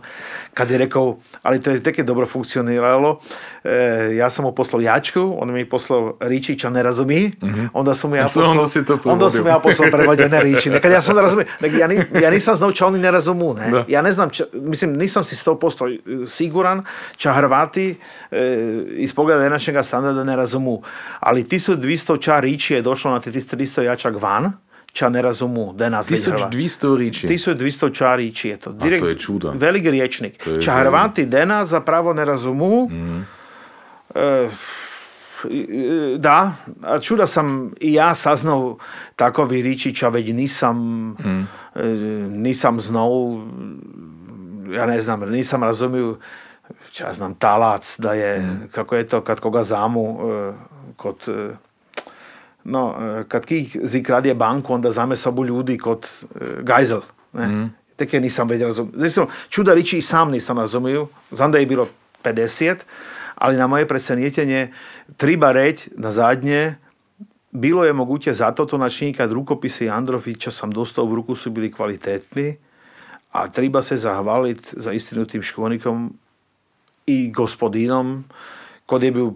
kad je rekao, ali to je tek je dobro funkcioniralo, e, ja sam mu poslao Jačku, on mi je poslao Ričića ne razumi, mm-hmm. onda sam mu ja poslao, onda, to onda sam ja poslao prevođene Riči, nekad ja sam ne razumio, ja, ni, ja nisam znao ča oni ne razumu, ne. Da. Ja ne znam, ča, mislim, nisam si 100% siguran, ča Hrvati e, iz pogleda našega standarda ne razumu, ali ti su 200 ča riči je došlo na 300 jačak van, ča ne razumu, da je nas 1200 riči? 1200 ča riči je to. Direkt, A to je čudo. Veliki riječnik. Ča Hrvati dena zapravo ne razumu, mm. e, da, a čuda sam i ja saznao takovi ričića, već nisam, mm. nisam znao, ja ne znam, nisam razumio, ja znam, talac, da je, mm. kako je to kad koga zamu, e, kod no, e, kad kih zikradje banku, onda zame sobu ljudi kod e, gajzel. Ne? Mm. Tek je nisam već razumio. Znači, čuda riči i sam nisam razumio. Znam da je bilo 50, ali na moje presenjetenje treba reći na zadnje bilo je moguće zato to načiniti kad rukopise Androfića sam dostao u ruku su bili kvalitetni, a treba se zahvaliti za istinu tim školnikom i gospodinom kod je bil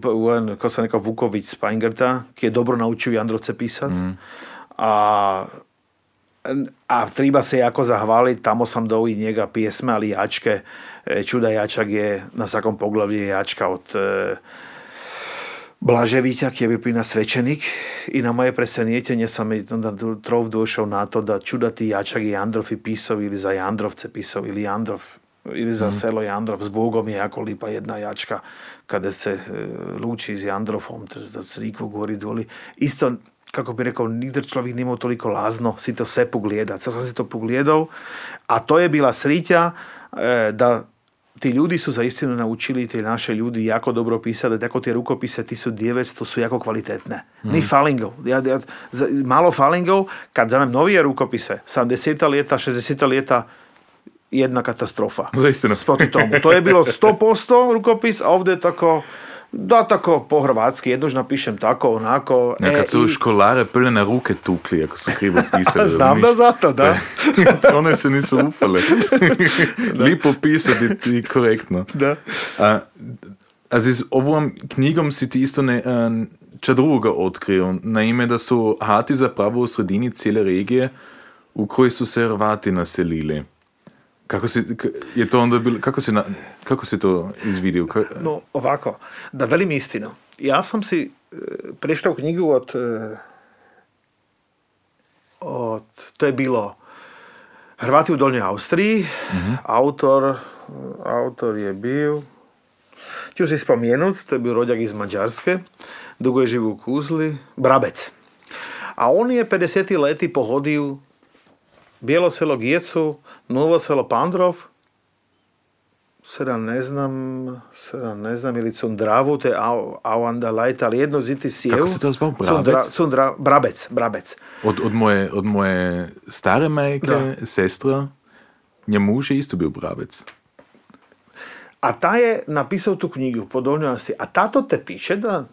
ko sam rekao Vuković Spajngerta, ki je dobro naučio Jandrovce pisat. Mm. A, a treba se jako zahvaliti, tamo sam i njega pjesme, ali jačke. E, Čuda jačak je na svakom poglavlju jačka od e, Blaževića, ki je bio prina svećenik i na moje presenjećenje sam onda trov došao na to da čudati jačak je Jandrov i pisao ili za Jandrovce pisao ili Jandrov ili za mm. selo Jandrov. S Bogom je jako lipa jedna jačka kada se e, luči s Jandrofom, da crikvu gori doli. Isto, kako bi rekao, nigdje čovjek nije toliko lazno si to sve pogledati. Sad sam si to pogledao, a to je bila srića e, da ti ljudi su za istinu naučili, ti naše ljudi jako dobro pisati, da tako te rukopise, ti su 900, su jako kvalitetne. Mm. Ni falingov. Ja, ja, malo falingov, kad zamem novije rukopise, 70 ljeta, 60 ljeta, jedna katastrofa. *laughs* Zaistina. Tomu. To je bilo 100% rukopis, a ovdje je tako da tako po hrvatski, jednož napišem tako, onako. Ja, kad su e, školare prve na ruke tukli, ako su krivo *laughs* pisali. Znam da zato, da. *laughs* One se nisu ufale. Lipo pisati i korektno. Da. A, a z ovom knjigom si ti isto ne, a, ča drugoga otkrio. Naime, da su Hati zapravo u sredini cijele regije u kojoj su se Hrvati naselili. Kako si, je to onda bilo, kako si, na, kako si to izvidio? No, ovako, da velim istinu. ja som si e, prečítal knjigu od, e, od to je bilo Hrvati u Dolnjoj Austriji. Mm-hmm. Autor, autor je bio ću si spomenut, to je bio rođak iz Mađarske, dugo je živ u Kuzli, Brabec. A on je 50. leti pohodio Bijelo selo Gijecu, Novo selo Pandrov, sada ne znam, sada ne znam, ili Cundravu, te Auandalajta, ali jedno ziti sjev. Kako se to zvao? Brabec? Cundra, Cundra, Brabec, Brabec. Od, od, moje, od moje stare majke, Da. sestra, njen muž je isto bio Brabec. A ta je napisao tu knjigu po Donjosti. A tato te piše da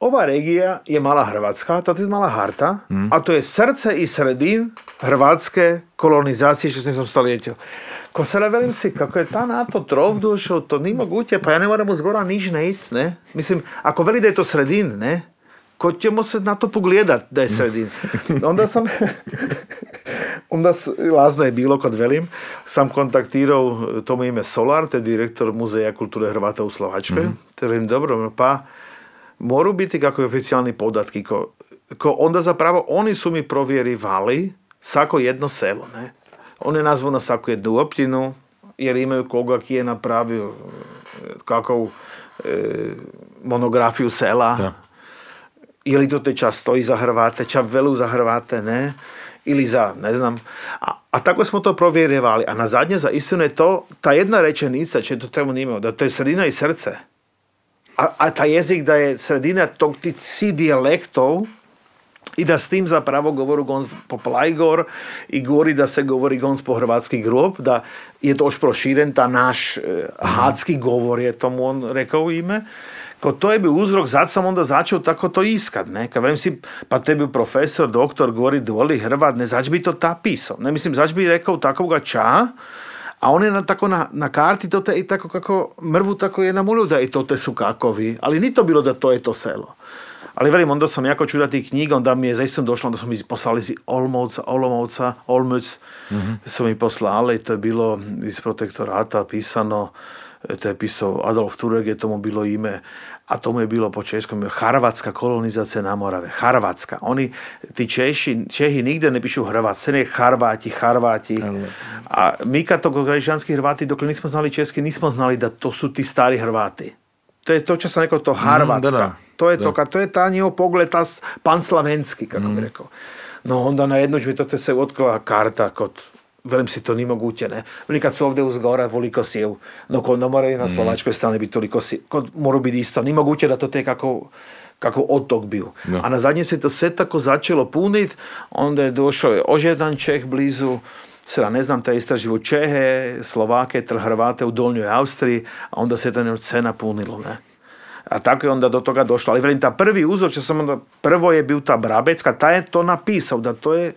ova regija je mala Hrvatska, to je mala harta, a to je srce i sredin hrvatske kolonizacije 16. stoljeća. Ko sada velim si, kako je ta NATO trov došao, to ni moguće, pa ja ne moram zgora niš ne it, ne? Mislim, ako veli da je to sredin, ne? Ko ćemo se na to pogledat da *laughs* *laughs* je sredin? Onda sam, onda lazno je bilo kod velim, sam kontaktirao tomu ime Solar, to je direktor Muzeja kulture Hrvata u Slovačkoj. Te velim, dobro, pa moru biti kako je oficijalni podatki. Ko, ko onda zapravo oni su mi provjerivali svako jedno selo. Ne? Oni nazvu na svaku jednu općinu, jer imaju koga ki je napravio e, kakav e, monografiju sela. Da. Je li to te čas stoji za Hrvate, ča velu za Hrvate, ne? Ili za, ne znam. A, a tako smo to provjerivali. A na zadnje za istinu je to, ta jedna rečenica, će to treba nimao, da to je sredina i srce. A, a taj jezik da je sredina tog ti si dijalektov i da s tim zapravo govoru gons po plajgor i govori da se govori gons po hrvatski grob, da je to proširen ta naš e, hadski govor je tomu on rekao ime. Ko to je bio uzrok, zato sam onda začeo tako to iskat, ne? Kad vrem si, pa tebi profesor, doktor govori doli Hrvat, ne, zač bi to ta pisao. Ne, mislim, zač bi rekao takovga ča, a on je na, tako na, na karti to te, i tako kako mrvu tako je namulio da i to te su kakovi. Ali ni to bilo da to je to selo. Ali velim, onda sam jako čuda tih knjiga, onda mi je zaista došlo, onda su mi poslali iz Olmovca, Olomouca, Olmuc, su mi poslali, to je bilo iz protektorata pisano, to je pisao Adolf Turek, je tomu bilo ime, a tomu je bylo po českom, charvátska kolonizace na Morave, Charvátska. Oni, tí Češi, Čehy nikde nepíšu hrvat. sen je Charváti, Charváti. A my to gražižanskí Hrváti, dokle nismo znali česky, nismo znali da to sú ti stari Hrváti. To je to, čo sa rekao, to Harvatska. Mm, teda, to je teda. to, ka, to je ta njihov pogled, ta pan slavenský. kako mm. bi rekao. No onda na jedno će to se otkrila karta kod velim si to ni moguće, ne. Veli kad su ovdje uz gora voliko sjev, no onda mora i na slovačkoj strani biti toliko sjev, kod mora biti isto, ni moguće da to te kako kako otok bio. Da. A na zadnje se to sve tako začelo punit, onda je došao je ožedan Čeh blizu, sada ne znam, taj istraživo Čehe, Slovake, Hrvate u Dolnjoj Austriji, a onda se to sve napunilo, ne. A tako je onda do toga došlo. Ali velim, ta prvi uzor, što sam onda, prvo je bio ta Brabecka, taj je to napisao, da to je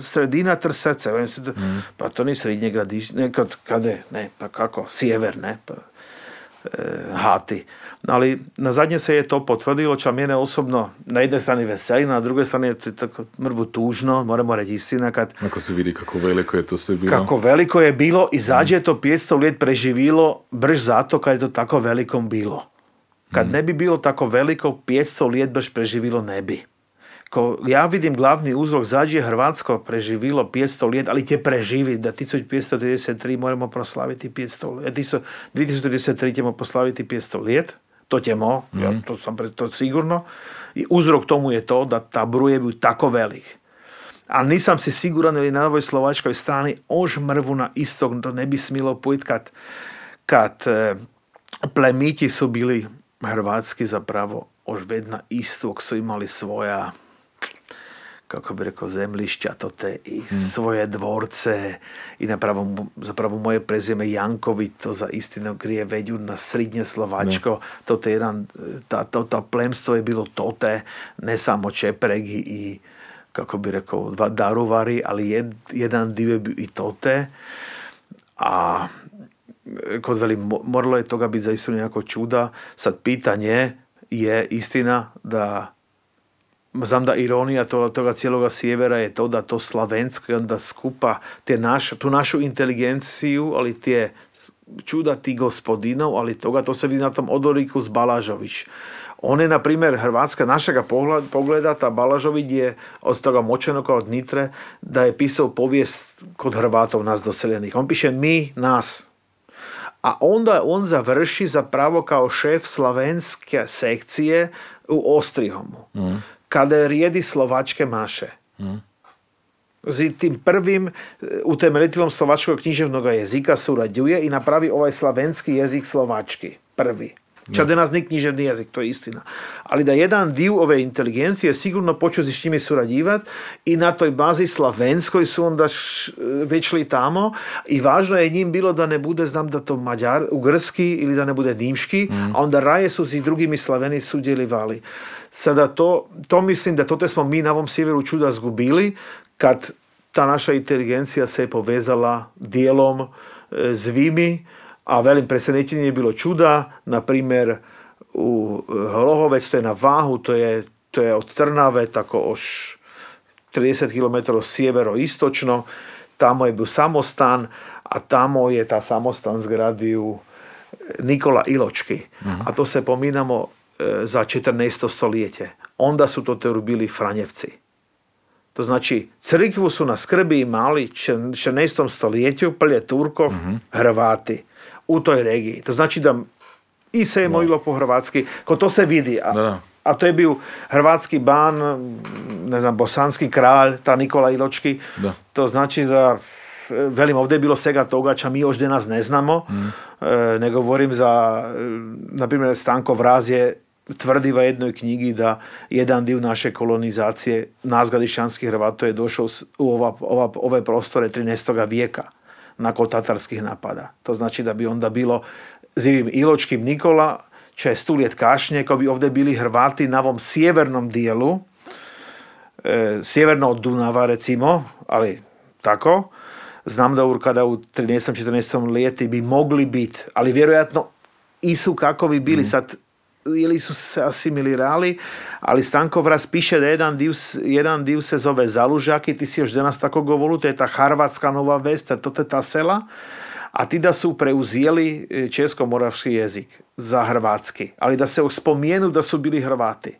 sredina tr srce. Velim si, da- Pa to ni srednje gradiš, ne, kad, kade, ne, pa kako, sjever, ne, pa, e, hati. Ali na zadnje se je to potvrdilo, čo mene osobno na jednoj strani veseli, na drugoj strani je to tako mrvu tužno, moramo reći istina, kad Ako se vidi kako veliko je to sve bilo. kako veliko je bilo i zađe je to 500 let preživilo brž zato kad je to tako velikom bilo. Kad ne bi bilo tako veliko, 500 let brž preživilo ne bi. Ko ja vidim glavni uzrok, zađe je Hrvatsko preživilo 500 let, ali će preživi da 1533 moramo proslaviti 500 let. 2033 ćemo proslaviti 500 let, to ćemo, ja, to sam to sigurno. I uzrok tomu je to da ta broj je bio tako velik. A nisam si siguran ili na ovoj slovačkoj strani ož mrvu na istog to ne bi smilo pojít kad, kad e, plemiti su bili hrvatski zapravo ož vedna istog su imali svoja kako bi rekao, zemlišća, to te i svoje dvorce i napravo, zapravo moje prezime Janković, to za istinu grije veđu na srednje Slovačko, to te jedan, ta, to, to plemstvo je bilo tote, ne samo Čepregi i kako bi rekao, dva daruvari, ali jed, jedan dio je bio i tote. A kod veli, mo- moralo je toga biti zaista jako čuda. Sad pitanje je istina da znam da ironija toga, toga cijeloga sjevera je to da to slavensko onda skupa te naš, tu našu inteligenciju, ali te čuda ti gospodinov, ali toga to se vidi na tom Odoriku z Balažović. On je, na primjer, Hrvatska našega pogleda, ta Balažović je od toga moćenoga od Nitre, da je pisao povijest kod Hrvatov nas doseljenih. On piše mi, nas. A onda on završi zapravo kao šef slavenske sekcije u Ostrihomu. Mm. Kada je rijedi slovačke maše. Mm tim prvim utemeljitelom slovačkog književnog jezika surađuje i napravi ovaj slavenski jezik slovački. Prvi. Čak danas nije književni jezik, to je istina. Ali da jedan dio ove inteligencije sigurno počeo s njimi surađivati i na toj bazi slavenskoj su onda š, već li tamo i važno je njim bilo da ne bude, znam da to mađar, ugrski ili da ne bude nimški, mm. a onda raje su s drugimi slaveni sudjelivali. Sada to, to mislim da to smo mi na ovom sjeveru čuda zgubili, kad ta naša inteligencija se je povezala dijelom e, s Vimi, a velim presenečenje je bilo čuda, na primjer u Hlohovec, to je na Vahu, to je, to je od Trnave, tako oš 30 km sjevero-istočno, tamo je bio samostan, a tamo je ta samostan zgradio Nikola Iločki. A to se pominamo e, za 14. stoljeće. Onda su to bili Franjevci. To znači, crkvu su na skrbi imali 16. stoljeću plje Turkov, uh Hrvati u toj regiji. To znači da i se je molilo po hrvatski, ko to se vidi. A, a to je bio hrvatski ban, ne znam, bosanski kralj, ta Nikola Iločki. Da. To znači da velim, ovdje je bilo svega toga, ča mi još danas ne znamo. Mhm. E, ne govorim za, na primjer, Stanko Vraz je tvrdi u jednoj knjigi da jedan dio naše kolonizacije nas gradišćanskih Hrvata je došao u ova, ova, ove prostore 13. vijeka nakon tatarskih napada. To znači da bi onda bilo zivim Iločkim Nikola, će stuljet kašnje, kao bi ovdje bili Hrvati na ovom sjevernom dijelu, e, sjeverno od Dunava recimo, ali tako, znam da kada u 13. 14. ljeti bi mogli biti, ali vjerojatno i su kako bi bili mm. sad ili su se asimilirali, ali Stankov raz piše da jedan dio, jedan dio se zove Zalužak i ti si još danas tako govoru, to je ta Harvatska nova vest, to je ta sela, a ti da su preuzijeli e, česko-moravski jezik za hrvatski, ali da se spomenu da su bili Hrvati.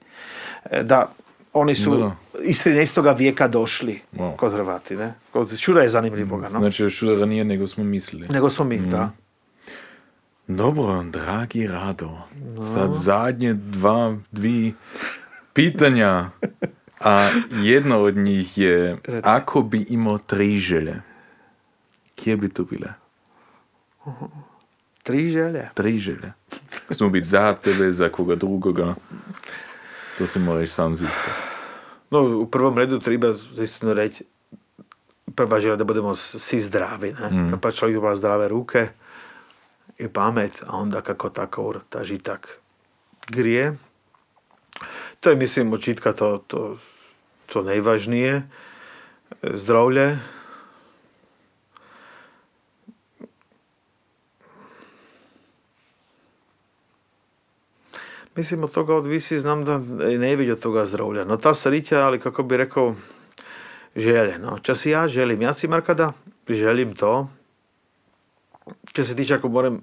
E, da oni su da. iz 13. vijeka došli kod Hrvati. Ne? Kod čuda je zanimljivo. No? Znači još čuda ranije nego smo mislili. Nego smo mi, mm. da. Dobro, dragi Rado, no. sad zadnje dva, dvi pitanja, a jedno od njih je, Reci. ako bi imao tri želje, kje bi to bile? Tri želje? Tri želje. Smo biti za tebe, za koga drugoga. To se moraš sam zistati. No, u prvom redu treba zaistino reći, prva želja da budemo svi zdravi, ne? Mm. pa čovjek ima zdrave ruke, i pamet, a onda kako tako ta žitak grije. To je, mislim, očitka to, to, to najvažnije. Zdravlje. Mislim, od toga odvisi, znam da ne vidi od toga zdravlja. No ta srića, ali kako bi rekao, želje. No, čas ja želim, ja si Markada, želim to, če se tiče, ako moram,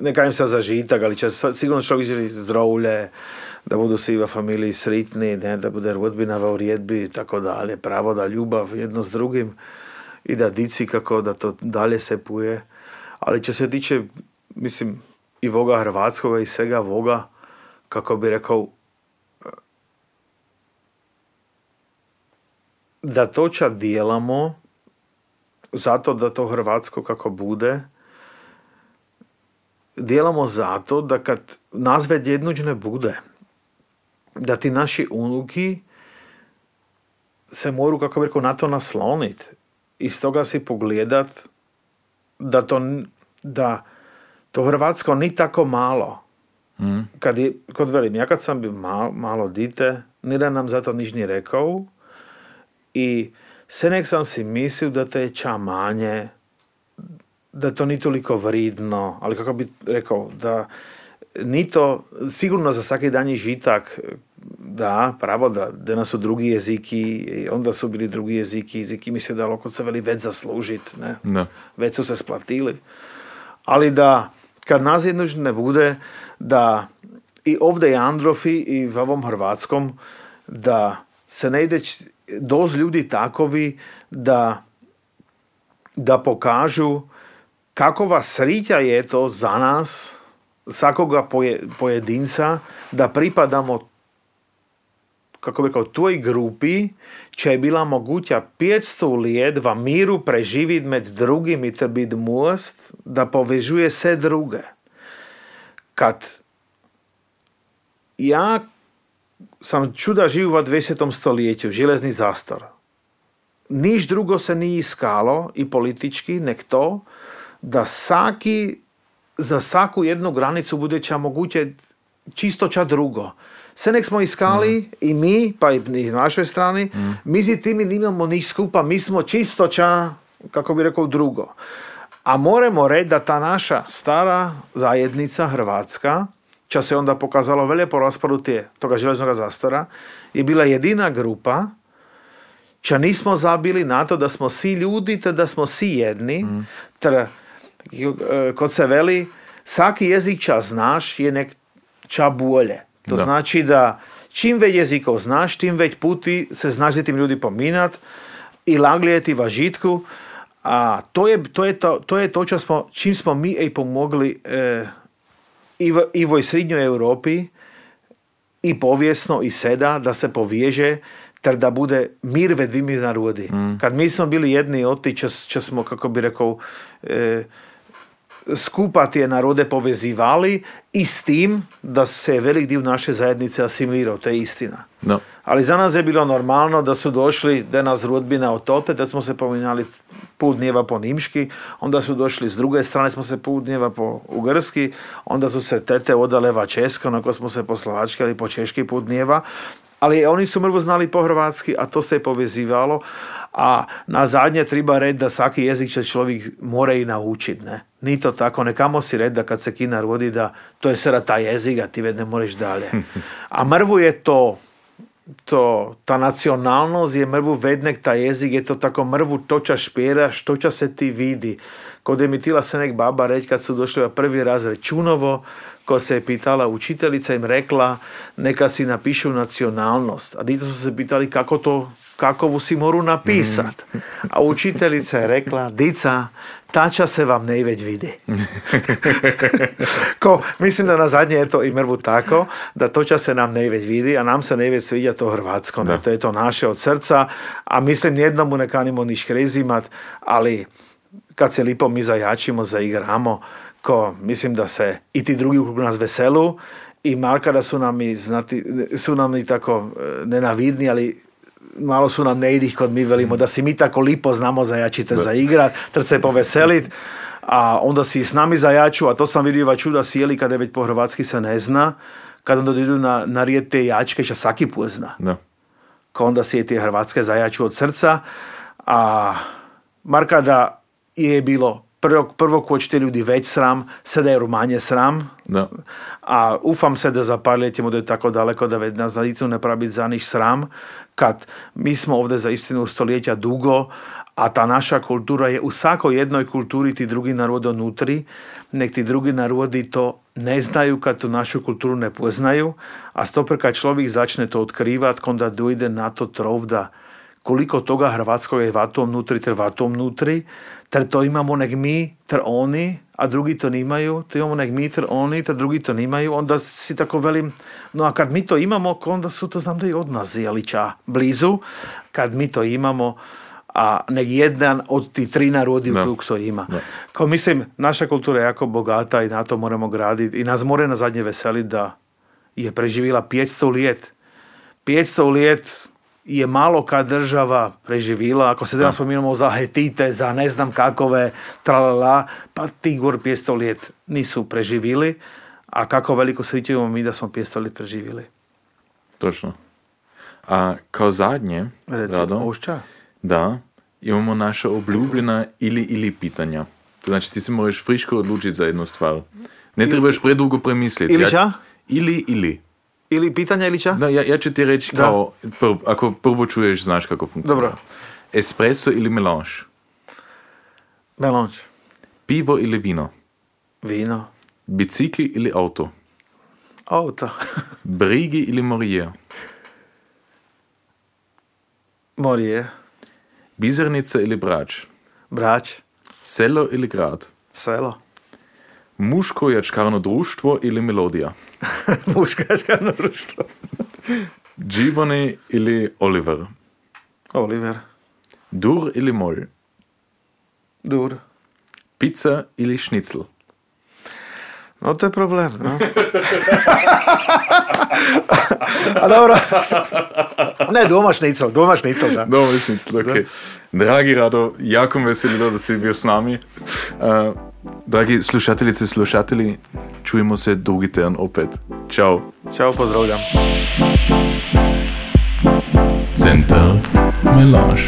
ne kažem sa zažitak, ali če sigurno človek želi zdravlje, da budu svi v familiji sritni, ne, da bude rodbina v uredbi i tako dalje, pravo da ljubav jedno s drugim i da dici kako da to dalje se puje. Ali če se tiče, mislim, i voga hrvatskoga i svega voga, kako bi rekao, da to ča dijelamo, zato da to hrvatsko kako bude, dijelamo zato da kad nazve djednuđne bude, da ti naši unuki se moru, kako bi rekao, na to naslonit i stoga si pogledat da to, da to Hrvatsko ni tako malo. Mm. Kad je, kod velim, ja kad sam bio malo, malo dite, da nam zato niš ni rekao i se nek sam si mislio da te je čamanje, da to ni toliko vridno, ali kako bi rekao, da ni to, sigurno za svaki danji žitak, da, pravo da danas su drugi jeziki, onda su bili drugi jeziki, jeziki mi se dalo kod se veli već zaslužit, ne? ne. Već su se splatili. Ali da, kad nas ne bude, da i ovdje Androfi i v ovom Hrvatskom da se ne ide doz ljudi takovi da da pokažu kakova srića je to za nas, svakoga poje, pojedinca, da pripadamo kako bi rekao, toj grupi, je bila moguća 500 let v miru preživiti med drugimi ter biti most, da povežuje vse druge. Kad ja sam čuda živ v 20. stoljeću, železni zastor. Niš drugo se nije iskalo i politički, nek to, da saki, za svaku jednu granicu budeća moguće čisto ča drugo. Se nek smo iskali i mi, pa i na našoj strani, mi z timi nimamo niš skupa, mi smo čisto ča, kako bi rekao, drugo. A moramo reći da ta naša stara zajednica Hrvatska, ča se onda pokazalo velje po raspadu tije, toga železnog zastora, je bila jedina grupa ča nismo zabili na to da smo svi ljudi, te da smo svi jedni, ter e, kod se veli, svaki jezik ča znaš je nek ča bolje. To Da. znači da čim več jezikov znaš, tim več puti se znaš tim ljudi pominat i laglijeti v žitku. A to je to, je to, to, je to čo smo, čim smo mi ej pomogli e, i, v, i voj srednjoj Europi i povijesno i seda da se povježe ter da bude mir ved dvimi narodi. Kad mi smo bili jedni od ti, čo, čo smo, kako bi rekao, e, skupa tie narode povezivali i s tim da se velik dio naše zajednice asimilirao, to je istina. No. Ali za nas je bilo normalno da su došli, da nas rodbina otope, da smo se pominjali put dnjeva po nimški, onda su došli s druge strane, smo se put dnjeva po ugrski, onda su se tete odale va česko, nakon smo se po slovački, ali po češki put dnjeva. Ali oni su mrvo znali po hrvatski, a to se je povezivalo. A na zadnje treba reći da svaki jezik će čovjek mora i naučiti. Ne? Ni to tako, nekamo si reći da kad se kina rodi da to je sada ta jezik, a ti već ne možeš dalje. *laughs* A mrvu je to, to, ta nacionalnost je mrvu vednek, ta jezik je to tako mrvu toča špjera, što ča se ti vidi. Kod je mi tila se nek baba reći kad su došli prvi razred Čunovo, ko se je pitala učiteljica im rekla neka si napišu nacionalnost. A dite su se pitali kako to kakovu si moru napisat. A učiteljica je rekla, dica, tača se vam ne već vidi. *laughs* Ko, mislim da na zadnje je to i mrvu tako, da toča se nam ne već vidi, a nam se ne već sviđa to hrvatsko. Da. To je to naše od srca, a mislim jednomu ne kanimo niš krezimat, ali kad se lipo mi zajačimo, zaigramo, ko mislim da se i ti drugi oko nas veselu i Marka da su nam i, znati, su nam i tako e, nenavidni, ali malo su nam ne idih kod mi velimo da si mi tako lipo znamo zajačite za igrat, ter se poveselit, a onda si s nami zajaču, a to sam vidio čuda sjeli kada već po hrvatski se ne zna, kad onda idu na, na rijet te jačke, što svaki put zna Da. ko onda si je te hrvatske zajaču od srca, a Marka da je bilo prvo, prvo ko će te ljudi već sram, sada je manje sram, Da. a ufam se da za par let ćemo doći tako daleko da već nas nicu ne pravi za niš sram, kad mi smo ovdje za istinu stoljeća dugo, a ta naša kultura je u svakoj jednoj kulturi ti drugi narod unutri, nek ti drugi narodi to ne znaju kad tu našu kulturu ne poznaju, a stopr kad človek začne to otkrivat, onda dojde na to trovda koliko toga hrvatskog je vatom nutri, ter vatom nutri, ter to imamo nek mi, ter oni, a drugi to nimaju, to imamo nek mi, ter oni, ter drugi to nimaju, onda si tako velim, no a kad mi to imamo, onda su to znam da i od nas jeli ča blizu, kad mi to imamo, a nek jedan od ti tri narodi u krug to ima. Da. Kao mislim, naša kultura je jako bogata i na to moramo graditi i nas more na zadnje veseli da je preživjela 500 let. 500 let je malo kad država preživila, ako se danas spominjamo za Hetite, za ne znam kakove, tralala, pa ti gor 500 let nisu preživili, a kako veliko sreću imamo mi da smo 500 let preživjeli. Točno. A kao zadnje, Reci, Rado, Ošća? da, imamo naša obljubljena ili ili pitanja. To znači ti se moraš friško odlučiti za jednu stvar. Ne trebaš predugo premisliti. Ili Ja-? Ili, ili. Ili pitanja ili ča? Da, ja, ja ću ti reći kao, prv, ako prvo čuješ, znaš kako funkcionira. Dobro. Espresso ili melange? Melange. Pivo ili vino? Vino. Bicikli ili auto? Auto. *laughs* Brigi ili Morijer? Morije. Bizernica ili Brač? Brač. Selo ili grad? Selo. Muško jačkarno društvo ili melodija? *laughs* Muškačka društvo. Gibboni ili Oliver? Oliver. Dur ili mol? Dur. Pizza ili šnicl? No to je problem, no. *laughs* A dobro. Ne, doma šnicel, doma šnicel, da. Dobro, šnicl, ok. Dragi Rado, jako me veselilo, da si bil s nami. Uh, dragi slušateljice, slušatelji, čujemo se drugi teden opet. Čau. Čau, pozdravljam. Center Melange.